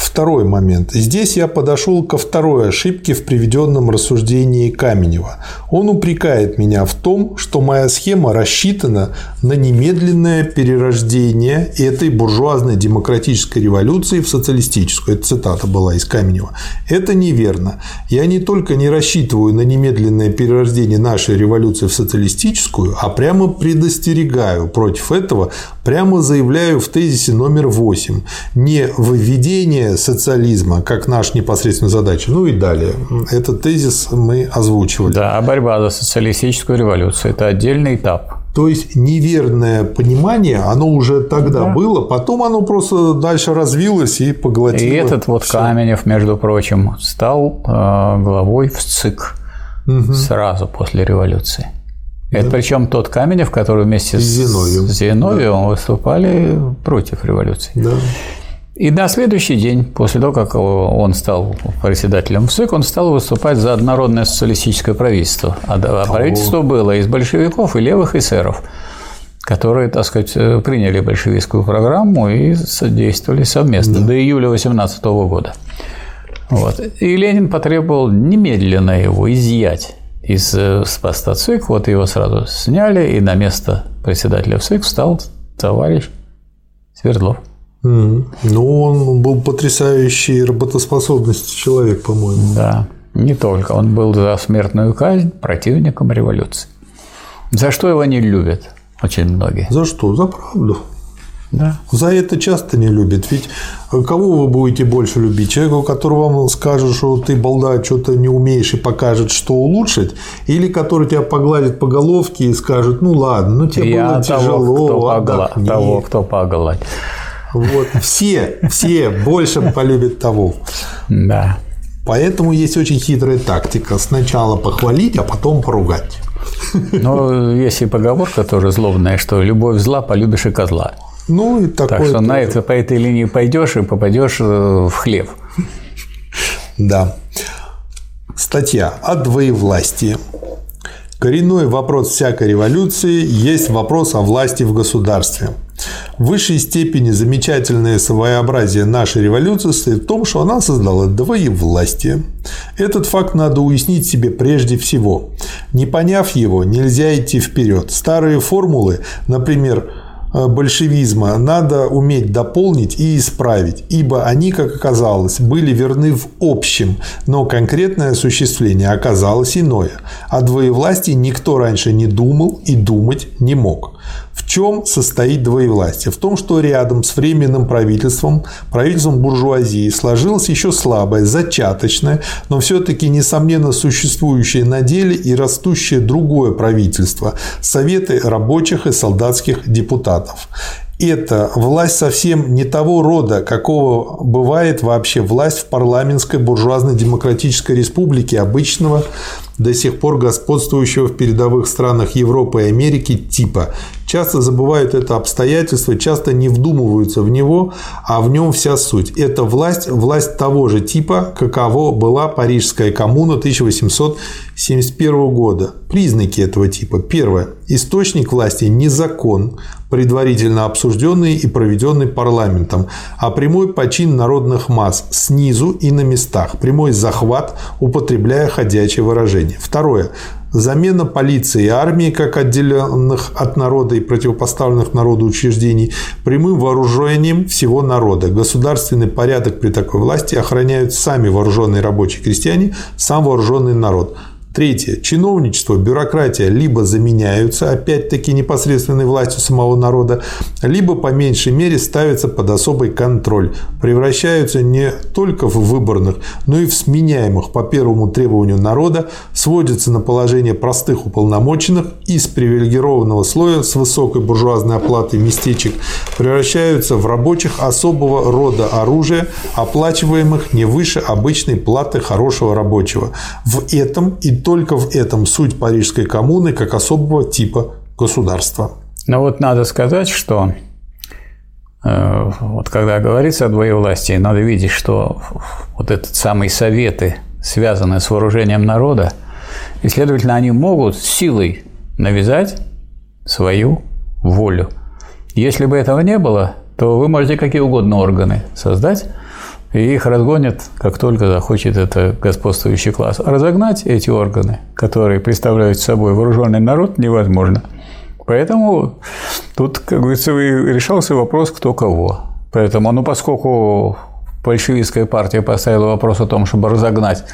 Второй момент. Здесь я подошел ко второй ошибке в приведенном рассуждении Каменева. Он упрекает меня в том, что моя схема рассчитана на немедленное перерождение этой буржуазной демократической революции в социалистическую. Это цитата была из Каменева. Это неверно. Я не только не рассчитываю на немедленное перерождение нашей революции в социалистическую, а прямо предостерегаю против этого, прямо заявляю в тезисе номер 8. Не выведение социализма как наша непосредственная задача. Ну и далее. Этот тезис мы озвучивали. Да, а борьба за социалистическую революцию – это отдельный этап. То есть неверное понимание, оно уже тогда да. было, потом оно просто дальше развилось и поглотило. И этот вот все. Каменев, между прочим, стал э, главой в ЦИК угу. сразу после революции. Это да. причем тот Каменев, который вместе с Зиновьевым, с Зиновьевым да. выступали против революции. Да. И на следующий день, после того, как он стал председателем ВСИК, он стал выступать за однородное социалистическое правительство. А, а правительство было из большевиков и левых эсеров, которые, так сказать, приняли большевистскую программу и содействовали совместно да. до июля 18 года. Вот. И Ленин потребовал немедленно его изъять из э, поста ЦИК. Вот его сразу сняли, и на место председателя ВСИК стал товарищ Свердлов. Ну, он был потрясающий работоспособности человек, по-моему. Да, не только. Он был за смертную казнь противником революции. За что его не любят очень многие? За что? За правду. Да. За это часто не любят. Ведь кого вы будете больше любить? Человека, который вам скажет, что ты, балда, что-то не умеешь и покажет, что улучшить, или который тебя погладит по головке и скажет, ну ладно, ну тебе Я было того, тяжело, кто погла... того, кто погладит. Вот все, все больше полюбят того. Да. Поэтому есть очень хитрая тактика. Сначала похвалить, а потом поругать. Ну, есть и поговорка тоже злобная, что любовь зла, полюбишь и козла. Ну, и такое Так что тоже. на это, по этой линии пойдешь и попадешь э, в хлеб. Да. Статья о двоевластии. Коренной вопрос всякой революции есть вопрос о власти в государстве. В высшей степени замечательное своеобразие нашей революции состоит в том, что она создала двоевластие. Этот факт надо уяснить себе прежде всего. Не поняв его, нельзя идти вперед. Старые формулы, например, э, большевизма надо уметь дополнить и исправить, ибо они, как оказалось, были верны в общем, но конкретное осуществление оказалось иное. О двоевластии никто раньше не думал и думать не мог. В чем состоит двоевластие? В том, что рядом с временным правительством, правительством буржуазии, сложилось еще слабое, зачаточное, но все-таки, несомненно, существующее на деле и растущее другое правительство – Советы рабочих и солдатских депутатов это власть совсем не того рода, какого бывает вообще власть в парламентской буржуазной демократической республике обычного до сих пор господствующего в передовых странах Европы и Америки типа. Часто забывают это обстоятельство, часто не вдумываются в него, а в нем вся суть. Это власть, власть того же типа, каково была Парижская коммуна 1871 года. Признаки этого типа. Первое. Источник власти не закон, предварительно обсужденный и проведенный парламентом, а прямой почин народных масс снизу и на местах, прямой захват, употребляя ходячее выражение. Второе. Замена полиции и армии, как отделенных от народа и противопоставленных народу учреждений, прямым вооружением всего народа. Государственный порядок при такой власти охраняют сами вооруженные рабочие крестьяне, сам вооруженный народ. Третье. Чиновничество, бюрократия либо заменяются, опять-таки, непосредственной властью самого народа, либо по меньшей мере ставятся под особый контроль, превращаются не только в выборных, но и в сменяемых по первому требованию народа, сводятся на положение простых уполномоченных из привилегированного слоя с высокой буржуазной оплатой местечек, превращаются в рабочих особого рода оружия, оплачиваемых не выше обычной платы хорошего рабочего. В этом и только в этом суть Парижской коммуны как особого типа государства. Но вот надо сказать, что э, вот когда говорится о двоевластии, надо видеть, что вот этот самый советы, связанные с вооружением народа, и, следовательно, они могут силой навязать свою волю. Если бы этого не было, то вы можете какие угодно органы создать, и их разгонят, как только захочет это господствующий класс. разогнать эти органы, которые представляют собой вооруженный народ, невозможно. Поэтому тут, как говорится, решался вопрос, кто кого. Поэтому, ну, поскольку большевистская партия поставила вопрос о том, чтобы разогнать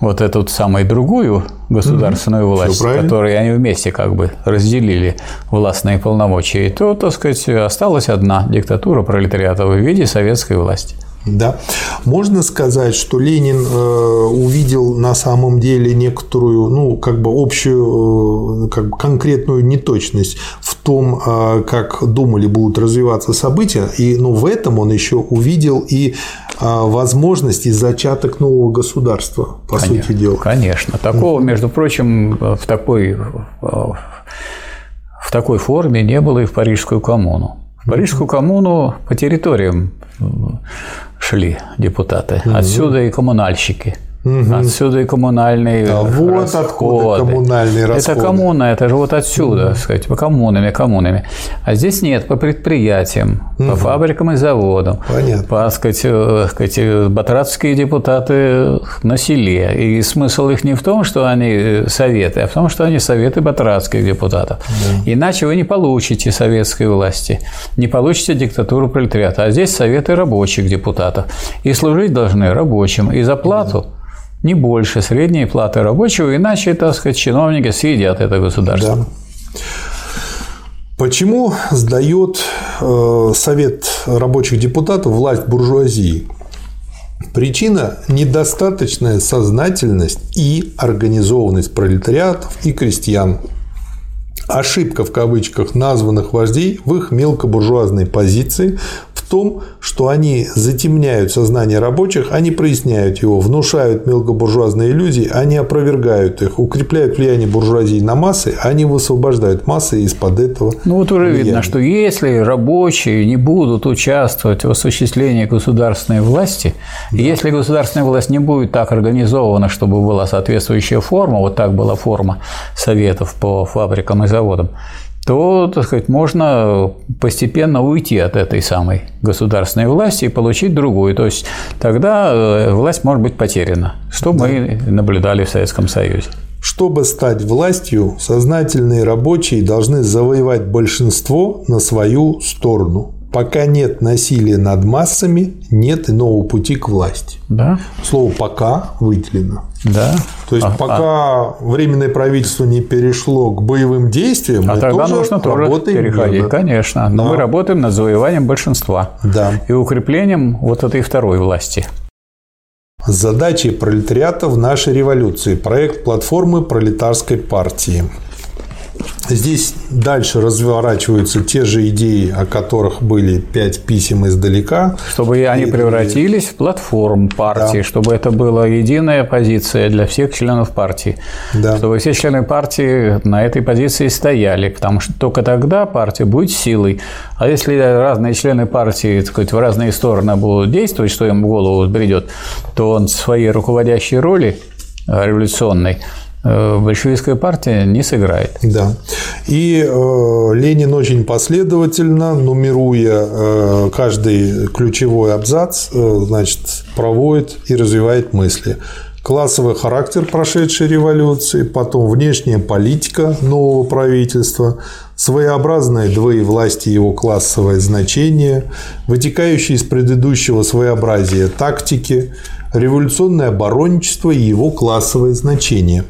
вот эту самую другую государственную угу. власть, которую они вместе как бы разделили властные полномочия, то, так сказать, осталась одна диктатура пролетариата в виде советской власти. Да. Можно сказать, что Ленин э, увидел на самом деле некоторую, ну, как бы общую, э, как бы конкретную неточность в том, э, как думали будут развиваться события, и ну, в этом он еще увидел и возможность и зачаток нового государства, по конечно, сути дела. Конечно. Такого, между прочим, в такой, в такой форме не было и в Парижскую коммуну. В Парижскую коммуну по территориям шли депутаты. Отсюда и коммунальщики. Угу. Отсюда и коммунальный а вот расходы. откуда коммунальные расходы. Это коммуна, это же вот отсюда, угу. сказать, по коммунами, коммунами. А здесь нет, по предприятиям, угу. по фабрикам и заводам. Понятно. По, сказать, э, сказать, батратские депутаты на селе. И смысл их не в том, что они советы, а в том, что они советы батратских депутатов. Да. Иначе вы не получите советской власти, не получите диктатуру пролетариата. А здесь советы рабочих депутатов. И служить должны рабочим. И за плату – не больше средней платы рабочего, иначе, так сказать, чиновники съедят это государство. Да. Почему сдает э, Совет рабочих депутатов власть буржуазии? Причина – недостаточная сознательность и организованность пролетариатов и крестьян. Ошибка в кавычках названных вождей в их мелкобуржуазной позиции том, что они затемняют сознание рабочих, они проясняют его, внушают мелкобуржуазные иллюзии, они опровергают их, укрепляют влияние буржуазии на массы, они высвобождают массы из-под этого. Ну вот уже влияния. видно, что если рабочие не будут участвовать в осуществлении государственной власти, да. если государственная власть не будет так организована, чтобы была соответствующая форма, вот так была форма советов по фабрикам и заводам, то, так сказать, можно постепенно уйти от этой самой государственной власти и получить другую. То есть тогда э, власть может быть потеряна, что да. мы наблюдали в Советском Союзе. Чтобы стать властью, сознательные рабочие должны завоевать большинство на свою сторону. Пока нет насилия над массами, нет иного пути к власти. Да. Слово «пока» выделено. Да. То есть, А- пока временное правительство не перешло к боевым действиям, А мы тогда тоже нужно тоже переходить, мирно. конечно. Но Да. мы работаем над завоеванием большинства Да. и укреплением вот этой второй власти. Задачи пролетариата в нашей революции. Проект платформы пролетарской партии. Здесь дальше разворачиваются те же идеи, о которых были пять писем издалека. Чтобы они И- превратились в платформу партии, Да. чтобы это была единая позиция для всех членов партии. Да. Чтобы все члены партии на этой позиции стояли, потому что только тогда партия будет силой. А если разные члены партии так сказать, в разные стороны будут действовать, что им в голову бредет, то он в своей руководящей роли революционной большевистская партия не сыграет. Да. И э, Ленин очень последовательно, нумеруя э, каждый ключевой абзац, э, значит, проводит и развивает мысли. Классовый характер прошедшей революции, потом внешняя политика нового правительства, своеобразное двоевластие его классовое значение, вытекающие из предыдущего своеобразия тактики, революционное оборонничество и его классовое значение.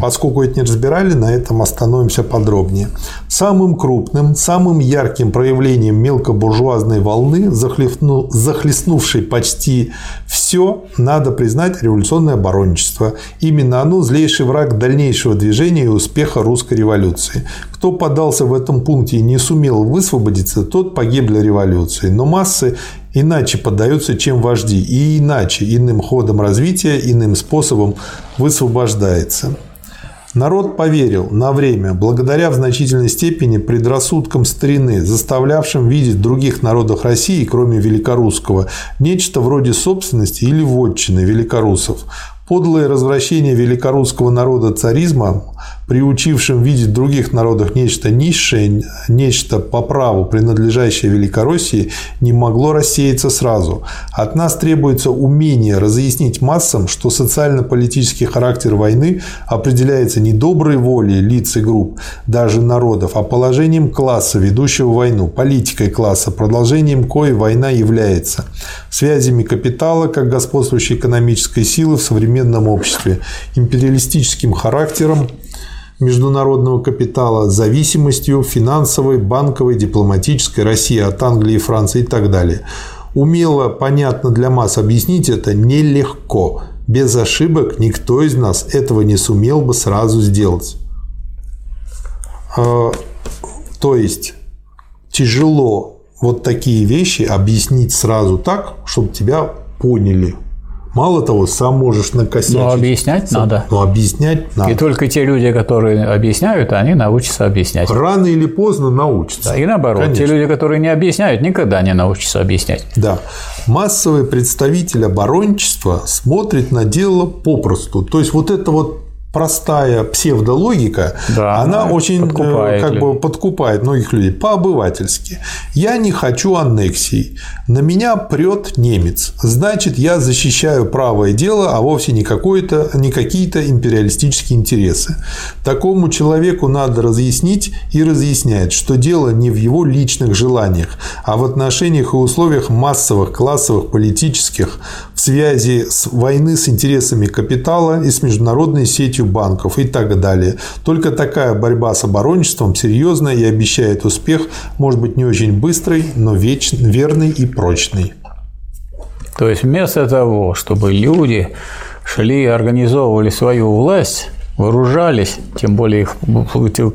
Поскольку это не разбирали, на этом остановимся подробнее. Самым крупным, самым ярким проявлением мелкобуржуазной волны, захлестну- захлестнувшей почти все, надо признать революционное оборонничество. Именно оно злейший враг дальнейшего движения и успеха русской революции. Кто подался в этом пункте и не сумел высвободиться, тот погиб для революции. Но массы иначе поддаются, чем вожди, и иначе, иным ходом развития, иным способом высвобождается. Народ поверил на время, благодаря в значительной степени предрассудкам старины, заставлявшим видеть в других народах России, кроме великорусского, нечто вроде собственности или вотчины великорусов. Подлое развращение великорусского народа царизма, приучившим видеть в других народах нечто низшее, нечто по праву принадлежащее Великороссии, не могло рассеяться сразу. От нас требуется умение разъяснить массам, что социально-политический характер войны определяется не доброй волей лиц и групп, даже народов, а положением класса, ведущего войну, политикой класса, продолжением коей война является, связями капитала как господствующей экономической силы в современном обществе, империалистическим характером международного капитала, зависимостью финансовой, банковой, дипломатической России от Англии, Франции и так далее. Умело, понятно для масс объяснить это нелегко. Без ошибок никто из нас этого не сумел бы сразу сделать. А, То есть тяжело вот такие вещи объяснить сразу так, чтобы тебя поняли. Мало того, сам можешь накосячить. Но объяснять Сам- надо. Но объяснять надо. И только те люди, которые объясняют, они научатся объяснять. Рано или поздно научатся. И наоборот, Конечно. те люди, которые не объясняют, никогда не научатся объяснять. Да. Массовый представитель оборончества смотрит на дело попросту. То есть вот эта вот простая псевдологика, Да, она она очень э, подкупает как бы подкупает многих людей по-обывательски. Я не хочу аннексий. На меня прет немец. Значит, я защищаю правое дело, а вовсе не, какое-то, не какие-то империалистические интересы. Такому человеку надо разъяснить и разъясняет, что дело не в его личных желаниях, а в отношениях и условиях массовых, классовых, политических, в связи с войны с интересами капитала и с международной сетью банков и так далее. Только такая борьба с оборончеством серьезная и обещает успех, может быть, не очень быстрый, но веч... верный и прочный. То есть вместо того, чтобы люди шли и организовывали свою власть, вооружались, тем более их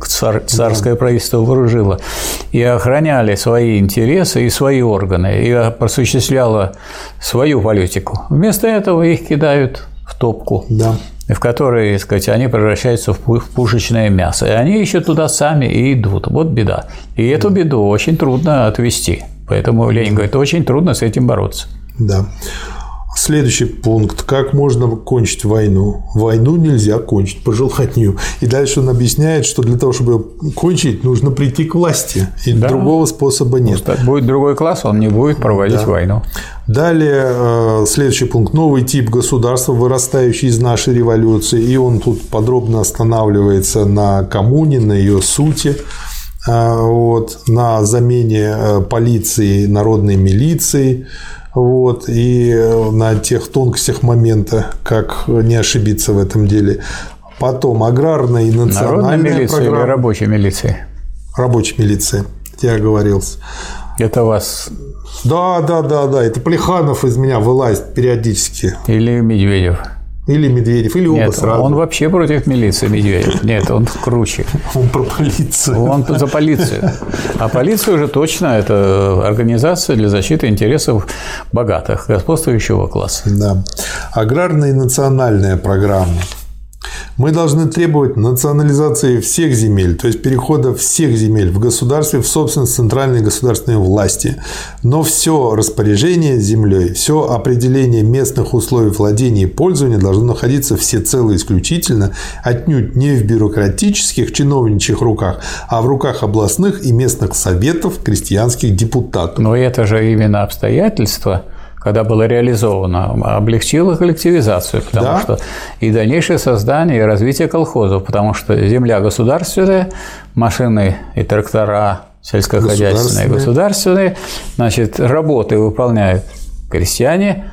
цар- царское правительство вооружило, и охраняли свои интересы и свои органы, и осуществляло свою политику. Вместо этого их кидают в топку, Да. В которой, так сказать, они превращаются в пушечное мясо. И они еще туда сами и идут. Вот беда. И эту беду очень трудно отвести. Поэтому Ленин говорит, очень трудно с этим бороться. Да. Следующий пункт. Как можно кончить войну? Войну нельзя кончить по желанию. И дальше он объясняет, что для того, чтобы кончить, нужно прийти к власти. И да. другого способа нет. Может, будет другой класс, он не будет проводить да. войну. Далее, э, следующий пункт. Новый тип государства, вырастающий из нашей революции. И он тут подробно останавливается на коммуне, на ее сути э, вот, на замене э, полиции народной милицией, вот, и на тех тонкостях момента, как не ошибиться в этом деле. Потом аграрная и национальная Народная милиция программа. или рабочая милиция? Рабочая милиция, я оговорился. Это вас да, да, да, да. Это Плеханов из меня вылазит периодически. Или Медведев. Или Медведев, или Нет, сразу. он вообще против милиции, Медведев. Нет, он круче. Он про полицию. Он за полицию. А полиция уже точно – это организация для защиты интересов богатых, господствующего класса. Да. Аграрная и национальная программа. Мы должны требовать национализации всех земель, то есть перехода всех земель в государстве в собственность центральной государственной власти. Но все распоряжение землей, все определение местных условий владения и пользования должно находиться всецело исключительно отнюдь не в бюрократических чиновничьих руках, а в руках областных и местных советов крестьянских депутатов. Но это же именно обстоятельства – когда было реализовано, облегчило коллективизацию, потому да? что и дальнейшее создание и развитие колхозов, потому что земля государственная, машины и трактора сельскохозяйственные, государственные, значит, работы выполняют крестьяне,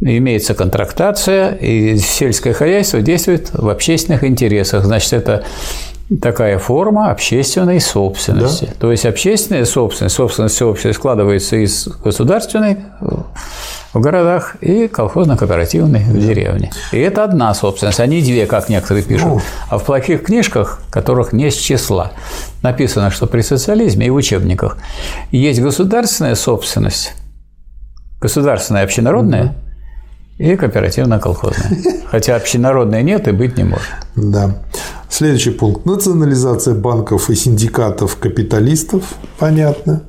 имеется контрактация, и сельское хозяйство действует в общественных интересах. Значит, это такая форма общественной собственности. Да? То есть общественная собственность, собственность всеобщая складывается из государственной в городах и колхозно-кооперативной в деревне. И это одна собственность, а не две, как некоторые пишут. Ну. А в плохих книжках, которых не с числа, написано, что при социализме и в учебниках есть государственная собственность, государственная общенародная и кооперативно-колхозная. Хотя общенародной нет и быть не может. Да. Следующий пункт. Национализация банков и синдикатов капиталистов. Понятно.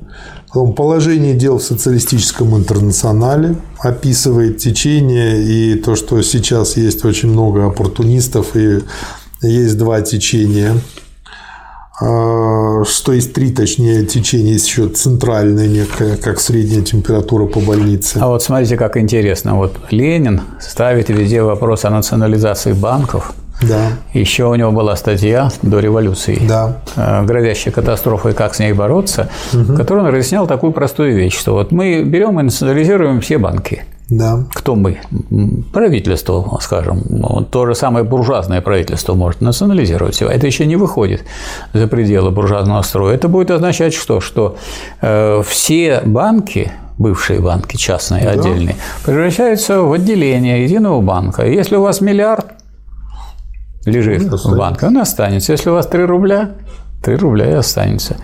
Потом положение дел в социалистическом интернационале описывает течение и то, что сейчас есть очень много оппортунистов и есть два течения что есть три, точнее, течения, есть еще центральная некая, как средняя температура по больнице. А вот смотрите, как интересно. Вот Ленин ставит везде вопрос о национализации банков. Да. Еще у него была статья до революции, да. Э, грозящая катастрофой, как с ней бороться, угу. в которой он разъяснял такую простую вещь, что вот мы берем и национализируем все банки. Да. Кто мы? Правительство, скажем. То же самое буржуазное правительство может национализировать все. Это еще не выходит за пределы буржуазного строя. Это будет означать что? Что э, все банки, бывшие банки частные, да. отдельные, превращаются в отделение единого банка. Если у вас миллиард лежит в банке, он останется. Если у вас 3 рубля, 3 рубля и останется.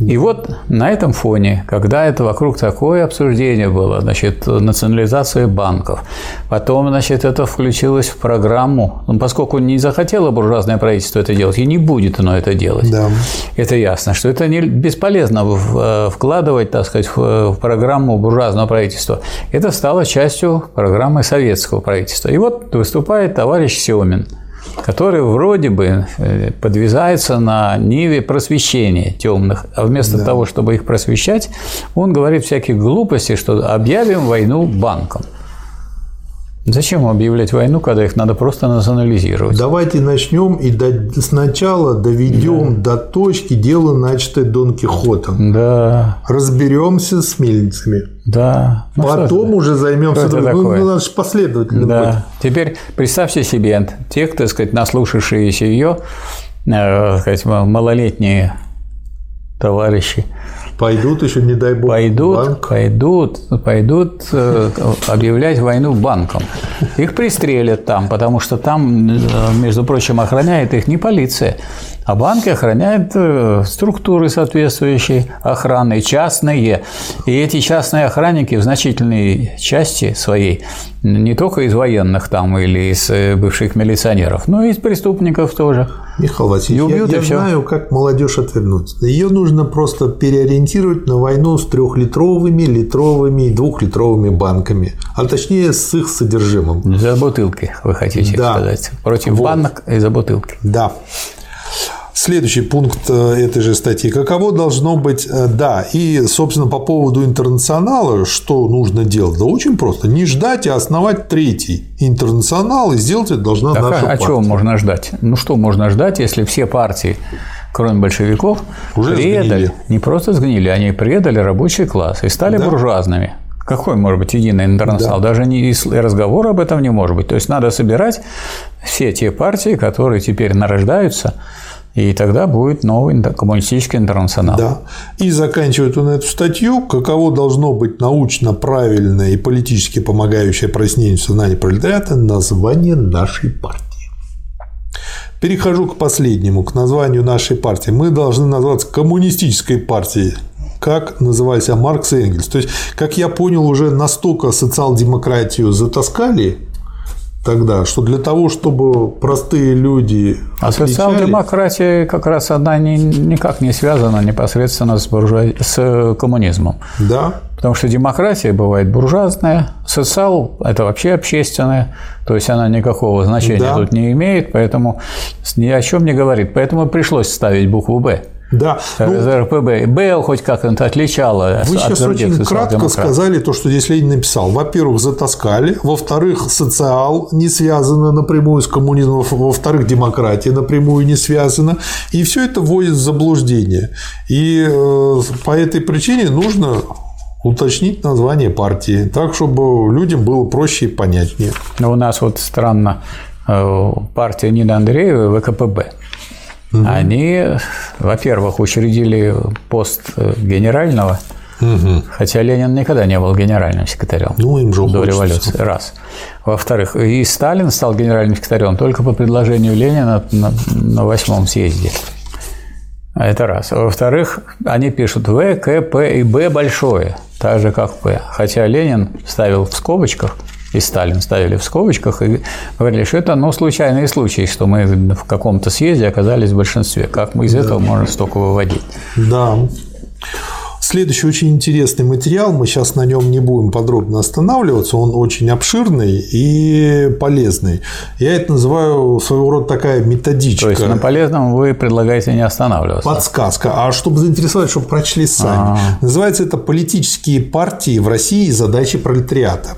И вот на этом фоне, когда это вокруг такое обсуждение было, значит, национализация банков, потом, значит, это включилось в программу, ну, поскольку не захотело буржуазное правительство это делать, и не будет оно это делать. Да. Это ясно, что это не бесполезно вкладывать, так сказать, в программу буржуазного правительства. Это стало частью программы советского правительства. И вот выступает товарищ Семин – который вроде бы э, подвязается на ниве просвещения темных, а вместо да. того, чтобы их просвещать, он говорит всякие глупости, что объявим войну банкам. Зачем объявлять войну, когда их надо просто национализировать? Давайте начнем и до, сначала доведем да. до точки дела, начатое Дон Кихотом. Да. Разберемся с мельницами. Да. Ну, Потом уже займемся другим. Ну, надо же последовательно да. быть. Теперь представьте себе, те, так сказать, наслушавшиеся ее, э, сказать, малолетние товарищи, Пойдут еще, не дай бог, пойдут, банк. пойдут, пойдут э, объявлять войну банкам. Их пристрелят там, потому что там, э, между прочим, охраняет их не полиция, а банки охраняют э, структуры соответствующие охраны, частные. И эти частные охранники в значительной части своей не только из военных там или из бывших милиционеров, но и из преступников тоже – Михаил Васильевич, убьют, я, я всё. знаю, как молодежь отвернуть. Ее нужно просто переориентировать на войну с трехлитровыми, литровыми и двухлитровыми банками, а точнее с их содержимым. За бутылки, вы хотите Да. сказать. Против Вот. банок и за бутылки. Да. Следующий пункт э, этой же статьи. Каково должно быть, э, да, и, собственно, по поводу интернационала, что нужно делать? Да очень просто. Не ждать, а основать третий интернационал, и сделать это должна Так, наша а, а партия. чего можно ждать? Ну что можно ждать, если все партии, кроме большевиков, Уже предали, сгнили. не просто сгнили, они предали рабочий класс и стали Да. буржуазными. Какой может быть единый интернационал? Даже не, разговора об этом не может быть. То есть надо собирать все те партии, которые теперь нарождаются, и тогда будет новый коммунистический интернационал. Да. И заканчивает он эту статью, каково должно быть научно правильное и политически помогающее прояснению сознания пролетариата название нашей партии. Перехожу к последнему, к названию нашей партии. Мы должны назваться коммунистической партией, как называли себя Маркс и Энгельс. То есть, как я понял, уже настолько социал-демократию затаскали тогда, что для того, чтобы простые люди А социал-демократия как раз одна ни- никак не связана непосредственно с, буржуа- с коммунизмом. Да, Потому что демократия бывает буржуазная, социал – это вообще общественная, то есть она никакого значения Да. тут не имеет, поэтому ни о чем не говорит. Поэтому пришлось ставить букву «Б». да. Ну, РПБ. «Б» хоть как-то отличало Вы от сейчас очень кратко сказали то, что здесь Ленин написал. Во-первых, затаскали, во-вторых, социал не связано напрямую с коммунизмом, во-вторых, демократия напрямую не связана, и все это вводит в заблуждение. И э, по этой причине нужно уточнить название партии, так, чтобы людям было проще и понятнее. Но у нас вот странно, э, партия Нины Андреевой, ВКПБ, они, во-первых, учредили пост э, генерального, хотя Ленин никогда не был генеральным секретарем Ну, им же до хочется. революции, раз. Во-вторых, и Сталин стал генеральным секретарем только по предложению Ленина на, восьмом съезде. Это раз. Во-вторых, они пишут В, К, П и Б большое, так же как П. Хотя Ленин ставил в скобочках, и Сталин ставили в скобочках, и говорили, что это ну, случайный случай, что мы в каком-то съезде оказались в большинстве. Как мы из этого можем столько выводить? Да. Следующий очень интересный материал, мы сейчас на нем не будем подробно останавливаться, он очень обширный и полезный. Я это называю своего рода такая методичка. То есть на полезном вы предлагаете не останавливаться. Подсказка. А чтобы заинтересовать, чтобы прочли сами. Называется это «Политические партии в России и задачи пролетариата».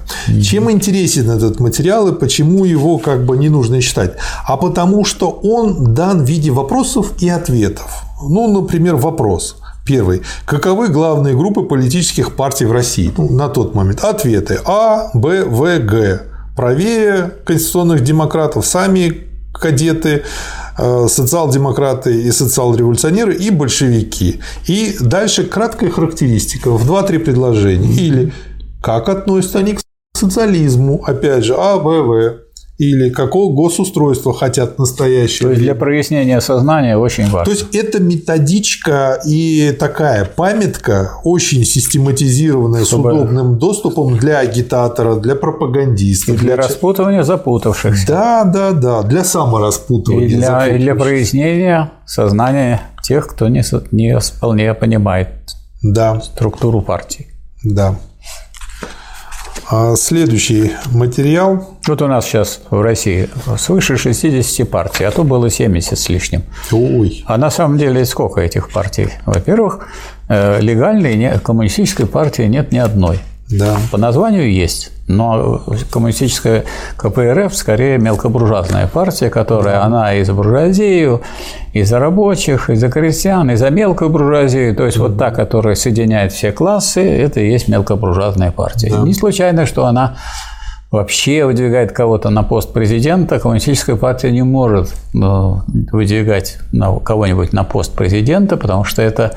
Чем интересен этот материал и почему его как бы не нужно читать? А потому что он дан в виде вопросов и ответов. Ну, например, вопрос. Первый. Каковы главные группы политических партий в России? Ну, на тот момент. Ответы. А, Б, В, Г. Правее конституционных демократов сами кадеты, э, социал-демократы и социал-революционеры и большевики. И дальше краткая характеристика в 2-3 предложения. Или как относятся они к социализму, опять же, А, Б, В. Или какого госустройства хотят настоящего. То есть для прояснения сознания очень важно. То есть это методичка и такая памятка, очень систематизированная, Чтобы- с удобным доступом для агитатора, для пропагандиста. И для ча- распутывания запутавшихся. Да, да, да, для самораспутывания. И для, и для прояснения сознания тех, кто не, не вполне понимает Да, структуру партии. да. А Следующий материал. Вот у нас сейчас в России свыше 60 партий, а то было 70 с лишним. Ой, А на самом деле сколько этих партий? Во-первых, э, легальной коммунистической партии нет ни одной. Да. По названию есть, но коммунистическая КПРФ скорее мелкобуржуазная партия, которая она и за буржуазию, и за рабочих, и за крестьян, и за мелкую буржуазию. То есть вот та, которая соединяет все классы, это и есть мелкобуржуазная партия. Не случайно, что она вообще выдвигает кого-то на пост президента, коммунистическая партия не может ну, выдвигать кого-нибудь на пост президента, потому что это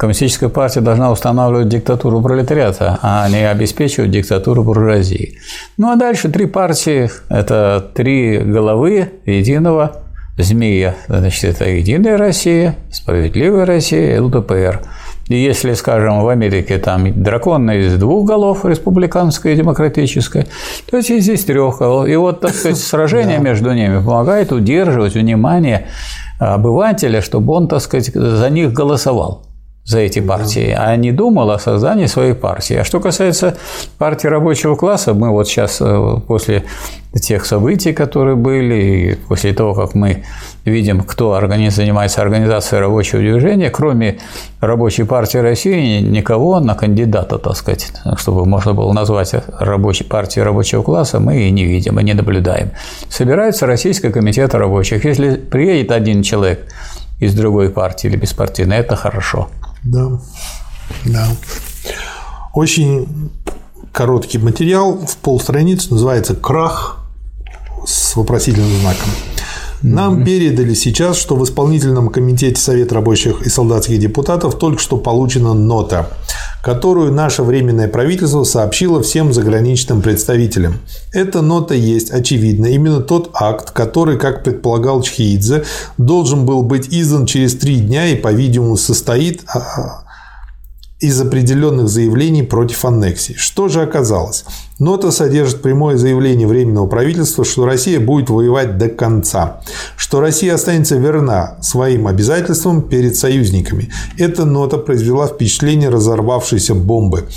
коммунистическая партия должна устанавливать диктатуру пролетариата, а не обеспечивать диктатуру буржуазии. Ну а дальше три партии – это три головы единого змея. Значит, это Единая Россия, Справедливая Россия и ЛДПР. И если, скажем, в Америке там дракон из двух голов, республиканская и демократическая, то здесь из трех голов. И вот, так сказать, сражение между ними помогает удерживать внимание обывателя, чтобы он, так сказать, за них голосовал за эти партии, а не думал о создании своей партии. А что касается партии рабочего класса, мы вот сейчас э, после тех событий, которые были, и после того, как мы видим, кто занимается организацией рабочего движения, кроме Рабочей партии России, никого на кандидата, так сказать, чтобы можно было назвать рабочей партией рабочего класса, мы и не видим, и не наблюдаем. Собирается Российский комитет рабочих. Если приедет один человек из другой партии или беспартийной, это хорошо. Да, да. Очень короткий материал в полстраницы, называется «Крах» с вопросительным знаком. Нам передали сейчас, что в исполнительном комитете Совета рабочих и солдатских депутатов только что получена нота, которую наше временное правительство сообщило всем заграничным представителям. Эта нота есть, очевидно, именно тот акт, который, как предполагал Чхиидзе, должен был быть издан через три дня и, по-видимому, состоит а, из определенных заявлений против аннексии. Что же оказалось? Нота содержит прямое заявление Временного правительства, что Россия будет воевать до конца, что Россия останется верна своим обязательствам перед союзниками. Эта нота произвела впечатление разорвавшейся бомбы.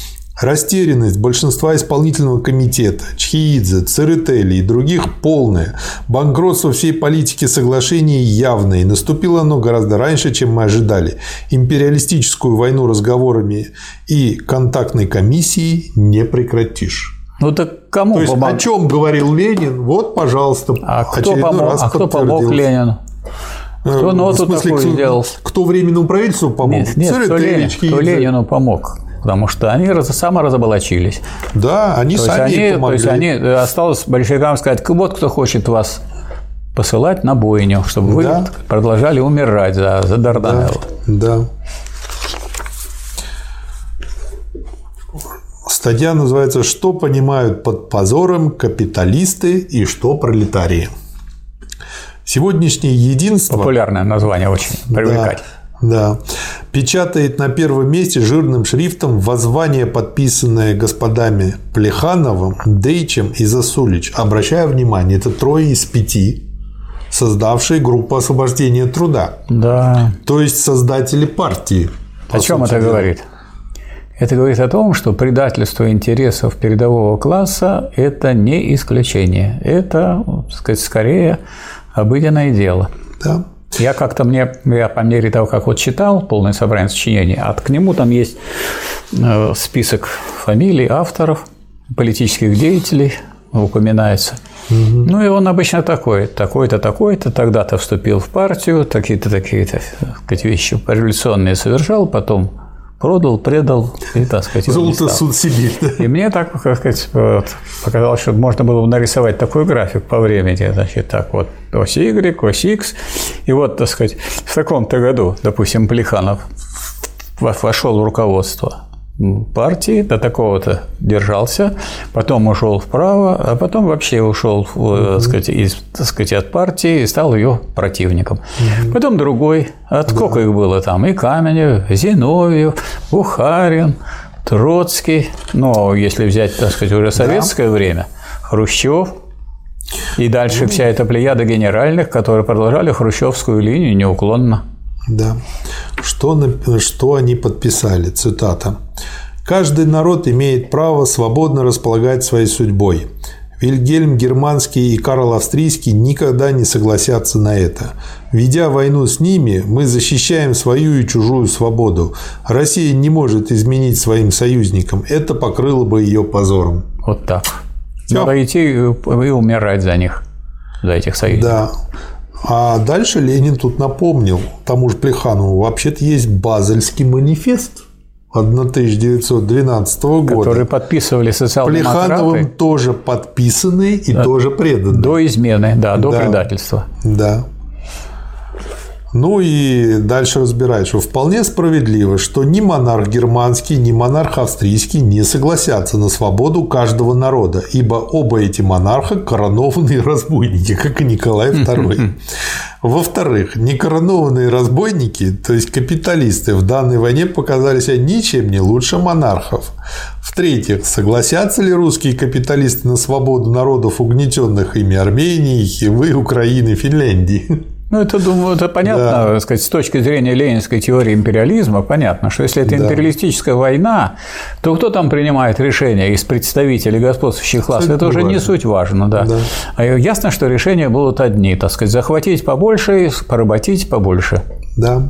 Растерянность большинства исполнительного комитета, Чхиидзе, Церетели и других полная. Банкротство всей политики соглашений явное. И наступило оно гораздо раньше, чем мы ожидали. Империалистическую войну разговорами и контактной комиссией не прекратишь. Ну так кому То есть, помог? о чем говорил Ленин? Вот, пожалуйста, а кто помог, а кто помог Ленину? Кто э, ноту смысле, такую кто, сделал? Кто временному правительству помог? Нет, нет кто, Ленин, кто Ленину помог? Потому что они саморазоблачились. Да, они то сами они, помогли. То есть они э, осталось большевикам сказать, вот кто хочет вас посылать на бойню, чтобы вы да. продолжали умирать за, за Дарданелло. Да, да. Статья называется «Что понимают под позором капиталисты и что пролетарии?». Сегодняшнее единство... Популярное название очень привлекательное. Да. Да. Печатает на первом месте жирным шрифтом воззвание, подписанное господами Плехановым, Дейчем и Засулич. Обращаю внимание, это трое из пяти, создавшие группу освобождения труда. Да. То есть создатели партии. О чем это говорит? Это говорит о том, что предательство интересов передового класса – это не исключение. Это, так сказать, скорее обыденное дело. Да. Я как-то мне, я по мере того, как вот читал полное собрание сочинений, а к нему там есть э, список фамилий, авторов, политических деятелей упоминается. Угу. Ну и он обычно такой, такой-то, такой-то, тогда-то вступил в партию, такие-то, такие-то вещи революционные совершал, потом продал, предал и, так сказать, Золото суд Сибирь. И мне так, как сказать, вот, показалось, что можно было бы нарисовать такой график по времени, значит, так вот, ось Y, ось X, и вот, так сказать, в таком-то году, допустим, Плеханов вошел в руководство партии, до такого-то держался, потом ушел вправо, а потом вообще ушел, угу. сказать, из, так сказать, от партии и стал ее противником. Угу. Потом другой, от да. сколько их было там, и Каменев, Зиновьев, Бухарин, Троцкий, ну, если взять, так сказать, уже советское да. время, Хрущев, и дальше вся эта плеяда генеральных, которые продолжали хрущевскую линию неуклонно. Да. Что, что они подписали? Цитата. «Каждый народ имеет право свободно располагать своей судьбой. Вильгельм Германский и Карл Австрийский никогда не согласятся на это. Ведя войну с ними, мы защищаем свою и чужую свободу. Россия не может изменить своим союзникам. Это покрыло бы ее позором. Вот так. Все. Надо идти и умирать за них, за этих союзников. Да. А дальше Ленин тут напомнил тому же Плеханову, вообще-то есть Базельский манифест 1912 года. Который подписывали социал-демократы. Плехановым тоже подписанный и да. тоже преданный. До измены, да, до да. предательства. Да. Ну и дальше разбирать, что вполне справедливо, что ни монарх германский, ни монарх австрийский не согласятся на свободу каждого народа, ибо оба эти монарха коронованные разбойники, как и Николай II. Во-вторых, некоронованные разбойники, то есть капиталисты, в данной войне показали себя ничем не лучше монархов. В-третьих, согласятся ли русские капиталисты на свободу народов, угнетенных ими Армении, Хивы, Украины, Финляндии? Ну, это, думаю, это понятно, да. сказать, с точки зрения ленинской теории империализма, понятно, что если это империалистическая война, то кто там принимает решения из представителей господствующих классов, это, уже важно. не суть важно, да. да. А ясно, что решения будут одни, так сказать, захватить побольше, поработить побольше. Да.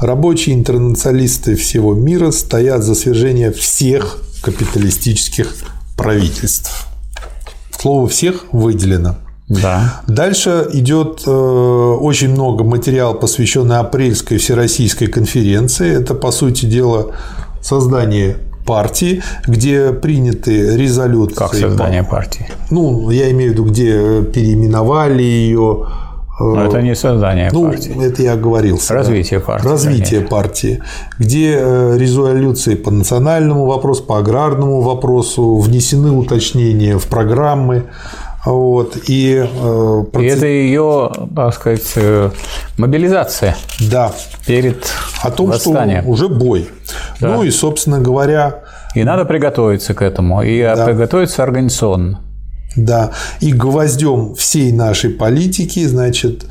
Рабочие интернационалисты всего мира стоят за свержение всех капиталистических правительств. Слово «всех» выделено. Да. Дальше идет э, очень много материала, посвященный апрельской всероссийской конференции. Это, по сути дела, создание партии, где приняты резолюции. Как создание партии? Ну, я имею в виду, где переименовали ее. Но это не создание ну, партии. Это я говорил. Развитие партии. Развитие конечно. партии, где э, резолюции по национальному вопросу, по аграрному вопросу внесены уточнения в программы. Вот, и, э, процесс... и это ее, так сказать, э, мобилизация. Да. Перед О том, восстанием. что уже бой. Да. Ну и, собственно говоря... И надо приготовиться к этому, и да. приготовиться организационно. Да, и гвоздем всей нашей политики, значит,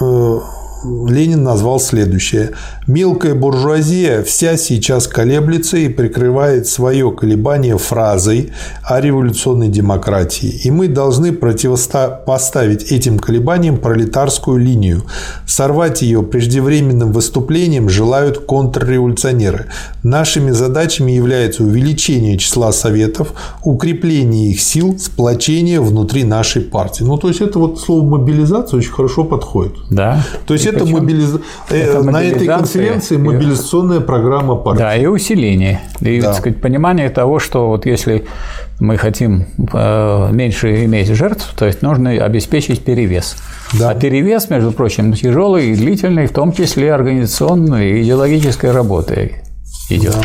э, Ленин назвал следующее. «Мелкая буржуазия вся сейчас колеблется и прикрывает свое колебание фразой о революционной демократии. И мы должны противопоставить этим колебаниям пролетарскую линию. Сорвать ее преждевременным выступлением желают контрреволюционеры. Нашими задачами является увеличение числа советов, укрепление их сил, сплочение внутри нашей партии». Ну, то есть, это вот слово «мобилизация» очень хорошо подходит. Да. То есть, это, мобилиз... Э, это на этой конференции мобилизационная программа партии. Да, и усиление. И, да. так сказать, понимание того, что вот если мы хотим э, меньше иметь жертв, то есть нужно обеспечить перевес. Да. А перевес, между прочим, тяжелый и длительный, в том числе организационной и идеологической работой идет.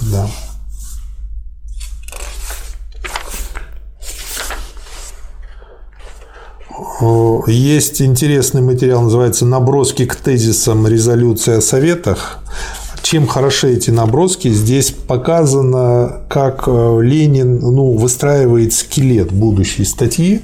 Да. да. Есть интересный материал, называется «Наброски к тезисам резолюции о советах». Чем хороши эти наброски? Здесь показано, как э, Ленин ну, выстраивает скелет будущей статьи.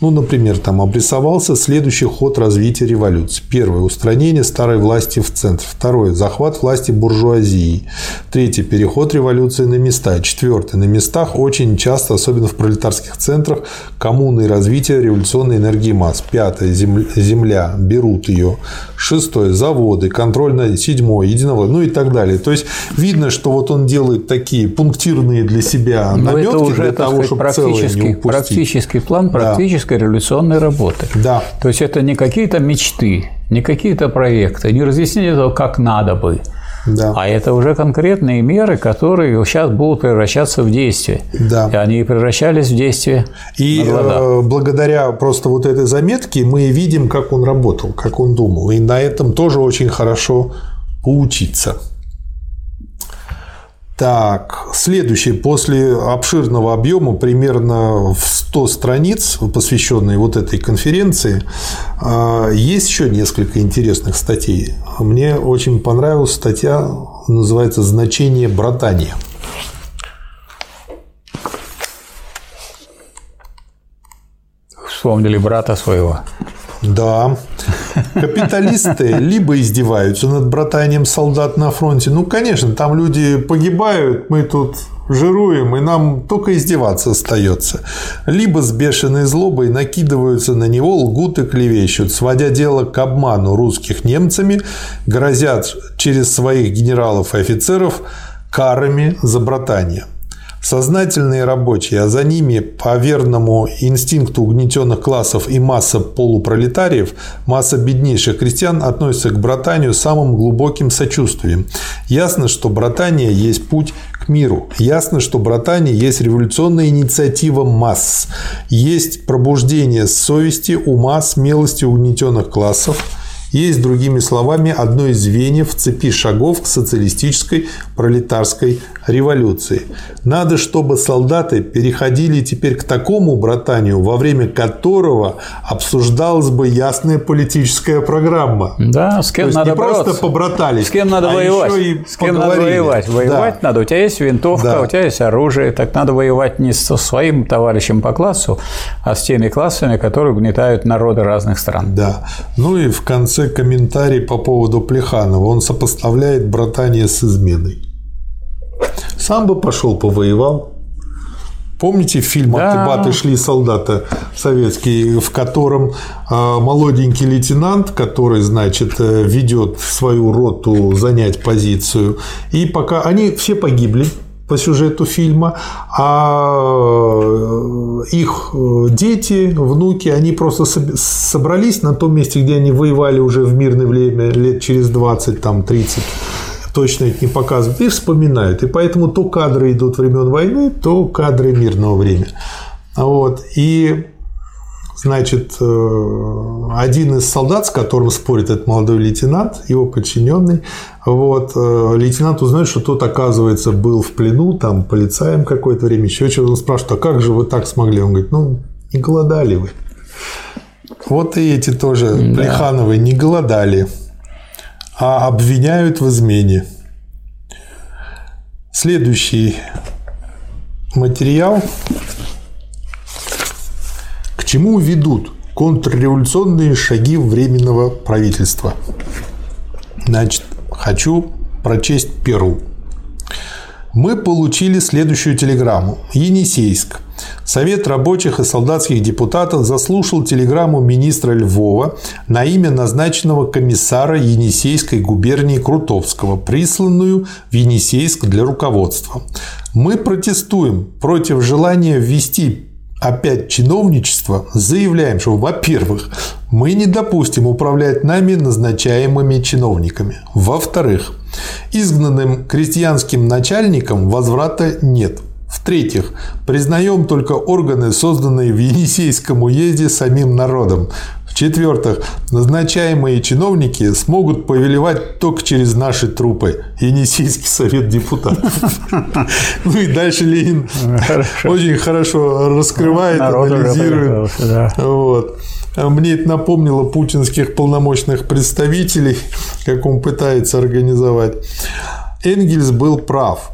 Ну, например, там обрисовался следующий ход развития революции. Первое – устранение старой власти в центр. Второе – захват власти буржуазии. Третье – переход революции на места. Четвертое – на местах очень часто, особенно в пролетарских центрах, коммуны и развитие революционной энергии масс. Пятое – земля, берут ее. Шестое – заводы, контроль на седьмое, единовластие, ну и так далее. То есть, видно, что вот он делает такие пунктирные для себя наметки для того, чтобы целое не упустить. Практический план, практически практической революционной работы. Да. То есть это не какие-то мечты, не какие-то проекты, не разъяснение того, как надо бы. Да. А это уже конкретные меры, которые сейчас будут превращаться в действие. Да. И они превращались в действие. И э, благодаря просто вот этой заметке мы видим, как он работал, как он думал. И на этом тоже очень хорошо поучиться. Так, следующий, после обширного объема, примерно в 100 страниц, посвященные вот этой конференции, а, есть еще несколько интересных статей. Мне очень понравилась статья, называется «Значение братания». Вспомнили брата своего. Да. Капиталисты либо издеваются над братанием солдат на фронте. Ну, конечно, там люди погибают, мы тут жируем, и нам только издеваться остается. Либо с бешеной злобой накидываются на него, лгут и клевещут, сводя дело к обману русских немцами, грозят через своих генералов и офицеров карами за братание. Сознательные рабочие, а за ними по верному инстинкту угнетенных классов и масса полупролетариев, масса беднейших крестьян относятся к братанию самым глубоким сочувствием. Ясно, что братание есть путь к миру. Ясно, что братание есть революционная инициатива масс. Есть пробуждение совести, ума, смелости угнетенных классов. Есть, другими словами, одно из звеньев в цепи шагов к социалистической пролетарской революции. Надо, чтобы солдаты переходили теперь к такому братанию, во время которого обсуждалась бы ясная политическая программа. Да, с кем То есть надо не бороться. просто побратались, С кем надо а воевать? еще и с кем надо поговорили. воевать? Воевать Да. надо. У тебя есть винтовка, Да. у тебя есть оружие. Так надо воевать не со своим товарищем по классу, а с теми классами, которые угнетают народы разных стран. Да. Ну и в конце комментарий по поводу Плеханова. Он сопоставляет братание с изменой. Сам бы пошел повоевал. Помните фильм Да. «Акибаты шли солдаты» советский, в котором э, молоденький лейтенант, который, значит, э, ведет свою роту занять позицию, и пока они все погибли по сюжету фильма, а э, их э, дети, внуки, они просто соб- собрались на том месте, где они воевали уже в мирное время, лет через 20, там, 30, точно это не показывают, и вспоминают. И поэтому то кадры идут времен войны, то кадры мирного времени. Вот. И Значит, э, один из солдат, с которым спорит этот молодой лейтенант, его подчиненный, вот, э, лейтенант узнает, что тот, оказывается, был в плену, там, полицаем какое-то время, еще что-то. Он спрашивает, а как же вы так смогли? Он говорит, ну, не голодали вы. Вот и эти тоже Плехановы не голодали, а обвиняют в измене. Следующий материал чему ведут контрреволюционные шаги Временного правительства? Значит, хочу прочесть первую. Мы получили следующую телеграмму. Енисейск. Совет рабочих и солдатских депутатов заслушал телеграмму министра Львова на имя назначенного комиссара Енисейской губернии Крутовского, присланную в Енисейск для руководства. Мы протестуем против желания ввести опять чиновничество, заявляем, что, во-первых, мы не допустим управлять нами назначаемыми чиновниками. Во-вторых, изгнанным крестьянским начальникам возврата нет. В-третьих, признаем только органы, созданные в Енисейском уезде самим народом. В-четвертых, назначаемые чиновники смогут повелевать только через наши трупы. Енисейский совет депутатов. Ну и дальше Ленин очень хорошо раскрывает, анализирует. Вот. А Мне это напомнило путинских полномочных представителей, как он пытается организовать. Энгельс был прав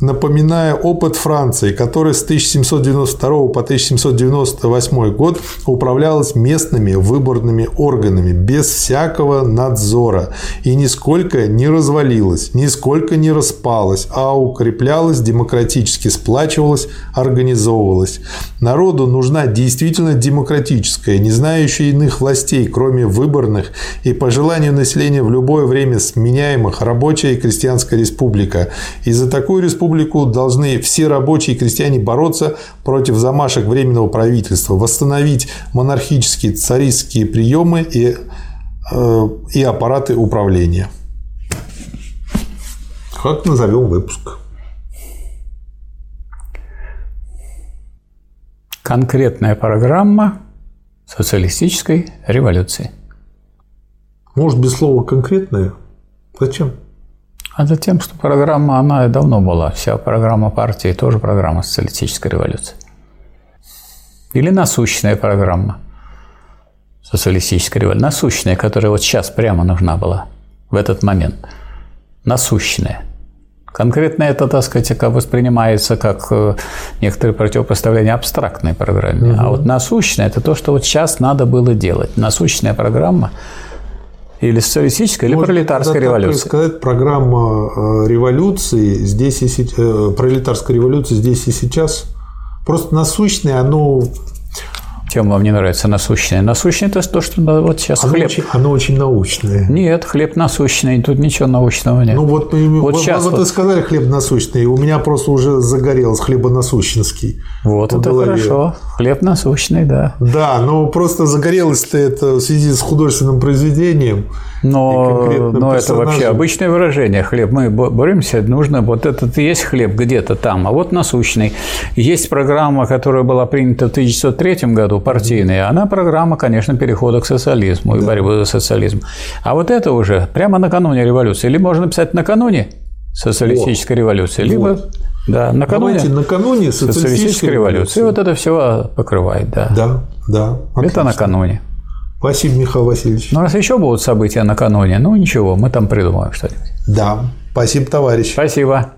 напоминая опыт Франции, которая с 1792 по 1798 год управлялась местными выборными органами без всякого надзора и нисколько не развалилась, нисколько не распалась, а укреплялась, демократически сплачивалась, организовывалась. Народу нужна действительно демократическая, не знающая иных властей, кроме выборных и по желанию населения в любое время сменяемых рабочая и крестьянская республика. И за такую республику должны все рабочие и крестьяне бороться против замашек Временного правительства, восстановить монархические царистские приемы и, э, и аппараты управления. Как назовем выпуск? Конкретная программа социалистической революции. Может, без слова конкретное? Зачем? А затем, что программа, она и давно была. Вся программа партии тоже программа социалистической революции. Или насущная программа социалистической революции. Насущная, которая вот сейчас прямо нужна была в этот момент. Насущная. Конкретно это, так сказать, как воспринимается как э, некоторые противопоставления абстрактной программе. А вот насущная – это то, что вот сейчас надо было делать. Насущная программа или социалистическая, или пролетарская тогда так революция. сказать, программа э, революции здесь и се- э, пролетарской революции здесь и сейчас. Просто насущное, оно, Чем вам не нравится насущное? Насущное – это то, что вот сейчас оно, хлеб. очень, оно очень научное. Нет, хлеб насущный, тут ничего научного нет. Ну вот, Вот вот, щас вот вот. вы сказали хлеб насущный, у меня просто уже загорелся хлебонасущенский. вот это голове. хорошо. Хлеб насущный, да. Да, но просто загорелось-то это в связи с художественным произведением. Но, но это вообще обычное выражение. Хлеб. Мы бо- боремся, нужно вот этот и есть хлеб где-то там, а вот насущный. Есть программа, которая была принята в 1903 году, партийная, она программа, конечно, перехода к социализму и борьбы за социализм. А вот это уже прямо накануне революции. Либо можно написать накануне социалистической О, революции, либо вот. да, накануне, Давайте накануне социалистической, социалистической революции. И вот это все покрывает, да. Да, да. Отлично. Это накануне. Спасибо, Михаил Васильевич. Ну, раз еще будут события накануне, ну ничего, мы там придумаем что-нибудь. Да. Спасибо, товарищ. Спасибо.